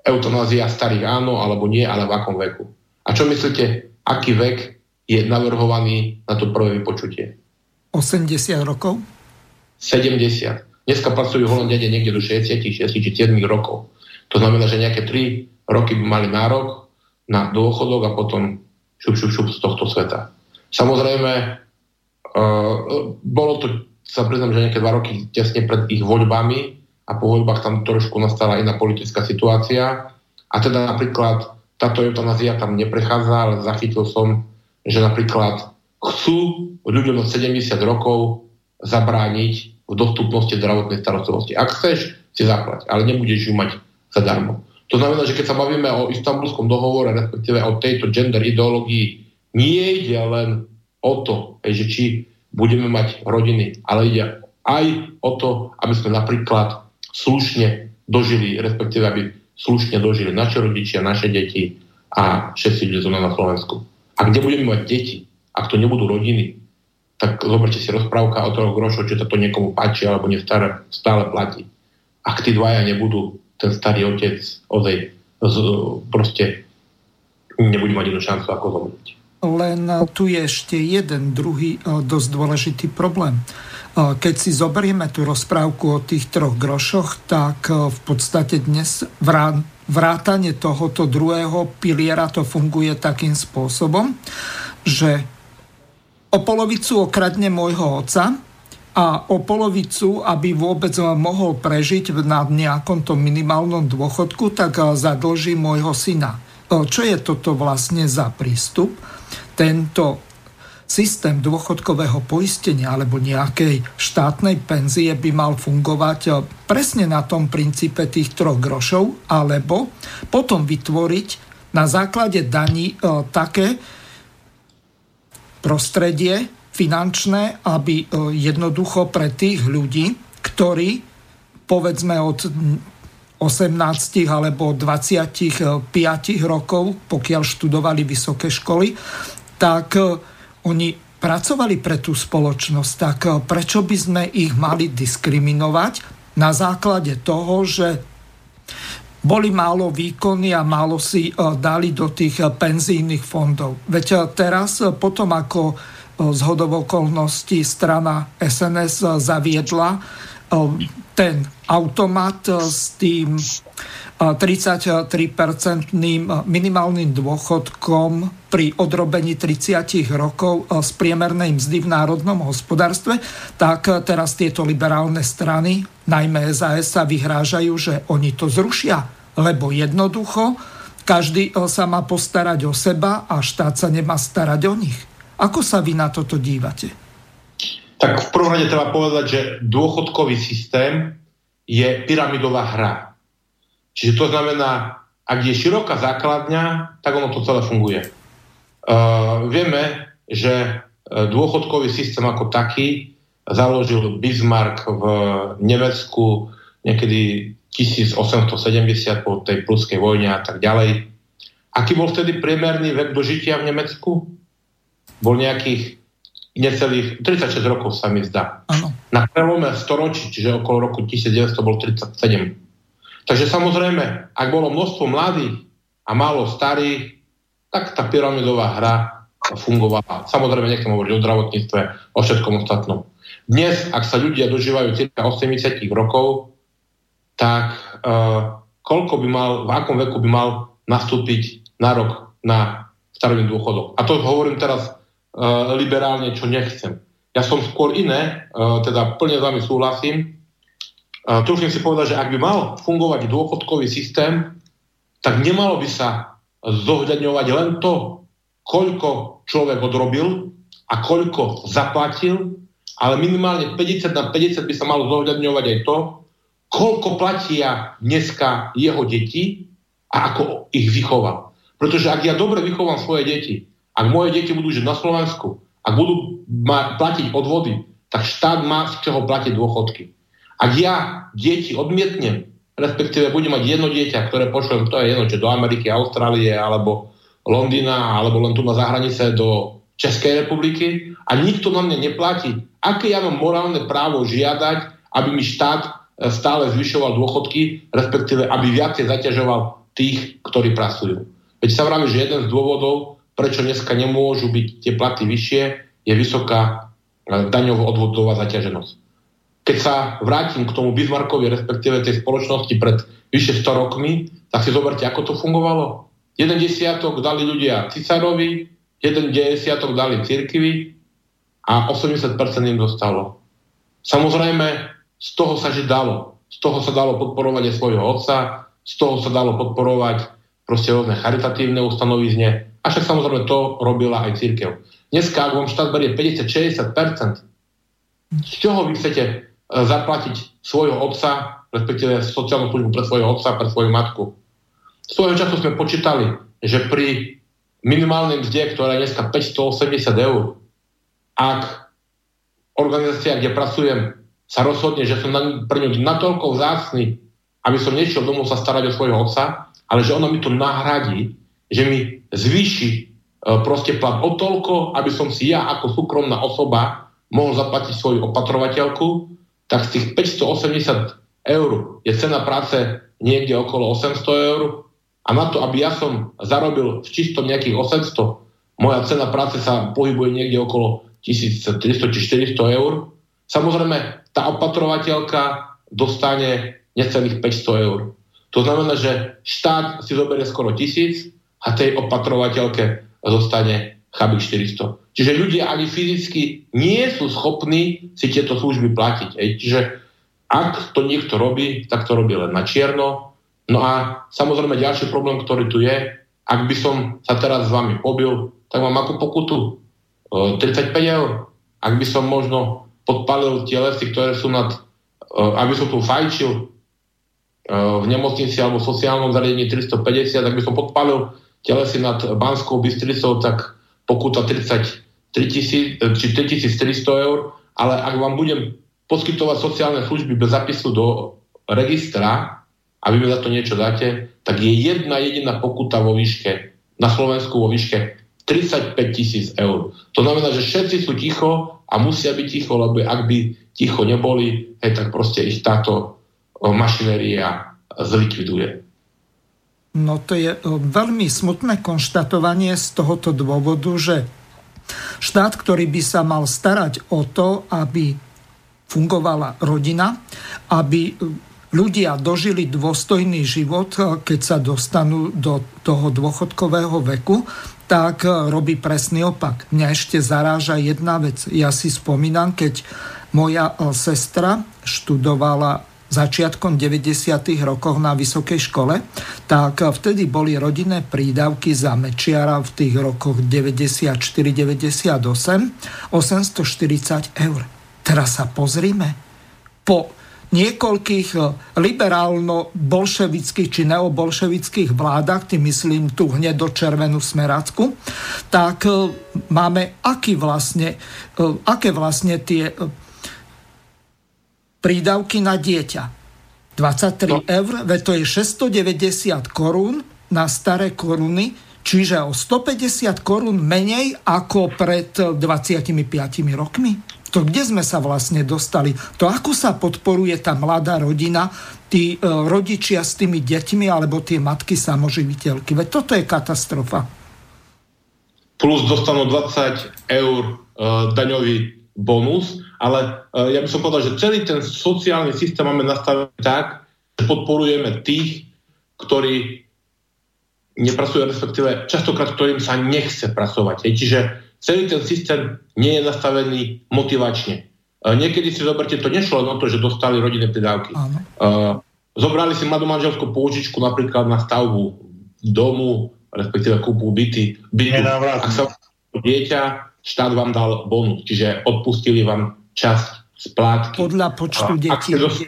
eutanázia starých áno alebo nie, ale v akom veku. A čo myslíte, aký vek je navrhovaný na to prvé vypočutie? 80 rokov? 70. Dneska pracujú Holandiade niekde do 66 či 7 rokov. To znamená, že nejaké 3 roky by mali nárok na dôchodok a potom šup, šup, šup z tohto sveta. Samozrejme, Uh, bolo to, sa priznám, že nejaké dva roky tesne pred ich voľbami a po voľbách tam trošku nastala iná politická situácia a teda napríklad táto eutanázia tam neprechádza, ale zachytil som, že napríklad chcú ľuďom od 70 rokov zabrániť v dostupnosti zdravotnej starostlivosti. Ak chceš, si zaplať, ale nebudeš ju mať zadarmo. To znamená, že keď sa bavíme o istambulskom dohovore, respektíve o tejto gender ideológii, nie ide len o to, že či budeme mať rodiny, ale ide aj o to, aby sme napríklad slušne dožili, respektíve aby slušne dožili naše rodičia, naše deti a všetci ľudia na Slovensku. A kde budeme mať deti, ak to nebudú rodiny, tak zoberte si rozprávka o troch grošov, či to niekomu páči alebo nestále stále platí. Ak tí dvaja nebudú, ten starý otec ozaj proste nebude mať inú šancu ako zomrieť. Len tu je ešte jeden druhý e, dosť dôležitý problém. E, keď si zoberieme tú rozprávku o tých troch grošoch, tak e, v podstate dnes vrátanie tohoto druhého piliera to funguje takým spôsobom, že o polovicu okradne môjho oca a o polovicu, aby vôbec mohol prežiť na nejakom tom minimálnom dôchodku, tak zadlží môjho syna. Čo je toto vlastne za prístup? tento systém dôchodkového poistenia alebo nejakej štátnej penzie by mal fungovať eh, presne na tom princípe tých troch grošov, alebo potom vytvoriť na základe daní eh, také prostredie finančné, aby eh, jednoducho pre tých ľudí, ktorí povedzme od 18 alebo 25 rokov, pokiaľ študovali vysoké školy, tak e, oni pracovali pre tú spoločnosť. Tak e, prečo by sme ich mali diskriminovať na základe toho, že boli málo výkonní a málo si e, dali do tých penzijných fondov. Veď teraz potom, ako z hodovokolností strana SNS zaviedla ten automat s tým 33-percentným minimálnym dôchodkom pri odrobení 30 rokov z priemernej mzdy v národnom hospodárstve, tak teraz tieto liberálne strany, najmä SAS, sa vyhrážajú, že oni to zrušia, lebo jednoducho každý sa má postarať o seba a štát sa nemá starať o nich. Ako sa vy na toto dívate? Tak v prvom rade treba povedať, že dôchodkový systém je pyramidová hra. Čiže to znamená, ak je široká základňa, tak ono to celé funguje. Uh, vieme, že e, dôchodkový systém ako taký založil Bismarck v Nemecku niekedy 1870 po tej pluskej vojne a tak ďalej. Aký bol vtedy priemerný vek dožitia v Nemecku? Bol nejakých necelých 36 rokov sa mi zdá. Ano. Na prelome storočí, čiže okolo roku 1900 bol 37. Takže samozrejme, ak bolo množstvo mladých a málo starých, tak tá pyramidová hra fungovala. Samozrejme, nechcem hovoriť o zdravotníctve, o všetkom ostatnom. Dnes, ak sa ľudia dožívajú cirka 80 rokov, tak uh, koľko by mal, v akom veku by mal nastúpiť nárok na starobný dôchodok. A to hovorím teraz uh, liberálne, čo nechcem. Ja som skôr iné, uh, teda plne s vami súhlasím. Uh, Trúfim si povedať, že ak by mal fungovať dôchodkový systém, tak nemalo by sa zohľadňovať len to, koľko človek odrobil a koľko zaplatil, ale minimálne 50 na 50 by sa malo zohľadňovať aj to, koľko platia dneska jeho deti a ako ich vychoval. Pretože ak ja dobre vychovám svoje deti ak moje deti budú žiť na Slovensku, ak budú ma platiť odvody, tak štát má z čoho platiť dôchodky. Ak ja deti odmietnem, respektíve budem mať jedno dieťa, ktoré pošlem, to je jedno, či do Ameriky, Austrálie, alebo Londýna, alebo len tu na zahranice do Českej republiky a nikto na mňa neplatí, aké ja mám morálne právo žiadať, aby mi štát e, stále zvyšoval dôchodky, respektíve aby viacej zaťažoval tých, ktorí pracujú. Veď sa vraví, že jeden z dôvodov, prečo dneska nemôžu byť tie platy vyššie, je vysoká e, daňovo-odvodová zaťaženosť. Keď sa vrátim k tomu Bismarckovi, respektíve tej spoločnosti pred vyše 100 rokmi, tak si zoberte, ako to fungovalo. Jeden desiatok dali ľudia cisárovi, jeden desiatok dali cirkvi a 80% im dostalo. Samozrejme, z toho sa žiť dalo. Z toho sa dalo podporovať aj svojho otca, z toho sa dalo podporovať proste rôzne charitatívne ustanovizne, a však samozrejme to robila aj církev. Dneska, ak vám štát berie 50-60%, z čoho vy chcete e, zaplatiť svojho otca, respektíve sociálnu službu pre svojho otca, pre svoju matku? Svojho času sme počítali, že pri minimálnej mzde, ktorá je dneska 580 eur, ak organizácia, kde pracujem, sa rozhodne, že som na, pre ňu natoľko vzácný, aby som nešiel domov sa starať o svojho otca, ale že ona mi to nahradí, že mi zvýši e, proste plat o toľko, aby som si ja ako súkromná osoba mohol zaplatiť svoju opatrovateľku, tak z tých 580 eur je cena práce niekde okolo 800 eur a na to, aby ja som zarobil v čistom nejakých 800, moja cena práce sa pohybuje niekde okolo 1300 či 400 eur. Samozrejme, tá opatrovateľka dostane necelých 500 eur. To znamená, že štát si zoberie skoro 1000 a tej opatrovateľke zostane chabik 400. Čiže ľudia ani fyzicky nie sú schopní si tieto služby platiť. Ej. Čiže ak to niekto robí, tak to robí len na čierno. No a samozrejme ďalší problém, ktorý tu je, ak by som sa teraz s vami pobil, tak mám ako pokutu 35 eur. Ak by som možno podpalil tie lesy, ktoré sú nad, aby som tu fajčil v nemocnici alebo v sociálnom zariadení 350, ak by som podpalil telesy nad Banskou Bystricou, tak pokuta 33 tisíc, eh, či 3300 eur, ale ak vám budem poskytovať sociálne služby bez zapisu do registra a vy mi za to niečo dáte, tak je jedna jediná pokuta vo výške, na Slovensku vo výške 35 tisíc eur. To znamená, že všetci sú ticho a musia byť ticho, lebo ak by ticho neboli, hej, tak proste ich táto mašinéria zlikviduje. No to je veľmi smutné konštatovanie z tohoto dôvodu, že štát, ktorý by sa mal starať o to, aby fungovala rodina, aby ľudia dožili dôstojný život, keď sa dostanú do toho dôchodkového veku, tak robí presný opak. Mňa ešte zaráža jedna vec. Ja si spomínam, keď moja sestra študovala začiatkom 90. rokov na vysokej škole, tak vtedy boli rodinné prídavky za Mečiara v tých rokoch 94-98 840 eur. Teraz sa pozrime. Po niekoľkých eh, liberálno-bolševických či neobolševických vládach, tým myslím tú hnedo-červenú smeracku, tak eh, máme aký vlastne, eh, aké vlastne tie prídavky na dieťa. 23 no. eur, veď to je 690 korún na staré koruny, čiže o 150 korún menej ako pred 25 rokmi. To kde sme sa vlastne dostali? To ako sa podporuje tá mladá rodina, tí e, rodičia s tými deťmi alebo tie matky samoživiteľky? Veď toto je katastrofa. Plus dostanú 20 eur e, daňový bonus, ale uh, ja by som povedal, že celý ten sociálny systém máme nastavený tak, že podporujeme tých, ktorí nepracujú, respektíve častokrát, ktorým sa nechce pracovať. Hej. Čiže celý ten systém nie je nastavený motivačne. Uh, niekedy si zoberte, to nešlo len o to, že dostali rodinné pridávky. Uh, zobrali si mladú manželskú pôžičku napríklad na stavbu domu, respektíve kúpu byty, bytu. Ak sa dieťa, štát vám dal bonus, čiže odpustili vám časť splátky. Podľa počtu detí. Dos...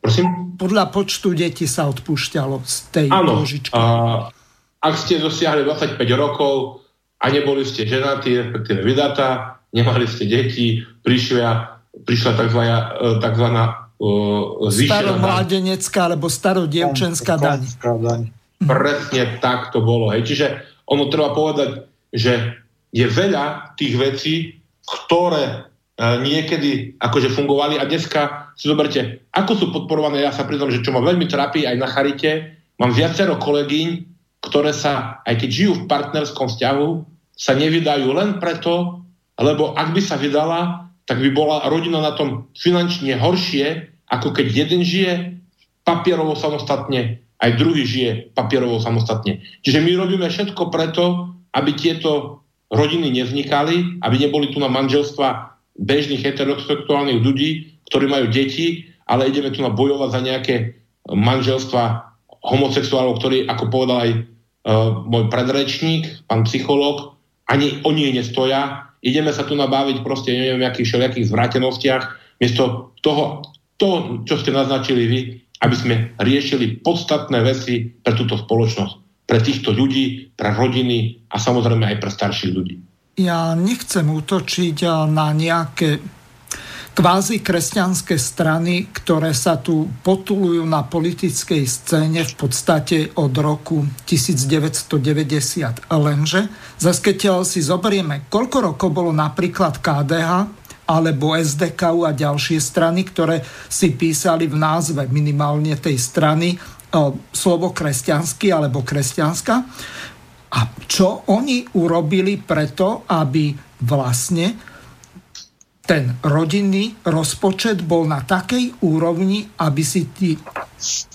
Prosím? Podľa počtu detí sa odpúšťalo z tej Áno, ak ste dosiahli 25 rokov a neboli ste ženatí, respektíve vydatá, nemali ste deti, prišla, prišla tzv. tzv. Uh, staromládenecká alebo starodievčenská daň. daň. Presne tak to bolo. Hej. Čiže ono treba povedať, že je veľa tých vecí, ktoré niekedy akože fungovali a dneska si zoberte, ako sú podporované, ja sa priznám, že čo ma veľmi trápi aj na Charite, mám viacero kolegyň, ktoré sa, aj keď žijú v partnerskom vzťahu, sa nevydajú len preto, lebo ak by sa vydala, tak by bola rodina na tom finančne horšie, ako keď jeden žije papierovo samostatne, aj druhý žije papierovo samostatne. Čiže my robíme všetko preto, aby tieto rodiny nevznikali, aby neboli tu na manželstva bežných heterosexuálnych ľudí, ktorí majú deti, ale ideme tu na bojovať za nejaké manželstva homosexuálov, ktorí, ako povedal aj uh, môj predrečník, pán psychológ, ani oni nestoja. Ideme sa tu nabaviť proste neviem, akých všelijakých zvratenostiach, miesto toho, to, čo ste naznačili vy, aby sme riešili podstatné veci pre túto spoločnosť, pre týchto ľudí, pre rodiny a samozrejme aj pre starších ľudí ja nechcem útočiť na nejaké kvázi kresťanské strany, ktoré sa tu potulujú na politickej scéne v podstate od roku 1990. Lenže, zase keď si zoberieme, koľko rokov bolo napríklad KDH, alebo SDK a ďalšie strany, ktoré si písali v názve minimálne tej strany slovo kresťanský alebo kresťanská, a čo oni urobili preto, aby vlastne ten rodinný rozpočet bol na takej úrovni, aby si tí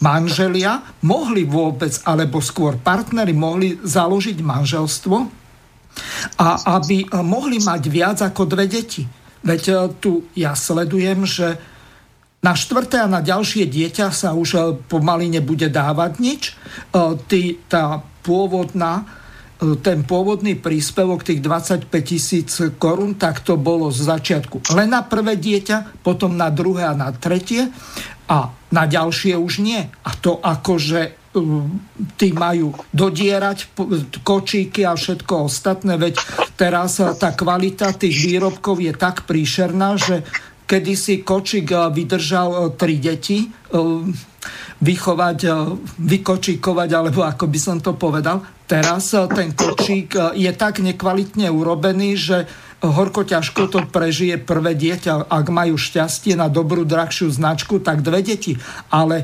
manželia mohli vôbec, alebo skôr partnery mohli založiť manželstvo a aby mohli mať viac ako dve deti. Veď e, tu ja sledujem, že na štvrté a na ďalšie dieťa sa už e, pomaly nebude dávať nič. E, Tý, tá pôvodná ten pôvodný príspevok tých 25 tisíc korún, tak to bolo z začiatku len na prvé dieťa, potom na druhé a na tretie a na ďalšie už nie. A to akože tí majú dodierať kočíky a všetko ostatné, veď teraz tá kvalita tých výrobkov je tak príšerná, že kedy si Kočik vydržal tri deti, vychovať, vykočikovať, alebo ako by som to povedal. Teraz ten kočík je tak nekvalitne urobený, že horko ťažko to prežije prvé dieťa. Ak majú šťastie na dobrú, drahšiu značku, tak dve deti. Ale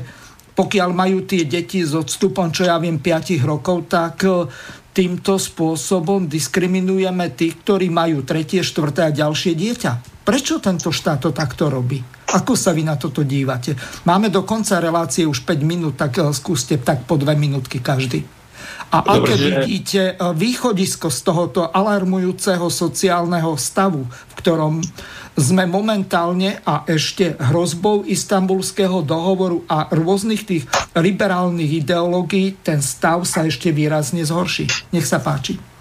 pokiaľ majú tie deti s odstupom, čo ja viem, 5 rokov, tak týmto spôsobom diskriminujeme tých, ktorí majú tretie, štvrté a ďalšie dieťa. Prečo tento štát to takto robí? Ako sa vy na toto dívate? Máme do konca relácie už 5 minút, tak eh, skúste tak po 2 minútky každý. A Dobre, aké že... vidíte eh, východisko z tohoto alarmujúceho sociálneho stavu, v ktorom sme momentálne a ešte hrozbou istambulského dohovoru a rôznych tých liberálnych ideológií ten stav sa ešte výrazne zhorší. Nech sa páči.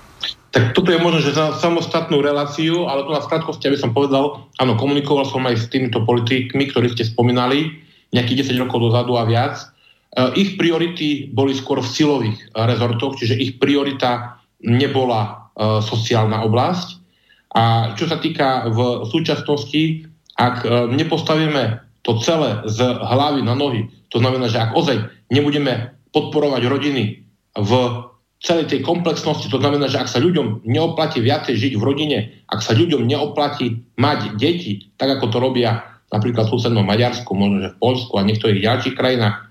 Tak toto je možno, že za samostatnú reláciu, ale to na krátkosti, aby som povedal, áno, komunikoval som aj s týmito politikmi, ktorí ste spomínali, nejakých 10 rokov dozadu a viac. E, ich priority boli skôr v silových rezortoch, čiže ich priorita nebola e, sociálna oblasť, a čo sa týka v súčasnosti, ak e, nepostavíme to celé z hlavy na nohy, to znamená, že ak ozaj nebudeme podporovať rodiny v celej tej komplexnosti, to znamená, že ak sa ľuďom neoplatí viacej žiť v rodine, ak sa ľuďom neoplatí mať deti, tak ako to robia napríklad v susednom Maďarsku, možno že v Polsku a niektorých ďalších krajinách, e,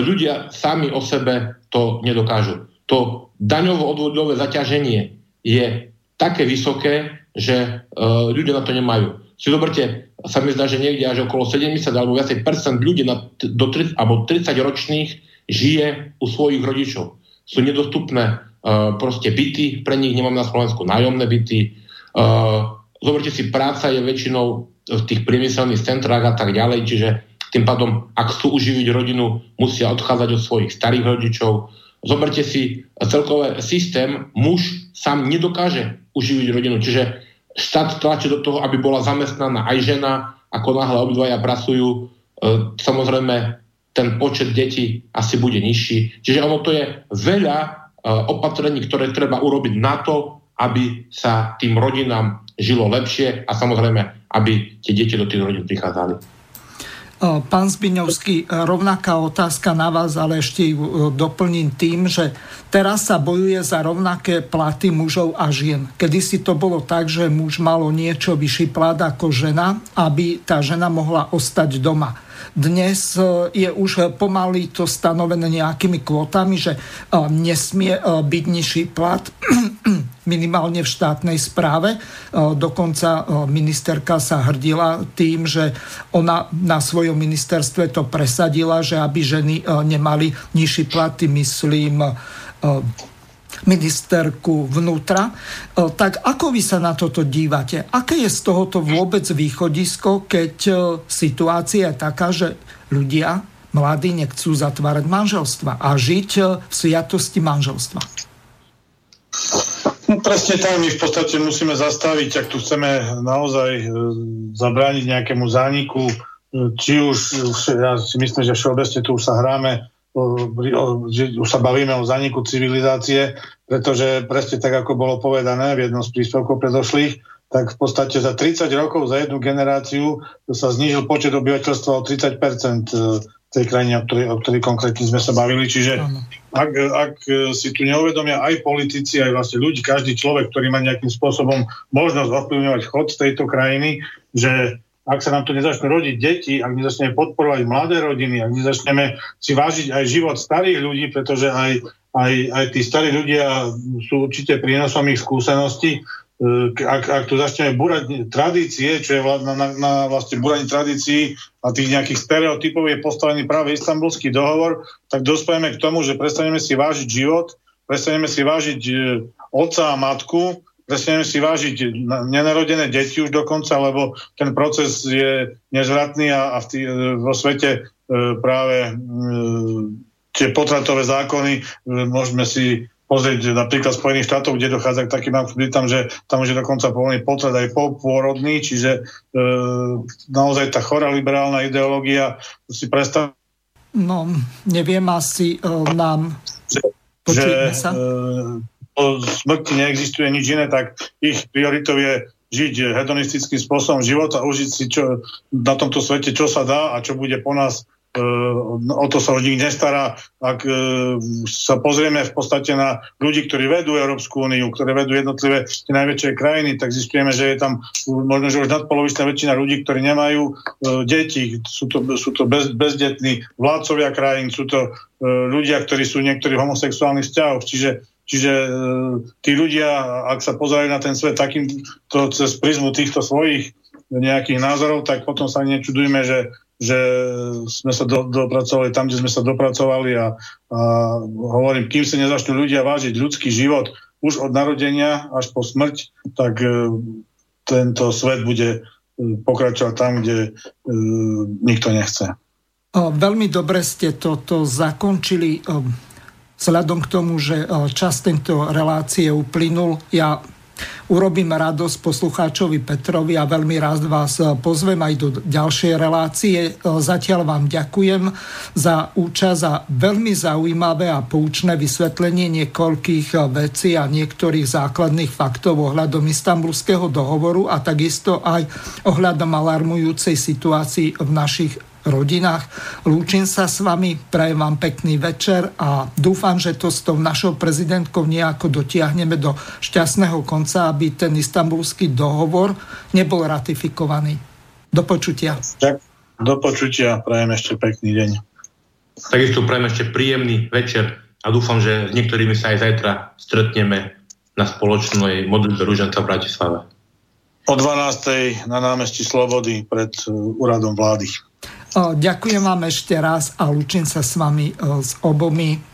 ľudia sami o sebe to nedokážu. To daňovo-odvodové zaťaženie je také vysoké, že uh, ľudia na to nemajú. Si zoberte, sa mi zdá, že niekde až okolo 70 alebo viacej percent ľudí na, do 30, alebo 30 ročných žije u svojich rodičov. Sú nedostupné uh, proste byty, pre nich nemám na Slovensku nájomné byty. Uh, zoberte si, práca je väčšinou v tých priemyselných centrách a tak ďalej, čiže tým pádom, ak chcú uživiť rodinu, musia odchádzať od svojich starých rodičov, Zoberte si celkový systém, muž sám nedokáže uživiť rodinu. Čiže štát tlačí do toho, aby bola zamestnaná aj žena, ako náhle obidvaja pracujú. E, samozrejme, ten počet detí asi bude nižší. Čiže ono to je veľa e, opatrení, ktoré treba urobiť na to, aby sa tým rodinám žilo lepšie a samozrejme, aby tie deti do tých rodín prichádzali. Pán Zbiňovský, rovnaká otázka na vás, ale ešte ju e, doplním tým, že teraz sa bojuje za rovnaké platy mužov a žien. Kedy si to bolo tak, že muž malo niečo vyšší plat ako žena, aby tá žena mohla ostať doma. Dnes e, je už pomaly to stanovené nejakými kvotami, že e, nesmie e, byť nižší plat minimálne v štátnej správe. Dokonca ministerka sa hrdila tým, že ona na svojom ministerstve to presadila, že aby ženy nemali nižší platy, myslím, ministerku vnútra. E, tak ako vy sa na toto dívate? Aké je z tohoto vôbec východisko, keď e, situácia je taká, že ľudia, mladí, nechcú zatvárať manželstva a žiť e, v sviatosti manželstva? No, presne tak, my v podstate musíme zastaviť, ak tu chceme naozaj zabrániť nejakému zániku, či už, ja si myslím, že všeobecne tu už sa hráme že už sa bavíme o zaniku civilizácie, pretože presne tak, ako bolo povedané v jednom z príspevkov predošlých, tak v podstate za 30 rokov, za jednu generáciu sa znížil počet obyvateľstva o 30 e, tej krajine, o ktorej, o ktorej konkrétne sme sa bavili. Čiže ak, ak si tu neuvedomia aj politici, aj vlastne ľudí, každý človek, ktorý má nejakým spôsobom možnosť ovplyvňovať chod tejto krajiny, že ak sa nám tu nezačnú rodiť deti, ak nezačneme podporovať mladé rodiny, ak nezačneme si vážiť aj život starých ľudí, pretože aj, aj, aj tí starí ľudia sú určite prínosom ich skúseností, e, ak, ak tu začneme burať tradície, čo je na, na, na vlastne buranie tradícií a tých nejakých stereotypov je postavený práve istambulský dohovor, tak dospojeme k tomu, že prestaneme si vážiť život, prestaneme si vážiť e, otca a matku prestaneme si vážiť nenarodené deti už dokonca, lebo ten proces je nezvratný a, a v tý, e, vo svete e, práve e, tie potratové zákony e, môžeme si pozrieť napríklad Spojených štátov, kde dochádza k takým aktivitám, že tam už je dokonca povolený potrat aj popôrodný, čiže e, naozaj tá chorá liberálna ideológia si predstav... No, neviem, asi e, nám... Že, sa? E, o smrti neexistuje nič iné, tak ich prioritou je žiť hedonistickým spôsobom života, užiť si čo, na tomto svete, čo sa dá a čo bude po nás o to sa už nikto nestará. Ak sa pozrieme v podstate na ľudí, ktorí vedú Európsku úniu, ktoré vedú jednotlivé tie najväčšie krajiny, tak zistujeme, že je tam možno, že už nadpolovičná väčšina ľudí, ktorí nemajú deti. Sú to, sú to bez, bezdetní vládcovia krajín, sú to ľudia, ktorí sú niektorí homosexuálnych vzťahov. Čiže Čiže tí ľudia, ak sa pozerajú na ten svet takýmto cez prizmu týchto svojich nejakých názorov, tak potom sa nečudujme, že, že sme sa do, dopracovali tam, kde sme sa dopracovali a, a hovorím, kým sa nezačnú ľudia vážiť ľudský život už od narodenia až po smrť, tak e, tento svet bude e, pokračovať tam, kde e, nikto nechce. Veľmi dobre ste toto zakončili. Vzhľadom k tomu, že čas tento relácie uplynul, ja urobím radosť poslucháčovi Petrovi a veľmi rád vás pozvem aj do ďalšej relácie. Zatiaľ vám ďakujem za účasť a veľmi zaujímavé a poučné vysvetlenie niekoľkých vecí a niektorých základných faktov ohľadom istambulského dohovoru a takisto aj ohľadom alarmujúcej situácii v našich rodinách. Lúčim sa s vami, prajem vám pekný večer a dúfam, že to s tou našou prezidentkou nejako dotiahneme do šťastného konca, aby ten istambulský dohovor nebol ratifikovaný. Do počutia. Do počutia, prajem ešte pekný deň. Takisto prajem ešte príjemný večer a dúfam, že s niektorými sa aj zajtra stretneme na spoločnej modlitbe Rúženca v Bratislave. O 12. na námestí Slobody pred úradom vlády. Ďakujem vám ešte raz a lúčim sa s vami s obomi